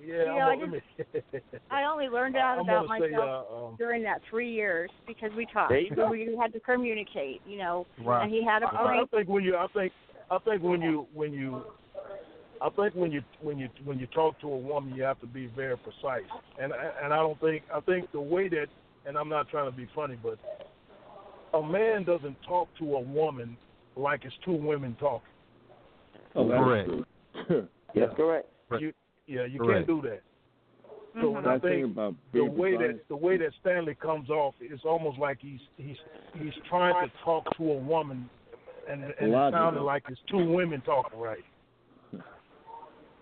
Yeah, Yeah, I I'm gonna, let me, I only learned out I'm about gonna say, myself uh, um, during that three years because we talked. There. We had to communicate, you know. Right. And he had a I, I point. think when you, I think, I think when you, when you, I think when you, when you, when you talk to a woman, you have to be very precise. And and I don't think, I think the way that, and I'm not trying to be funny, but a man doesn't talk to a woman like it's two women talking. oh, that's Correct. true. That's correct. You, yeah, you Correct. can't do that. So when I that thing think about the way precise, that the way that Stanley comes off, it's almost like he's he's he's trying to talk to a woman, and and it sounded like it's two women talking, right?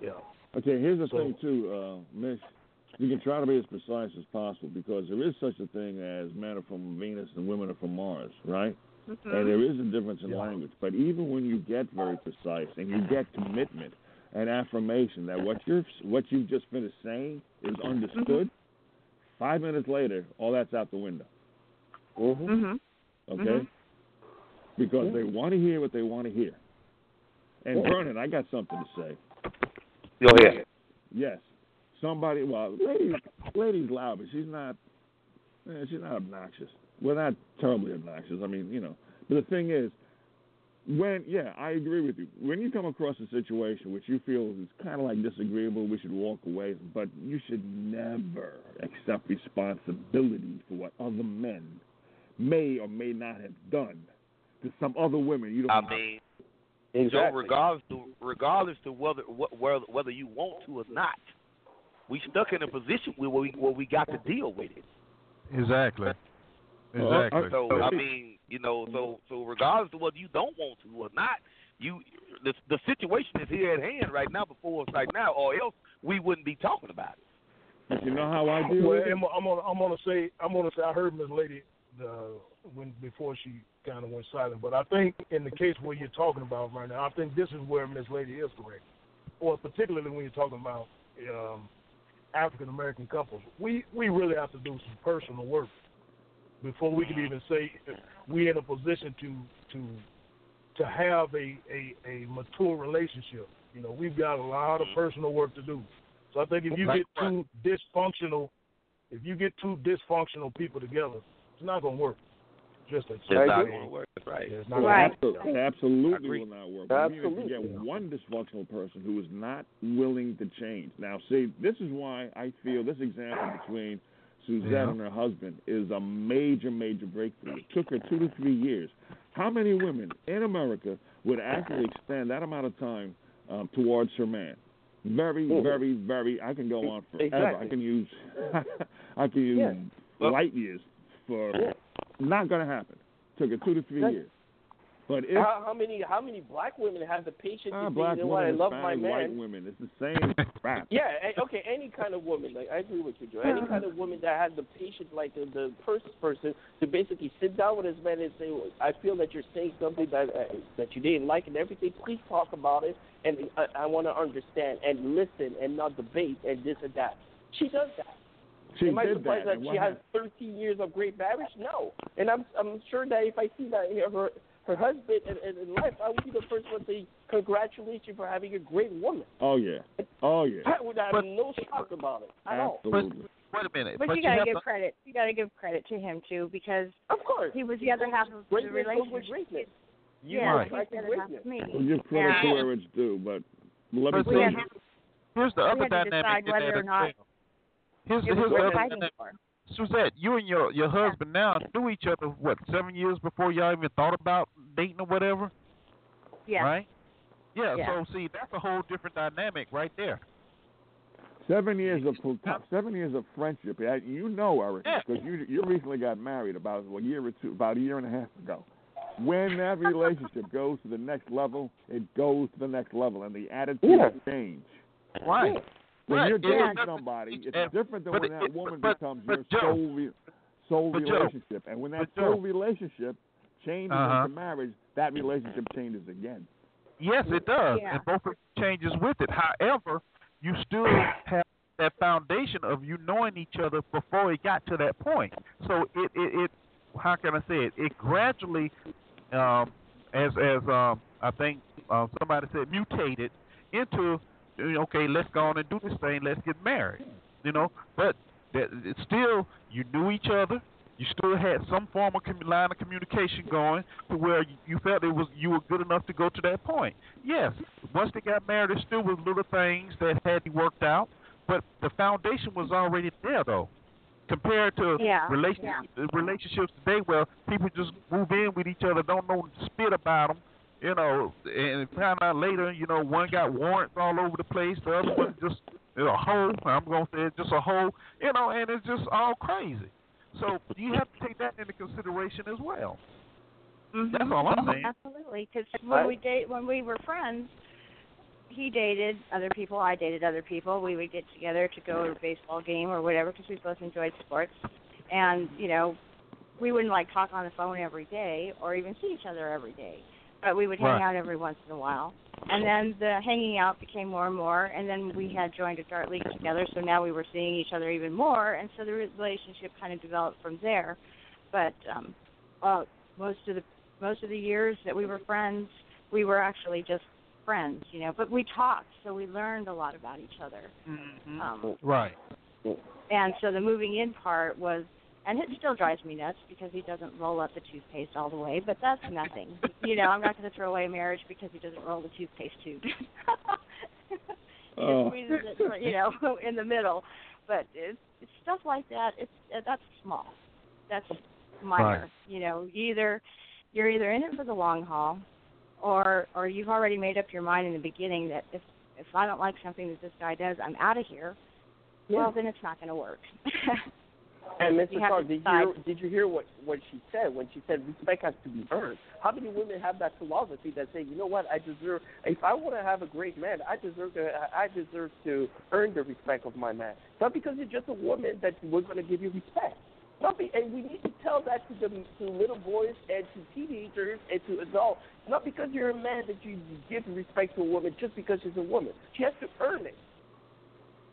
Yeah. Okay, here's the So- thing too, uh, Miss. You can try to be as precise as possible because there is such a thing as men are from Venus and women are from Mars, right? Mm-hmm. And there is a difference in Yeah. language. But even when you get very precise and you get commitment and affirmation that what you're what you've just finished saying is understood, five minutes later, all that's out the window. Mm-hmm. Mhm. Okay? Mhm. Because they want to hear what they want to hear. And Vernon, I got something to say. Go ahead. Yes. Somebody, well, lady, lady's loud, but she's not. Eh, she's not obnoxious. Well, not terribly obnoxious. I mean, you know. But the thing is, when yeah, I agree with you. When you come across a situation which you feel is kind of like disagreeable, we should walk away. But you should never accept responsibility for what other men may or may not have done to some other women. You don't. I know. mean, Exactly. Joe, regardless to regardless to whether wh- whether whether you want to or not, we stuck in a position where we where we got to deal with it. Exactly. Well, I- Exactly. So I mean, you know, so so regardless of whether you don't want to or not, you the the situation is here at hand right now before us right now, or else we wouldn't be talking about it. You know how I deal Well, it? I'm, I'm gonna I'm gonna say I'm gonna say I heard Miss Lady uh, when before she kind of went silent, but I think in the case where you're talking about right now, I think this is where Miss Lady is correct, or particularly when you're talking about um, African American couples, we we really have to do some personal work before we can even say we're in a position to to to have a, a, a mature relationship. You know, we've got a lot of mm-hmm. personal work to do. So I think if you get two dysfunctional, if you get two dysfunctional people together, it's not going to work. Just a It's not going to work. That's right. It's not Right. gonna work. It absolutely will not work. But even if Absolutely. you get one dysfunctional person who is not willing to change. Now, see, this is why I feel this example between Suzette Yeah. and her husband is a major, major breakthrough. It took her two to three years. How many women in America would actually spend that amount of time um, towards her man? Very, Mhm. very, very. I can go on forever. I can use, I can use Yeah. light years for. Yeah. Not going to happen. Took her two to three Right. years. But if How, how many how many black women have the patience Ah, to say, black you know what, I love my Hispanic, white women. It's the same crap. Yeah, okay, any kind of woman. Like I agree with you, Joe. Any kind of woman that has the patience, like the the first person, to basically sit down with his man and say, well, "I feel that you're saying something that uh, that you didn't like and everything. Please talk about it, and I, I want to understand and listen and not debate and this and that." She does that. She Am I did surprised that. that, she what has 13 years of great marriage? No. And I'm I'm sure that if I see that you know, her her husband and, in, in life, I would be the first one to say congratulations for having a great woman. Oh yeah. Oh yeah. I would have But- no shock about it at all. Absolutely. Wait a minute. But, but you gotta give to- credit. You gotta give credit to him too, because Of course. he was the other half of the Greatness goes with relationship. greatness. You Yeah, Right. he's like the other half greatness. me. Well, give credit to Yeah. where it's due, but let me But tell We you. Here's the we other dynamic in that or as not well. Here's, it here's was the worth other dynamic. for. Suzette, you and your your husband now knew each other what seven years before y'all even thought about dating or whatever, Yeah. right? Yeah, Yeah. So see, that's a whole different dynamic right there. Seven years of plat- seven years of friendship. You know, Eric, Yeah. because you you recently got married about a year or two, about a year and a half ago. When that relationship goes to the next level, it goes to the next level, and the attitude Yeah. change. Right. When Right. you're dating Yeah. somebody, it's And- different than but when it- that woman but- becomes but your Joe- sole re- sole but Joe- relationship. And when that but Joe- sole relationship changes Uh-huh. into marriage, that relationship changes again. Yes, it does, Yeah. and both of changes with it. However, you still have that foundation of you knowing each other before it got to that point. So it it, it how can I say it? It gradually, um, as as um, I think uh, somebody said, mutated into you know, Eh, okay, let's go on and do this thing. Let's get married. You know, but that it's still you knew each other. You still had some form of line of communication going to where you- you felt it was you were good enough to go to that point. Yes, once they got married, there still was little things that had to be worked out, but the foundation was already there though. Compared to Yeah, relation, yeah. relationships today, where people just move in with each other, don't know spit about them, you know, and find out later, you know, one got warrants all over the place, the other one just is a hoe. I'm gonna say it's just a hoe, you know, and it's just all crazy. So you have to take that into consideration as well. That's mm-hmm. all I'm oh, saying. Absolutely, because when we date, when we were friends, he dated other people, I dated other people. We would get together to go to a baseball game or whatever because we both enjoyed sports, and you know, we wouldn't like talk on the phone every day or even see each other every day, but we would hang Right. out every once in a while. And then the hanging out became more and more, and then we had joined a dart league together, so now we were seeing each other even more, and so the relationship kind of developed from there. But um, well, most of the most of the years that we were friends, we were actually just friends, you know. But we talked, so we learned a lot about each other. Um, Right. and so the moving in part was, and it still drives me nuts because he doesn't roll up the toothpaste all the way. But that's nothing, you know. I'm not going to throw away a marriage because he doesn't roll the toothpaste tube. he Oh. just squeezes it, you know, in the middle. But it's, it's stuff like that. It's uh, that's small. That's minor. Right. You know, either you're either in it for the long haul, or or you've already made up your mind in the beginning that if if I don't like something that this guy does, I'm out of here. Yeah. Well, then it's not going to work. And Mr. Clark, did you hear, did you hear what what she said when she said respect has to be earned? How many women have that philosophy that say, you know what, I deserve if I want to have a great man, I deserve to I deserve to earn the respect of my man. Not because you're just a woman that we're going to give you respect. Not be, and we need to tell that to the to little boys and to teenagers and to adults. Not because you're a man that you give respect to a woman just because she's a woman. She has to earn it.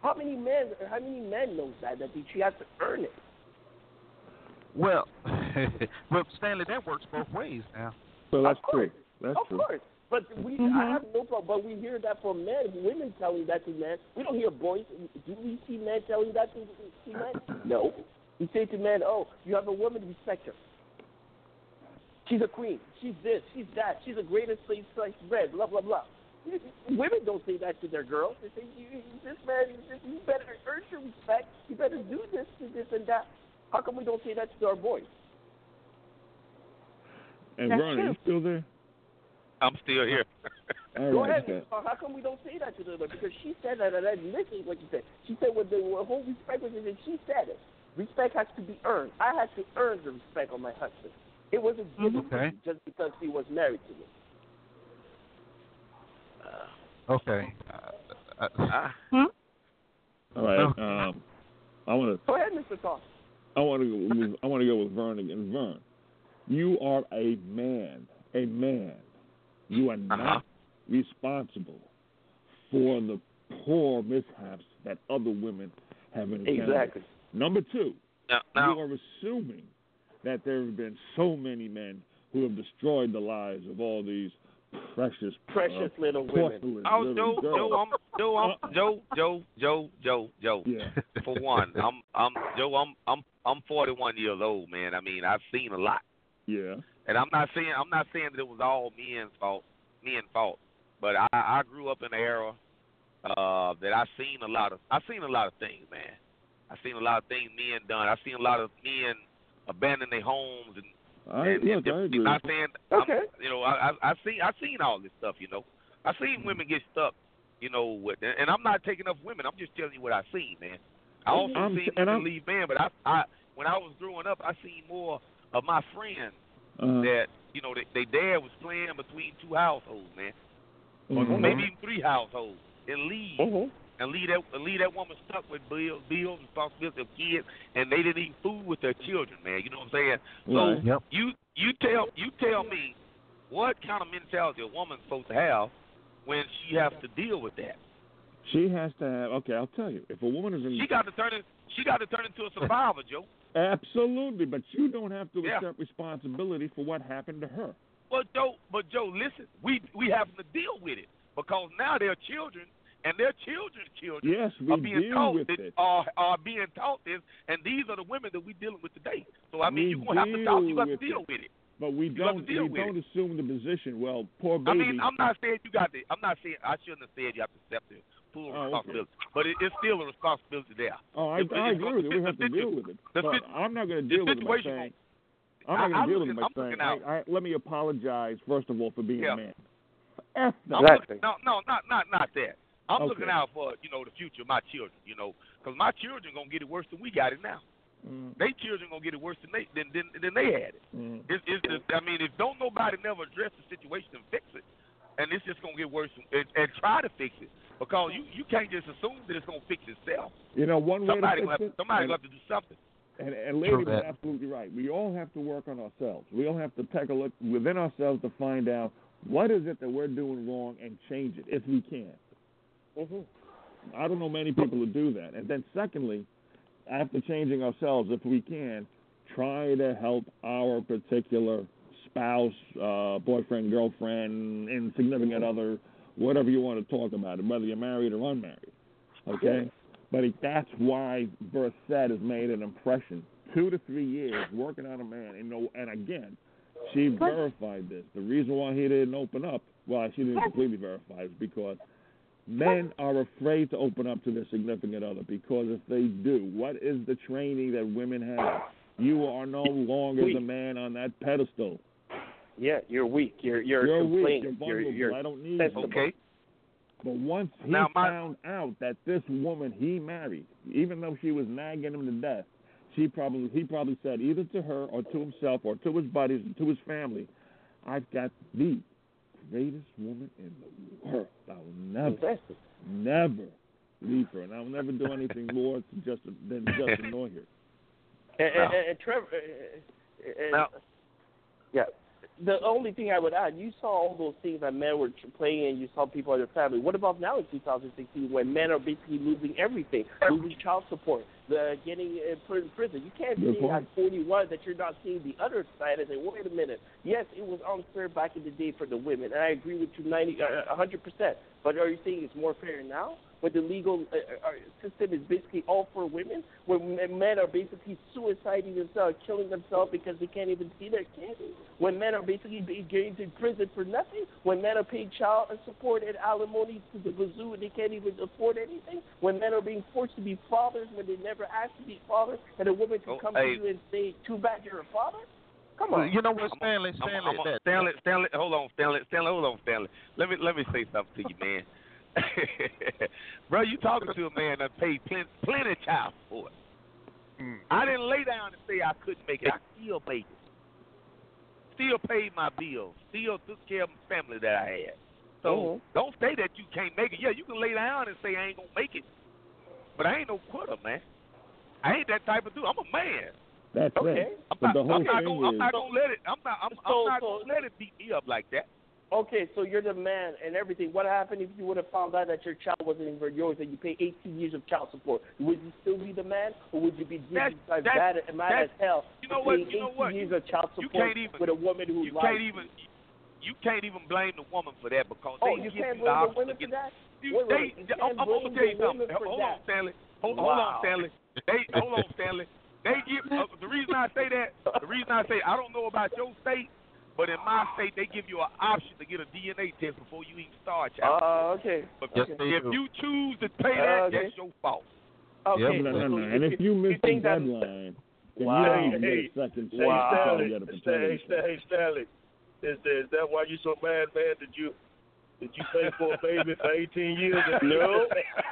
How many men? How many men knows that that she has to earn it? Well, well, Stanley, that works both ways now. Well, that's Of course. true. That's of true. course. But we, I mm-hmm. have no problem. But we hear that from men, women telling that to men. We don't hear boys. Do we see men telling that to to men? No. We say to men, "Oh, you have a woman, respect her. She's a queen. She's this. She's that. She's the greatest sliced sliced bread. Blah blah blah." Women don't say that to their girls. They say, you, "This man, you better earn your respect. You better do this, and this, and that." How come we don't say that to our boys? And That's Vernon, true. you still there? I'm still here. Go right, ahead. okay. How come we don't say that to them? Because she said that, and I listened to what you said. She said with the whole respect was and she said it. Respect has to be earned. I had to earn the respect of my husband. It wasn't given to Okay. me just because he was married to me. Okay. Uh, uh, Ah, All right. Um, I want to. Go ahead, Mr. Clark. I want to go. With, I want to go with Vern again. Vern, you are a man. A man. You are not Uh-huh. responsible for the poor mishaps that other women have encountered. Exactly. Number two, now, now, you are assuming that there have been so many men who have destroyed the lives of all these precious, Precious uh, little women. oh, little Joe, girls. Joe, I'm, Joe, I'm, Joe, Joe, Joe, Joe, Joe. Yeah. For one, I'm, I'm, Joe, I'm, I'm, I'm 41 years old, man. I mean, I've seen a lot, Yeah. and I'm not saying, I'm not saying that it was all men's fault, men's fault, but I, I grew up in an era uh, that I seen a lot of, I seen a lot of things, man. I seen a lot of things men done. I seen a lot of men abandon their homes and I, and, look, and I agree. not saying, Okay. I'm, you know, I, I I seen I seen all this stuff, you know. I seen women get stuck, you know, with, and I'm not taking up women. I'm just telling you what I seen, man. I also I'm- seen and women I'm- leave men, but I, I when I was growing up, I seen more of my friends Uh, that you know, they, they dad was playing between two households, man, or mhm. maybe even three households, and leave Mm-hmm. And leave that leave that woman stuck with bills, bills, responsibility of kids, and they didn't eat food with their children, man. You know what I'm saying? So Yep. you you tell you tell me what kind of mentality a woman's supposed to have when she has to deal with that. She has to have. Okay, I'll tell you. If a woman is in, She got to turn it. She got to turn into a survivor, Joe. absolutely, but you don't have to Yeah. accept responsibility for what happened to her. But Joe, but Joe, listen, we we having to deal with it because now their children and their children's children Yes, we are being deal taught with this, it. are are being taught this, and these are the women that we're dealing with today. So I mean, We you're gonna have to talk. You deal got to with deal it. with it. But we You don't. deal We with don't assume the position. Well, poor I baby. mean, I'm not saying you got to. I'm not saying I shouldn't have said you have to accept the full Oh, okay. responsibility, but it, it's still a responsibility there. oh, I, It's- I it's- agree with you. We the have to situ- deal with it. the But situ- I'm not going to deal with it by situation saying. I- I'm not going to deal with looking- it by I'm saying. looking out. I, I, let me apologize first of all for being Yeah. a man. F that. Exactly. no, no, not not not that. I'm Okay. looking out for you know the future of my children. You know, because my children gonna get it worse than we got it now. Mm, They children gonna get it worse than they than than, than they had it. mm. It's, it's just, I mean, if don't nobody never address the situation and fix it, and it's just gonna get worse and, and try to fix it because you you can't just assume that it's gonna fix itself. You know, one way Somebody to gonna fix have, it. somebody and- gonna have to do something. And, and lady was that. absolutely right. We all have to work on ourselves. We all have to take a look within ourselves to find out what is it that we're doing wrong and change it if we can. Mm-hmm. I don't know many people who do that. And then secondly, after changing ourselves, if we can, try to help our particular spouse, uh, boyfriend, girlfriend, insignificant other, whatever you want to talk about it, whether you're married or unmarried. Okay? But it, that's why Suzette has made an impression. Two to three years working on a man, and no, and again, she verified this. The reason why he didn't open up, well, she didn't completely verify, is because men are afraid to open up to their significant other. Because if they do, what is the training that women have? You are no longer the man on that pedestal. Yeah, you're weak. You're you're, You're weak. You're vulnerable. you're, I don't need sensitive. you. Okay. But once he Now, my- found out that this woman he married, even though she was nagging him to death, she probably he probably said either to her or to himself or to his buddies and to his family, I've got the greatest woman in the world. I will never, Exactly. never leave her, and I will never do anything more to just than just annoy her. And, No. and, and Trevor, uh, uh, No. yeah. The only thing I would add, you saw all those things that men were playing, and you saw people in their family. What about now in 2016, when men are basically losing everything, losing child support, the getting uh, put in prison? You can't Good say point. at 41 that you're not seeing the other side and say, wait a minute. Yes, it was unfair back in the day for the women, and I agree with you 90, uh, 100%. But are you saying it's more fair now? When the legal uh, uh, system is basically all for women, when men- men are basically suiciding themselves, killing themselves because they can't even see their kids, when men are basically being going to prison for nothing, when men are paying child support and alimony to the wazoo and they can't even afford anything, when men are being forced to be fathers when they never asked to be fathers, and a woman can Oh, come hey. to you and say, "Too bad you're a father." Come on. You know what, I'm- Stanley? I'm- Stanley, I'm- that, Stanley, Stanley, hold on, Stanley, Stanley, hold on, Stanley. Let me let me say something to you, man. Bro, you talking to a man that paid plenty, plenty child support. Mm. I didn't lay down and say I couldn't make it. I still made it. Still paid my bills. Still took care of the family that I had. So Mhm. don't say that you can't make it. Yeah, you can lay down and say I ain't gonna make it, but I ain't no quitter, man. I ain't that type of dude. I'm a man. That's Okay. it. I'm not, I'm not gonna, I'm not gonna let it. I'm not. I'm, So- I'm not so- gonna let it beat me up like that. Okay, so you're the man and everything. What happened if you would have found out that your child wasn't even yours and you pay 18 years of child support? Would you still be the man, or would you be That's- that's- bad, mad as hell You know what? You know 18 what? years of child You support can't even- with a woman who You can't even. you? Can't even blame the woman for that because Oh, they you give can't you the blame the option women for that? You, Wait, they, you I'm, can't I'm gonna blame tell you the something. Hold that. on, Stanley. Hold, hold on, Stanley. They hold on, Stanley. They give uh, the reason I say that. The reason I say I don't know about your state, but in my state they give you an option to get a DNA test before you even start. child. Uh, okay. But Yes, okay. if you choose to pay that, Uh, okay. that's your fault. Okay. Yeah, no, no, no. And if you miss the deadline, then Wow. you don't even Hey, get a second chance to try to Stanley, get a Stanley, paternity hey, Stanley, hey, Stanley, is, is that why you so mad, man? Did you did you pay for a baby for 18 years? No,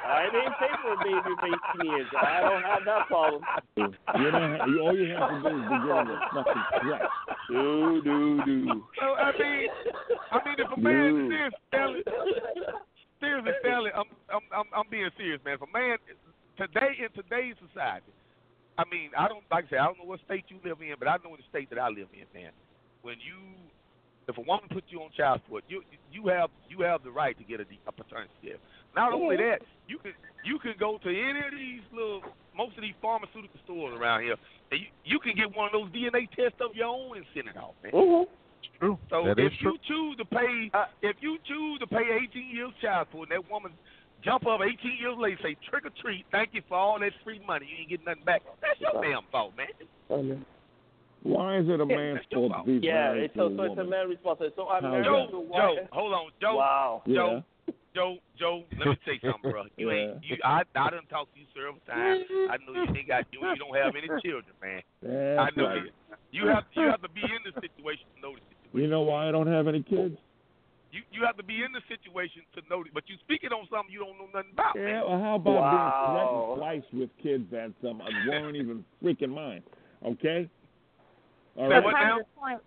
I didn't pay for a baby for 18 years. I don't have that problem. You don't have, you, all you have to do is begin with a fucking threat. Do, do, do. So I mean, I mean, if a man No. is Stanley, seriously, Stanley, I'm, I'm, I'm, I'm being serious, man. If a man today in today's society, I mean, I don't like I say, I don't know what state you live in, but I know in the state that I live in, man. When you, if a woman puts you on child support, you you have you have the right to get a, a paternity test. Not only that, you can you can go to any of these little, most of these pharmaceutical stores around here, and you, you can get one of those DNA tests of your own and send it off, man. Mhm. True. So that if is you true. choose to pay, Uh, if you choose to pay 18 years child support, and that woman jump up 18 years later, say trick or treat, thank you for all that free money, you ain't getting nothing back. That's your damn fault, man. Oh, no. Why is it a man's fault to be Yeah, married it's, to a so, so it's a man's responsibility. So I'm How's married that? to a Joe, wife. Joe, hold on, Joe, Wow. Yeah. Joe, Joe, Joe. Let me say something, bro. You ain't, you, I, I done talked to you several times. I know you ain't got, you, you don't have any children, man. I know right. you. You have, you have to be in the situation to know the situation. You know why I don't have any kids? You, you have to be in the situation to know it. But you speaking on something you don't know nothing about, Yeah, man. well, how about Wow. being threatened twice with kids that some um, weren't even freaking mine? Okay? All Say right. what now? Point.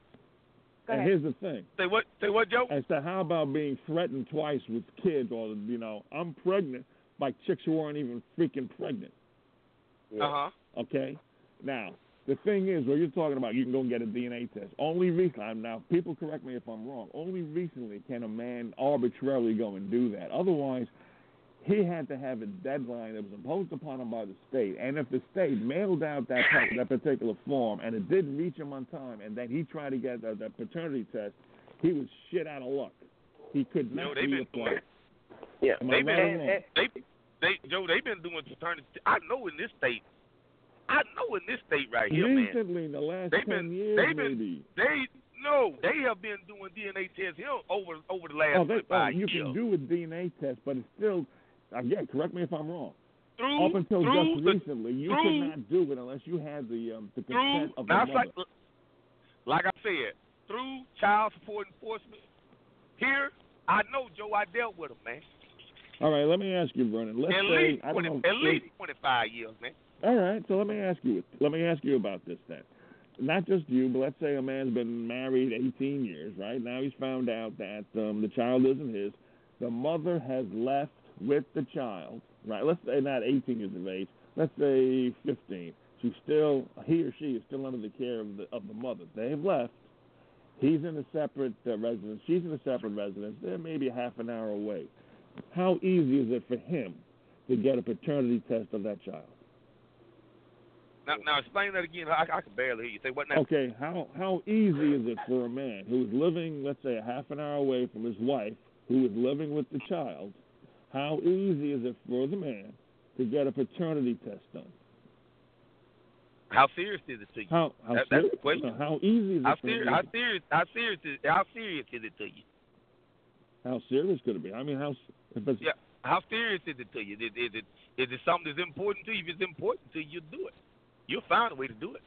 Go And ahead. here's the thing. Say what? Say what, Joe? I said, how about being threatened twice with kids or, you know, I'm pregnant by chicks who aren't even freaking pregnant? Uh huh. Okay? Now, the thing is, what you're talking about, you can go and get a DNA test. Only recently, now, people correct me if I'm wrong, only recently can a man arbitrarily go and do that. Otherwise, he had to have a deadline that was imposed upon him by the state. And if the state mailed out that, that particular form and it didn't reach him on time and then he tried to get the, the paternity test, he was shit out of luck. He could You know, not they've been reapply. doing. Yeah. Am I They've been. or? They, they, Joe. They've been doing paternity. I know in this state. I know in this state right here, man. Recently, in the last They've 10 been- years, they've been- maybe. They no. They have been doing DNA tests here over over the last Oh, they, oh, 25 you years. can do a DNA test, but it's still, again, correct me if I'm wrong. through Up until just the, recently, you through- could not do it unless you had the um, the through consent of the mother. like, like I said, through child support enforcement. Here, I know Joe. I dealt with him, man. All right, let me ask you, Vernon. Let's at say least I don't 20, know. at least 25 years, man. All right. So let me ask you. Let me ask you about this then. Not just you, but let's say a man's been married 18 years, right? Now he's found out that um, the child isn't his. The mother has left with the child, right? Let's say not 18 years of age. Let's say 15. She's still, he or she is still under the care of the of the mother. They have left. He's in a separate uh, residence. She's in a separate residence. They're maybe half an hour away. How easy is it for him to get a paternity test of that child? Now, now explain that again. I, I can barely hear you. Say what now? Okay, how how easy is it for a man who is living, let's say, a half an hour away from his wife, who is living with the child? How easy is it for the man to get a paternity test done? How serious is it to you? How how That- that's serious? the question. no, how easy is it How for serious? him? How serious? How serious is? How serious is it to you? How serious could it be? I mean, how if it's Yeah. How serious is it to you? Is, is it is it something that's important to you? If it's important to you, do it. You'll find a way to do it.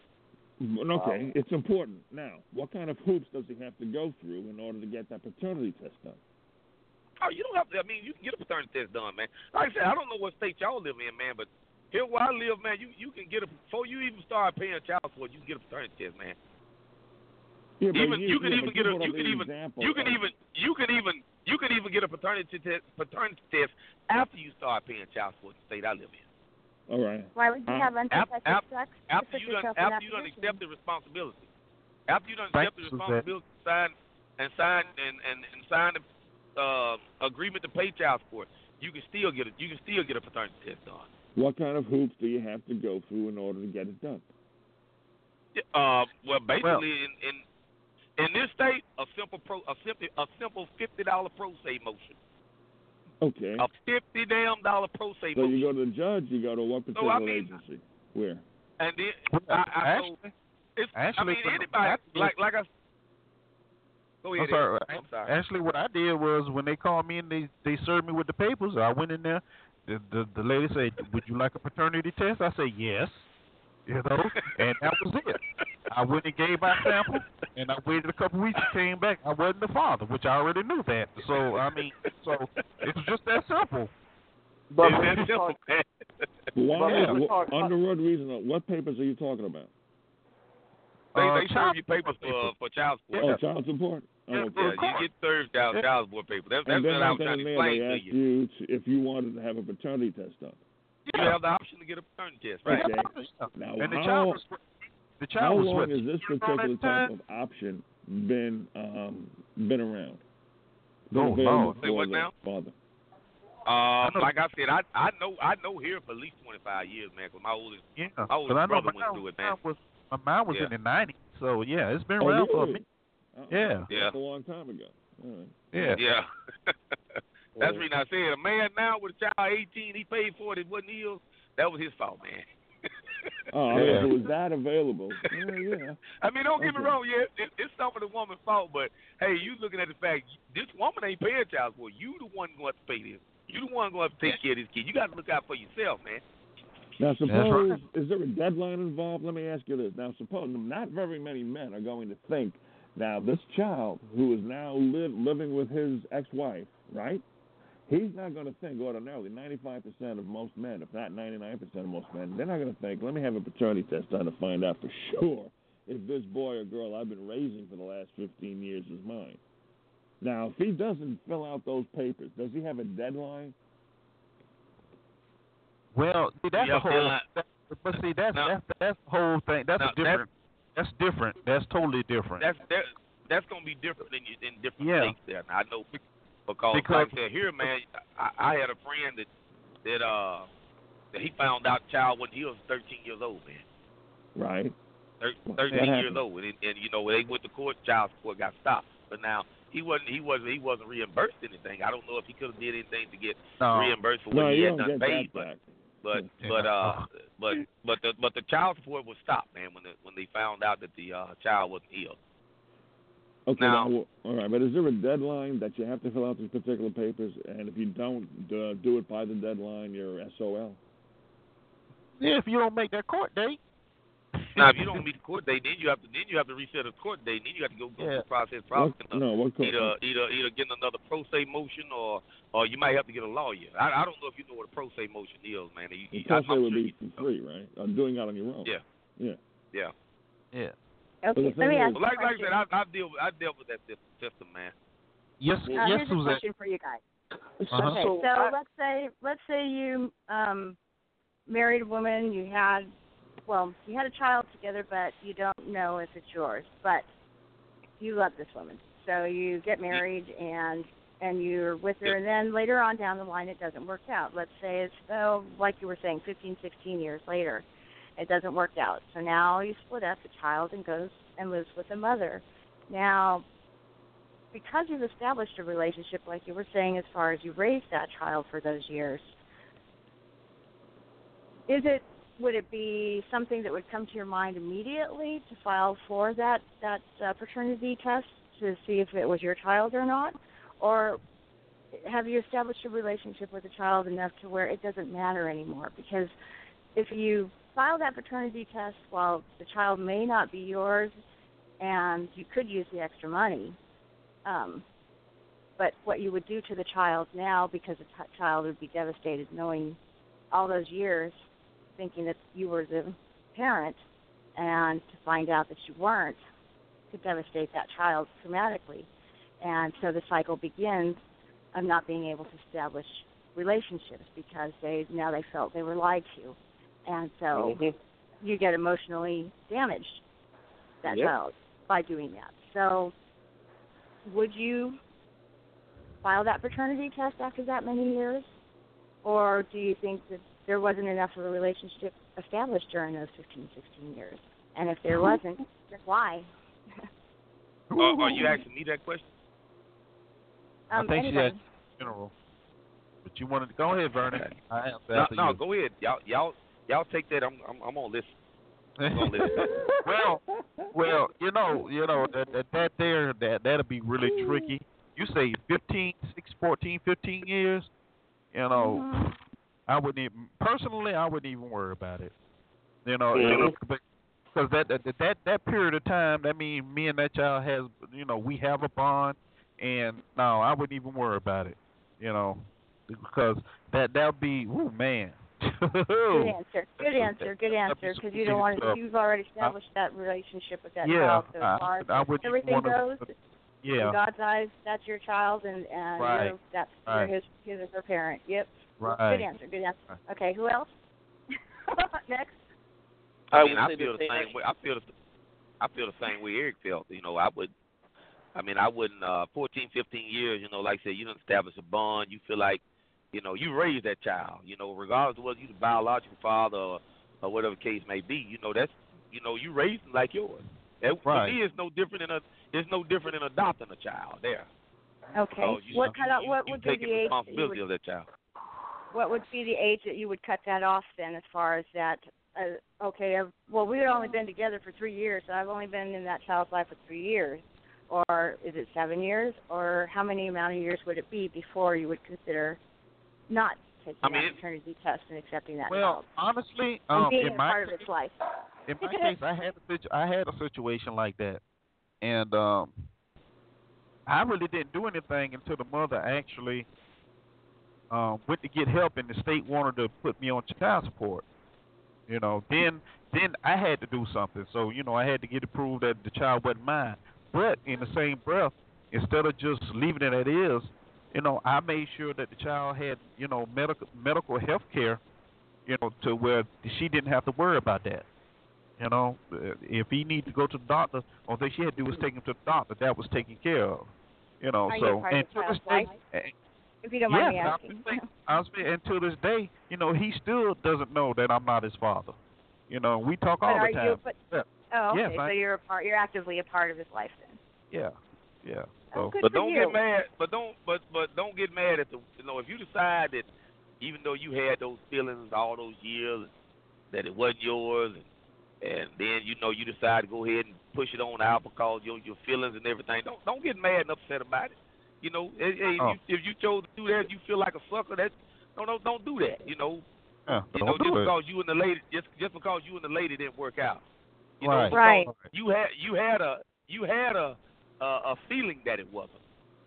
Mm, Okay, it's important. Now, what kind of hoops does he have to go through in order to get that paternity test done? Oh, you don't have to. I mean, you can get a paternity test done, man. Like I said, I don't know what state y'all live in, man, but here where I live, man, you you can get a before you even start paying child support, you can get a paternity test, man. Yeah, even you, can yeah, even get a brought you can even example you can of- even you can even you can even get a paternity test paternity test after you start paying child support in the state I live in. All right. Why would you Uh, have After, unprotected after, sex to after put you done yourself in after you done position? accept the responsibility, after you done Thanks, accept the responsibility, sign and sign and and, and sign the uh, agreement to pay child support, you can still get a you can still get a paternity test done. What kind of hoops do you have to go through in order to get it done? Uh, well, basically, in, in in this state, a simple pro, a simple, a simple fifty dollar pro se motion, Okay. a fifty damn dollar pro se So motion, you go to the judge, you go to what So, particular I mean- agency? Where? and then Well, I, I so actually, it's. I mean, anybody like like I. Go ahead. I'm sorry. I'm sorry. Actually, what I did was when they called me and they they served me with the papers, I went in there. The the, the lady said, "Would you like a paternity test?" I said, "Yes." You know, and that was it. I went and gave my sample, and I waited a couple weeks and came back. I wasn't the father, which I already knew that. So I mean, so it was just that simple. But It's that simple, Clark. Why? Yeah. wh- Talk- under what reason? What papers are you talking about? They, Uh, they serve you papers for for child support. Oh, child support. Oh, Yeah. Yeah, you get served child Yeah. child support papers. That's, that's and what I right was trying to explain they to you. you to, if you wanted to have a paternity test done. You have the option to get a paternity test, right? Okay. Now, And the how, child was the how child was long has this years old at particular the time? type of option been um, been around? Been Oh, available Say what now? Father. Um, know- like I said, I I know I know here for at least twenty five years, man. Cause my oldest Yeah, my but oldest I know brother mine, went through it, man. mine was my mine was Yeah. in the '90s, so yeah, it's been Oh, around for a really? minute. Uh-uh. Yeah. Yeah. That's a long time ago. All right. Yeah. Yeah. That's the reason I said a man now with a child eighteen, he paid for it, it wasn't his. That was his fault, man. Oh, Yeah. if it was that available, yeah, yeah. I mean, don't get me wrong. Yeah, it, it's some of the woman's fault, but hey, you looking at the fact this woman ain't paying child support. You the one going to pay this. You the one going to take care of this kid. You got to look out for yourself, man. Now, suppose right. is there a deadline involved? Let me ask you this. Now, suppose not very many men are going to think now this child who is now live, living with his ex-wife, right? He's not going to think ordinarily. Ninety-five percent of most men, if not ninety-nine percent of most men, they're not going to think. Let me have a paternity test done to find out for sure if this boy or girl I've been raising for the last fifteen years is mine. Now, if he doesn't fill out those papers, does he have a deadline? Well, see, that's Yeah, a whole. deadline. That, but see, that's No. that's that's the whole thing. That's No, a different. That's different. That's totally different. That's that, that's gonna be different than you- in different Yeah. states. There, I know because, Because- like I said, here, man, I, I had a friend that that uh that he found out child when he was 13 years old, man. Right. Thir- What 13 years happened? old, and, and you know they went to court, child support got stopped. But now he wasn't he wasn't he wasn't reimbursed anything. I don't know if he could have did anything to get no. reimbursed for No, what he had don't done paid, but back. But but uh but but the but the child support was stopped, man, when the, when they found out that the uh child wasn't ill. Okay, Now- now, all right, but is there a deadline that you have to fill out these particular papers, and if you don't uh, do it by the deadline, you're SOL? Yeah, if you don't make that court date. Now, if you don't meet the court date, then you have to then you have to reset a court date. Then you have to go go Yeah. through the process. Probably What, no, what court? either either either getting another pro se motion or or you might have to get a lawyer. I, I don't know if you know what a pro se motion is, man. You, you, I, pro se I'm would sure be you, for free, right? Uh, doing it on your own. Yeah. Yeah. yeah. Yeah. But the Okay, let me ask is- Well, a like like I said, I, I deal with I dealt with that sys- system, man. Yes, Uh, yes, here's a Suzette. question for you guys. Uh-huh. Okay, So so I- let's say let's say you um married a woman, you had well, you had a child together but you don't know if it's yours, but you love this woman. So you get married and and you're with her and then later on down the line it doesn't work out. Let's say it's oh like you were saying, fifteen, sixteen years later. It doesn't work out. So now you split up the child and goes and lives with the mother. Now because you've established a relationship, like you were saying, as far as you raised that child for those years, is it would it be something that would come to your mind immediately to file for that that uh, paternity test to see if it was your child or not, or have you established a relationship with the child enough to where it doesn't matter anymore? Because if you file that paternity test while the child may not be yours, and you could use the extra money, um, but what you would do to the child now, because the t- child would be devastated knowing all those years thinking that you were the parent, and to find out that you weren't, could devastate that child traumatically. And so the cycle begins of not being able to establish relationships because they now they felt they were lied to, and so Mhm. you get emotionally damaged that Yep. child by doing that. So, would you file that paternity test after that many years, or do you think that there wasn't enough of a relationship established during those 15, 16 years? And if there wasn't, then why? Are, Uh, are you asking me that question? Um, I think she anybody. had general. But you wanted to go ahead, Vernon. I answer No, no, go ahead. Y'all, y'all, y'all take that. I'm, I'm, I'm on listen. I'm on listen. well, well, you know, you know that that, that there that that'll be really tricky. You say 15, 6, 14, 15 years. You know, Mhm. I wouldn't even personally. I wouldn't even worry about it. You know, Mhm. because that, that that that period of time, that means me and that child has, you know, we have a bond, and no, I wouldn't even worry about it. You know, because that that would be, oh man. Good answer. Good answer. Good answer. Because you don't want to. You've already established that relationship with that yeah, child. So as far I, as I wouldn't everything goes, to. in God's eyes, that's your child, and and Right. you're, that's Right. you're his his or her parent. Yep. Right. Good answer. Good answer. Okay. Who else? Next. I I would mean, I feel the the same. same way. I feel the, I feel the same way Eric felt. You know, I would. I mean, I wouldn't. Uh, 14, 15 years. You know, like I said, you don't establish a bond. You feel like, you know, you raised that child. You know, regardless of whether you're the biological father or, or whatever the case may be. You know, that's, you know, you raised them like yours. That, Right. For me, it's no different than a. It's no different than adopting a child. There. Okay. Oh, you, what kind of you, what you would be the age? Responsibility would, of that child. What would be the age that you would cut that off then, as far as that? Uh, okay. I've, well, we've only been together for three years, so I've only been in that child's life for three years. Or is it seven years? Or how many amount of years would it be before you would consider not taking I mean, that it- test and accepting that Well, child honestly, um, being in my part of its life? in my case, I had a situ- I had a situation like that, and um, I really didn't do anything until the mother actually um, went to get help, and the state wanted to put me on child support. You know, then then I had to do something. So you know, I had to get it proved that the child wasn't mine. But in the same breath, instead of just leaving it as is, you know, I made sure that the child had you know medical medical health care, you know, to where she didn't have to worry about that. You know, uh, if he needed to go to the doctor, all thing she had to do was take him to the doctor. That was taken care of. You know, Are so of and to this day? If you don't mind me asking. I was saying, until this day, you know, he still doesn't know that I'm not his father. You know, we talk but all are the time. you? But, Yeah. oh, okay. Yes, so I- you're a part. You're actively a part of his life then. Yeah, yeah. Oh, So, good but for don't you. get mad. But don't. But but don't get mad at the. You know, if you decide that, even though you had those feelings all those years, that it wasn't yours, and and then you know you decide to go ahead and push it on out because your your feelings and everything. Don't don't get mad and upset about it. You know, hey, hey, Oh. if, you, if you chose to do that, you feel like a sucker. That no, no, don't do that. You know, yeah, you know, just it. because you and the lady, just just because you and the lady didn't work out, You Right. know, Right. You had you had a you had a a, a feeling that it wasn't,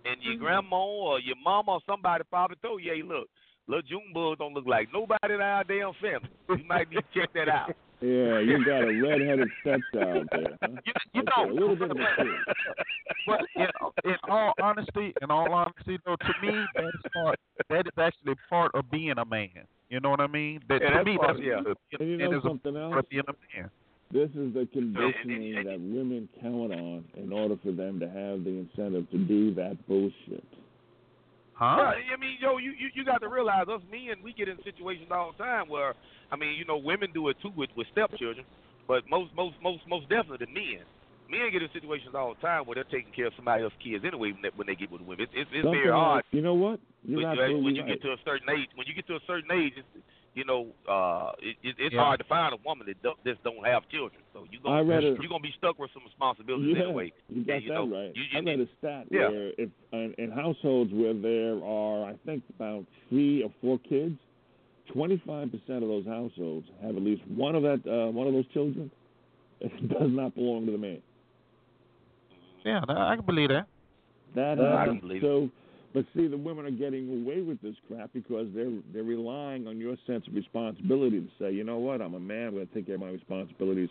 and your Mhm. grandma or your mama or somebody probably told you, "Hey, look, little June bugs don't look like nobody in our damn family. You might need to check that out." Yeah, you got a red-headed stepchild there. Huh? You, you Okay, know, a little bit of a but in, in all honesty, in all honesty, though, to me, that is part. That is actually part of being a man. You know what I mean? That Yeah, to me, part- that's yeah. it, And you it know is a something part else? of being a man. This is the conditioning that women count on in order for them to have the incentive to do that bullshit. Huh? Yeah, I mean, yo, you, you you got to realize us men, we get in situations all the time where, I mean, you know, women do it too with with stepchildren, but most most most most definitely the men. Men get in situations all the time where they're taking care of somebody else's kids anyway when they, when they get with women. It's it's, it's Something very hard. like- you know what? You're when, absolutely when you right. get to a certain age, when you get to a certain age, it's, you know, uh, it, it, it's Yeah. hard to find a woman that don't, just don't have children. So you I gonna read a- you're gonna be stuck with some responsibilities yeah, anyway. You got And, you that know, right. you- I you read a stat Yeah. where if in, in households where there are, I think, about three or four kids, twenty-five percent of those households have at least one of that uh, one of those children does not belong to the man. Yeah, I can believe that. That Uh, I happens. can believe so, but see, the women are getting away with this crap because they're they're relying on your sense of responsibility to say, you know what, I'm a man, I'm going to take care of my responsibilities.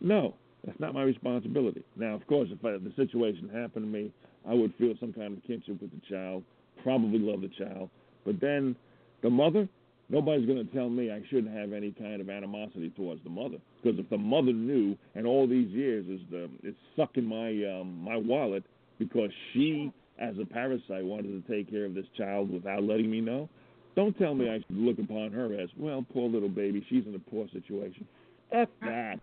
No, that's not my responsibility. Now, of course, if I, the situation happened to me, I would feel some kind of kinship with the child, probably love the child, but then the mother. Nobody's going to tell me I shouldn't have any kind of animosity towards the mother, because if the mother knew, and all these years is the it's sucking my um, my wallet because she, as a parasite, wanted to take care of this child without letting me know. Don't tell me I should look upon her as, well, poor little baby, she's in a poor situation. F that.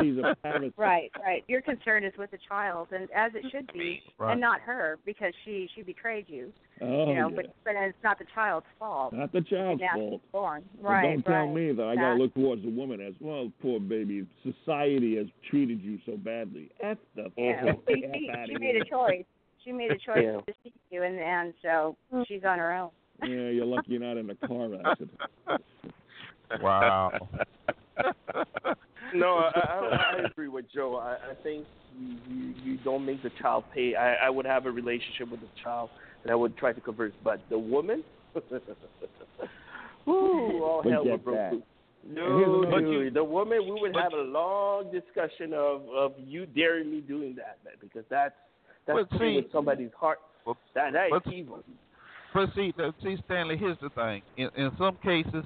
She's a parasite. Right, right. Your concern is with the child, and as it should be, Right. and not her because she she betrayed you. Oh, you know, yeah. but but it's not the child's fault. Not the child's Yeah, fault. born. But Right, don't tell right. me that I got to look towards the woman as, well, poor baby, society has treated you so badly. F the Yeah, F she, she, outta she made a choice. She made a choice Yeah. to see you, and and so mm. she's on her own. Yeah, you're lucky you're not in a car accident. Wow. No, I, I, I agree with Joe. I, I think you, you you don't make the child pay. I, I would have a relationship with the child, and I would try to converse. But the woman, Ooh, all hell Forget would break that. loose. No, here's another- dude, the woman, we would but have a long discussion of of you daring me doing that, man, because that's that's But see- with somebody's heart. But- That that is but- evil. But see, see, Stanley. Here's the thing. In, in some cases,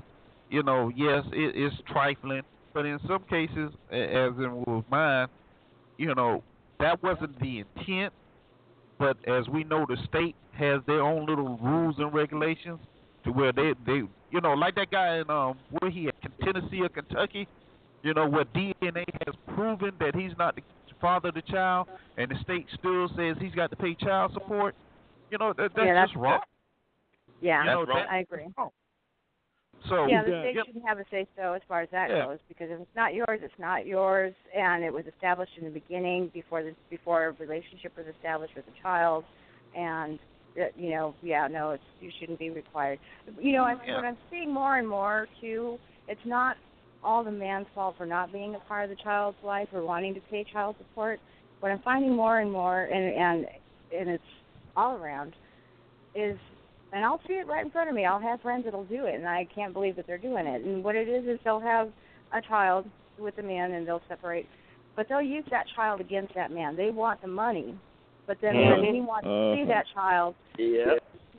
you know, yes, it is trifling, but in some cases, as in with mine, you know, that wasn't the intent. But as we know, the state has their own little rules and regulations to where they, they, you know, like that guy in um, where he at Tennessee or Kentucky, you know, where DNA has proven that he's not the father of the child, and the state still says he's got to pay child support. You know, that, that's Yeah, that's- just wrong. Yeah, You know, That's wrong. I agree. So yeah, the state Yep. shouldn't have a say so as far as that Yeah. goes because if it's not yours, it's not yours, and it was established in the beginning before the before a relationship was established with the child, and uh, you know, yeah, no, it's you shouldn't be required. You know, I'm, Yeah. what I'm seeing more and more too, it's not all the man's fault for not being a part of the child's life or wanting to pay child support. What I'm finding more and more, and and and it's all around, is and I'll see it right in front of me. I'll have friends that'll do it, and I can't believe that they're doing it. And what it is is they'll have a child with the man, and they'll separate, but they'll use that child against that man. They want the money, but then when Mhm. he wants to see Uh-huh. that child, Yeah.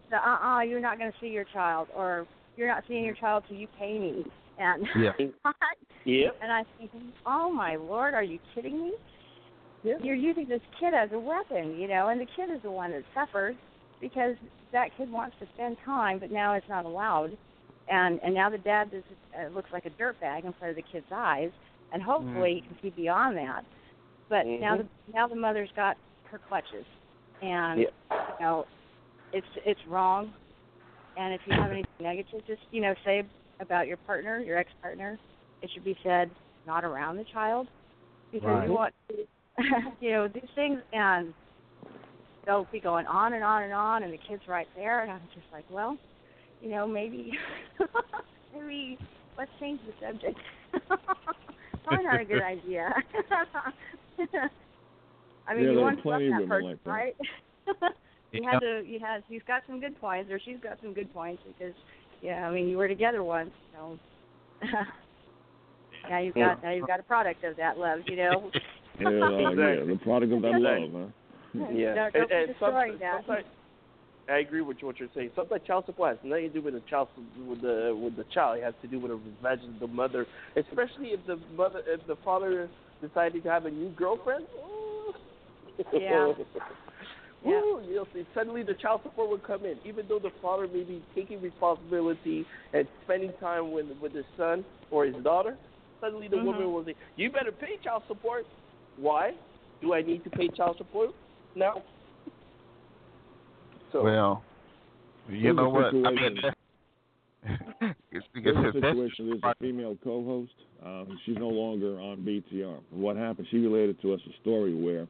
the uh uh you're not going to see your child, or you're not seeing your child till you pay me. And Yeah. Yeah. and I think, oh my lord, are you kidding me? Yeah. You're using this kid as a weapon, you know, and the kid is the one that suffers because that kid wants to spend time, but now it's not allowed, and and now the dad is, uh, looks like a dirtbag in front of the kid's eyes, and hopefully he can see beyond that. But now Mhm. the now the mother's got her clutches, and Yeah. you know, it's it's wrong. And if you have anything negative, just you know, say about your partner, your ex partner, it should be said not around the child because Right. you want to, you know these things and they'll be going on and on and on and the kid's right there and I'm just like well you know maybe maybe let's change the subject probably not a good idea. I mean, Yeah, you want to love that person, like that. right? you Yeah. had to. You had. He's got some good points, or she's got some good points because, yeah, I mean, you were together once, so. now you've got now you've got a product of that love, you know. Yeah, uh, yeah, the product of that love, huh? Yeah, Don't, and, don't and be some- that. sometimes I agree with what you're saying. Sometimes child support has nothing to do with the child with the with the child. It has to do with the revenge of the mother, especially if the mother if the father decided to have a new girlfriend. Ooh. Yeah. Ooh, you'll see. Suddenly the child support would come in, even though the father may be taking responsibility and spending time with with his son or his daughter. Suddenly the Mhm. woman will say, "You better pay child support." Why? Do I need to pay child support? No. So Well, you know what? I mean, situation. it's, Here's the it's, situation. There's a female co-host. Um, she's no longer on BTR. What happened? She related to us a story where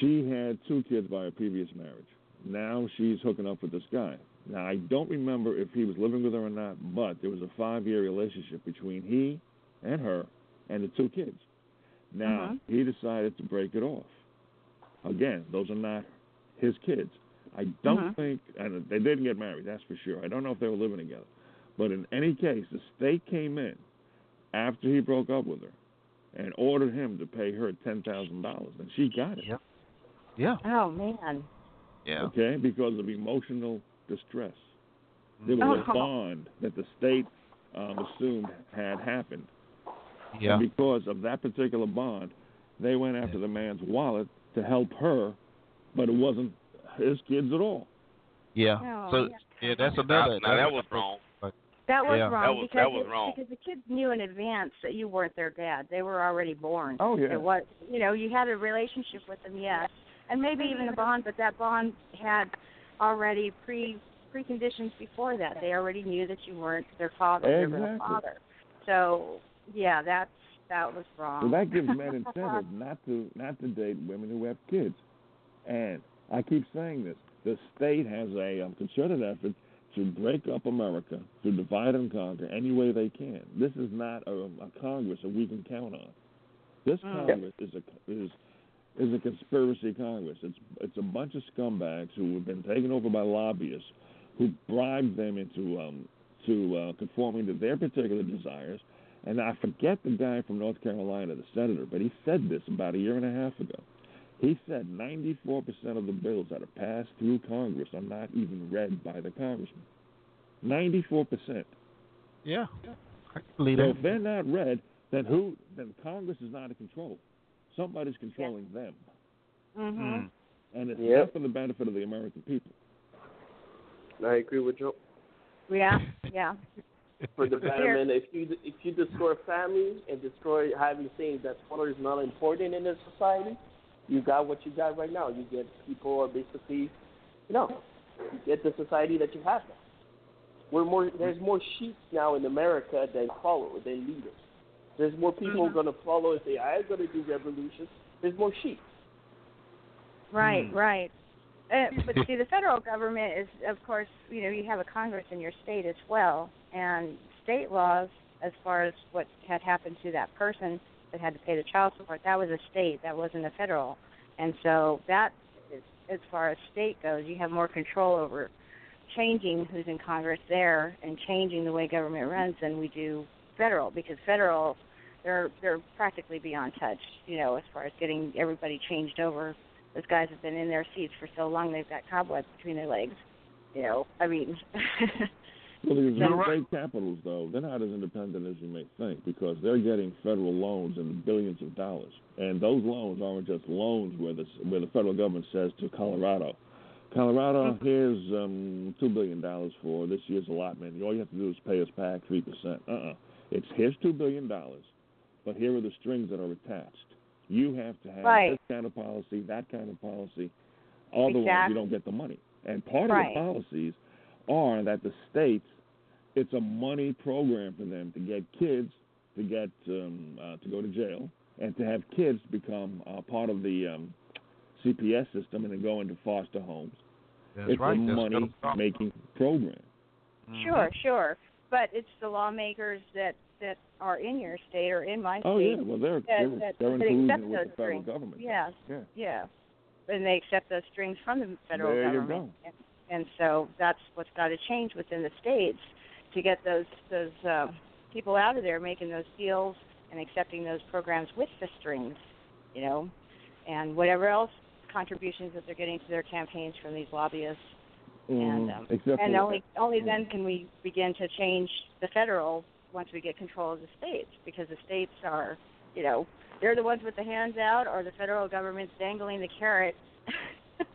she had two kids by a previous marriage. Now she's hooking up with this guy. Now I don't remember if he was living with her or not, but there was a five-year relationship between he and her and the two kids. Now Mhm. he decided to break it off. Again, those are not his kids. I don't Mhm. think, and they didn't get married. That's for sure. I don't know if they were living together. But in any case, the state came in after he broke up with her and ordered him to pay her ten thousand dollars, and she got it. Yep. Yeah, Oh man. yeah. Okay, because of emotional distress. There was a Oh. bond that the state um, assumed had happened, Yeah. and because of that particular bond, they went after the man's wallet to help her, but it wasn't his kids at all. Yeah. Oh, so yeah. yeah, that's another. now that that's was wrong. That was Yeah. wrong That was- because that was it- wrong. because the kids knew in advance that you weren't their dad. They were already born. Oh yeah. It was you know you had a relationship with them, yes, and maybe even a bond, but that bond had already pre preconditions before that. They already knew that you weren't their father, were their Exactly. father. So yeah, that's that was wrong. So that gives men incentive not to not to date women who have kids. And I keep saying this: the state has a um, concerted effort to break up America, to divide and conquer any way they can. This is not a, a Congress that we can count on. This Mm. Congress is a is is a conspiracy Congress. It's it's a bunch of scumbags who have been taken over by lobbyists who bribed them into um, to uh, conforming to their particular desires. And I forget the guy from North Carolina, the senator, but he said this about a year and a half ago. He said 94% of the bills that are passed through Congress are not even read by the congressman. 94%. Yeah. I believe So that. if they're not read, then who? Then Congress is not in control. Somebody's controlling them, mhm. Mm. and it's Yep. not for the benefit of the American people. I agree with you. Yeah, yeah. For the betterment, if you if you destroy family and destroy having saying that father is not important in this society, you got what you got right now. You get people are basically, you know, you get the society that you have now. We're more there's more sheep now in America than followers than leaders. There's more people Mhm. going to follow and say I'm going to do revolution. There's more sheep. Right, Hmm. right. Uh, but see, the federal government is, of course, you know, you have a Congress in your state as well, and state laws, as far as what had happened to that person that had to pay the child support, that was a state, that wasn't a federal, and so that, is, as far as state goes, you have more control over changing who's in Congress there and changing the way government runs than we do federal, because federal, they're they're practically beyond touch, you know, as far as getting everybody changed over those guys have been in their seats for so long they've got cobwebs between their legs. You know, I mean, Well, these Then- state capitals, though, they're not as independent as you may think because they're getting federal loans in the billions of dollars, and those loans aren't just loans where the where the federal government says to Colorado, Colorado, here's um, two billion dollars for this year's allotment. All you have to do is pay us back three percent. Uh-uh. It's here's two billion dollars, but here are the strings that are attached. You have to have Right. this kind of policy, that kind of policy. Otherwise, Exactly. you don't get the money. And part Right. of the policies are that the states, it's a money program for them to get kids to get um, uh, to go to jail and to have kids become uh, part of the um, CPS system and then go into foster homes. That's it's right. a That's money making program. Sure, sure, but it's the lawmakers that that are in your state or in my Oh state yeah, well they're that, they're, that, they're in that collusion accept with the federal strings. government. Yes, Yeah. yeah, and they accept those strings from the federal There you government. go. And, and so that's what's got to change within the states to get those those uh, people out of there making those deals and accepting those programs with the strings, you know, and whatever else contributions that they're getting to their campaigns from these lobbyists. And Mhm. um, Except and only only then can we begin to change the federal once we get control of the states because the states are, you know, they're the ones with the hands out or the federal government's dangling the carrot.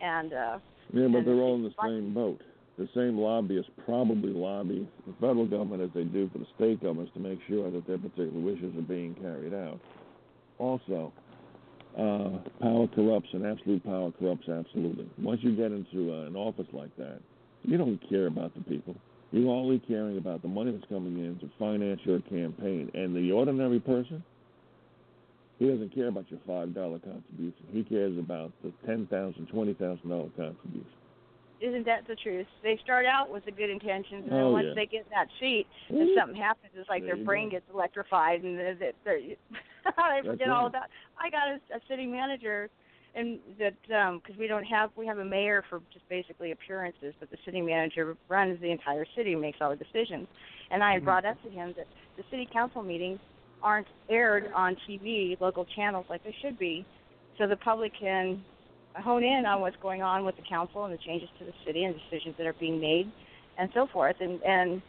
and uh Yeah, but and they're all in the same boat. The same lobbyists probably lobby the federal government as they do for the state governments to make sure that their particular wishes are being carried out. Also, uh, power corrupts and absolute power corrupts absolutely. Once you get into uh, an office like that, you don't care about the people. You're only caring about the money that's coming in to finance your campaign. And the ordinary person, he doesn't care about your $5 contribution. He cares about the $10,000, $20,000 contribution. Isn't that the truth? They start out with the good intentions, and then Oh, once yeah. they get that seat, and Mhm. something happens, it's like There their brain go. gets electrified, and they're, they're, they forget all about. I got a, a city manager, and that because we don't have we have a mayor for just basically appearances, but the city manager runs the entire city, makes all the decisions. And I had brought up to him that the city council meetings aren't aired on TV, local channels like they should be, so the public can hone in on what's going on with the council and the changes to the city and decisions that are being made and so forth. And and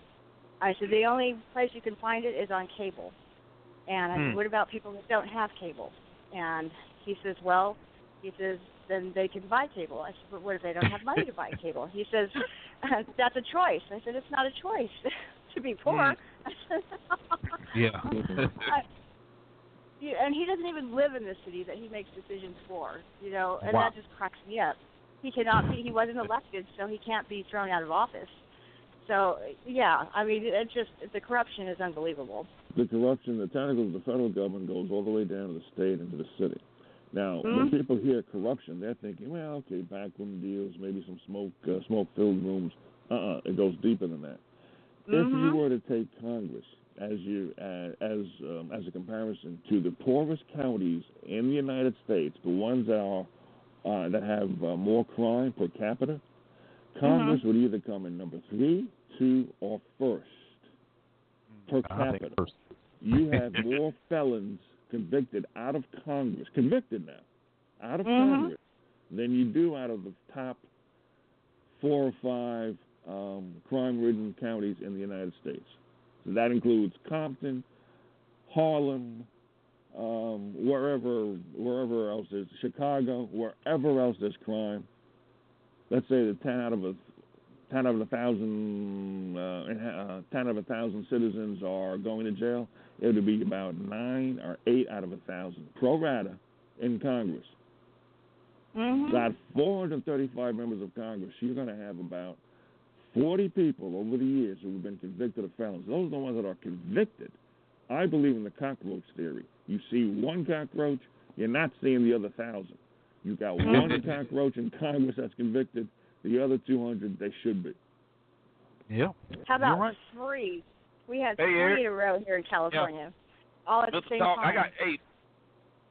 I said the only place you can find it is on cable. And I said, Hmm. what about people that don't have cable? And he says, well, he says then they can buy cable. I said, but what if they don't have money to buy cable? He says, that's a choice. I said, it's not a choice to be poor. Yeah. I, and he doesn't even live in the city that he makes decisions for, you know, and Wow. that just cracks me up. He cannot be. He wasn't elected, so he can't be thrown out of office. So yeah, I mean, it just the corruption is unbelievable. the corruption, the tentacles of the federal government goes all the way down to the state and to the city. Now, Mhm. when people hear corruption, they're thinking, well, okay, backroom deals, maybe some smoke, uh, smoke-filled rooms. Uh-uh, it goes deeper than that. If Mhm. you were to take Congress as you uh, as um, as a comparison to the poorest counties in the United States, the ones that are uh, that have uh, more crime per capita, Congress would either come in number three, two, or first per I capita first. you have more felons convicted out of Congress, convicted now, out of Mhm. Congress, than you do out of the top four or five um, crime-ridden counties in the United States. So that includes Compton, Harlem, um, wherever wherever else there's Chicago, wherever else there's crime. Let's say that ten out of a ten out of a thousand uh, uh, ten out of a thousand citizens are going to jail. It would be about nine or eight out of a thousand pro rata in Congress. Mhm. Got 435 members of Congress. You're going to have about 40 people over the years who have been convicted of felons. Those are the ones that are convicted. I believe in the cockroach theory. You see one cockroach, you're not seeing the other thousand. You got mm-hmm. one cockroach in Congress that's convicted. The other 200, they should be. Yeah. How about right. three? We had Hey, three in a row here in California, all at the Mr. same Talk, time. I got hey,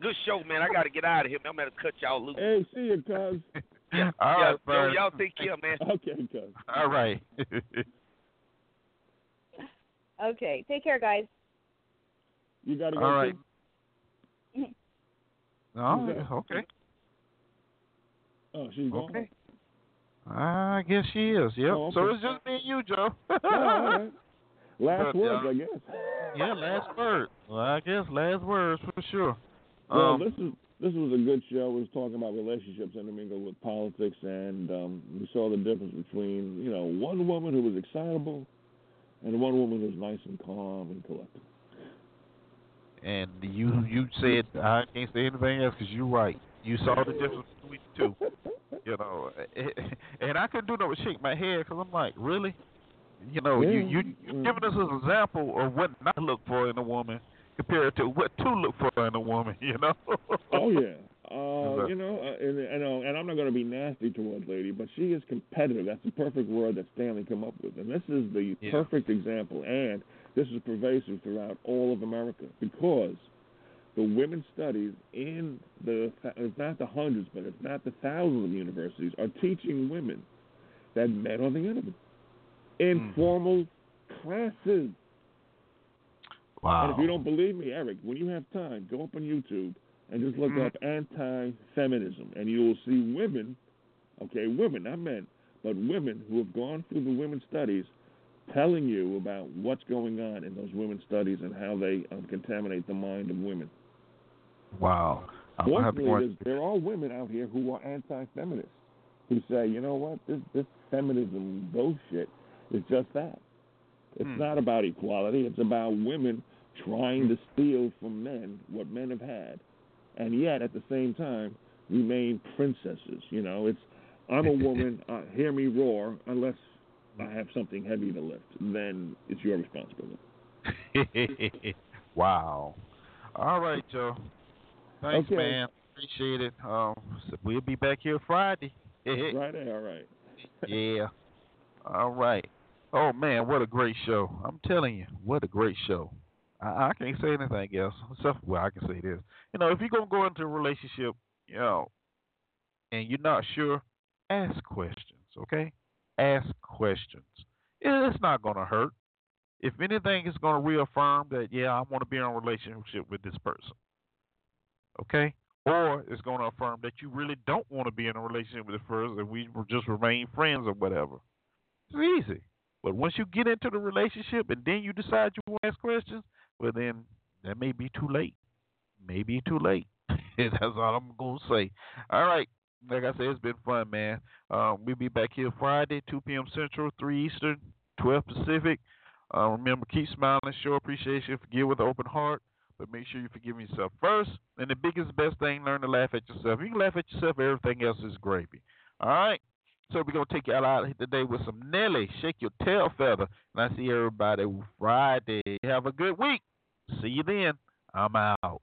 good show, man. I got to get out of here. man. I'm gonna cut y'all loose. Hey, see you, cuz. All yeah, right, yo, Bird. y'all take care, man. Okay, cuz. All right. Okay, take care, guys. You got to go. All right. too? Oh, Okay. okay. Oh, she's gone. Okay. I guess she is. Yep. Oh, So it's just me and you, Joe. All right. Last But, words, uh, I guess. yeah, last word. Well, I guess last words for sure. Well, Um, this is this was a good show. It was talking about relationships intermingled with politics, and um, we saw the difference between you know one woman who was excitable and one woman who was nice and calm and collected. and you you said I can't say anything else because you're right. You saw the difference between the two. You know, and I couldn't do no but shake my head because I'm like, really? You know, you Yeah. you you giving us an example of what not to look for in a woman compared to what to look for in a woman. You know? oh yeah. Uh, you know, uh, and, and, uh, and I'm not going to be nasty towards lady, but she is competitive. That's the perfect word that Stanley come up with, and this is the Yeah. perfect example. And this is pervasive throughout all of America because the women's studies in the it's not the hundreds, but it's not the thousands of universities are teaching women that men are the enemy in Mm. formal classes. Wow. And if you don't believe me, Eric, when you have time, go up on YouTube and just look Mhm. up anti-feminism, and you will see women, okay, women, not men, but women who have gone through the women's studies, telling you about what's going on in those women's studies and how they um, contaminate the mind of women. Wow. I'm gonna have to Fortunately, there are women out here who are anti-feminist, who say, you know what, this this feminism bullshit is just that. It's Hmm. not about equality. It's about women trying to steal from men what men have had, and yet at the same time remain princesses. You know, it's I'm a woman. uh, hear me roar. Unless I have something heavy to lift, then it's your responsibility. wow. All right, Joe. Thanks, Okay. man. Appreciate it. Um, so we'll be back here Friday. Friday. All right. yeah. All right. Oh man, what a great show! I'm telling you, what a great show. I, I can't say anything else. Except, well, I can say this. You know, if you're gonna go into a relationship, you know, and you're not sure, ask questions. Okay, ask questions. It's not gonna hurt. If anything, it's gonna reaffirm that yeah, I want to be in a relationship with this person. Okay. Or it's going to affirm that you really don't want to be in a relationship with this person and we just remain friends or whatever. It's easy. But once you get into the relationship and then you decide you want to ask questions, well, then that may be too late. Maybe too late. That's all I'm to say. All right. Like I said, it's been fun, man. Um, we'll be back here Friday, 2 p.m. Central, 3 Eastern, 12 Pacific. Uh, remember, keep smiling, show appreciation, forgive with an open heart, but make sure you forgive yourself first. And the biggest, best thing, learn to laugh at yourself. You can laugh at yourself, everything else is gravy. All right? So we're going to take y'all out today with some Nelly, Shake Your Tail Feather. And I see everybody Friday. Have a good week. See you then. I'm out.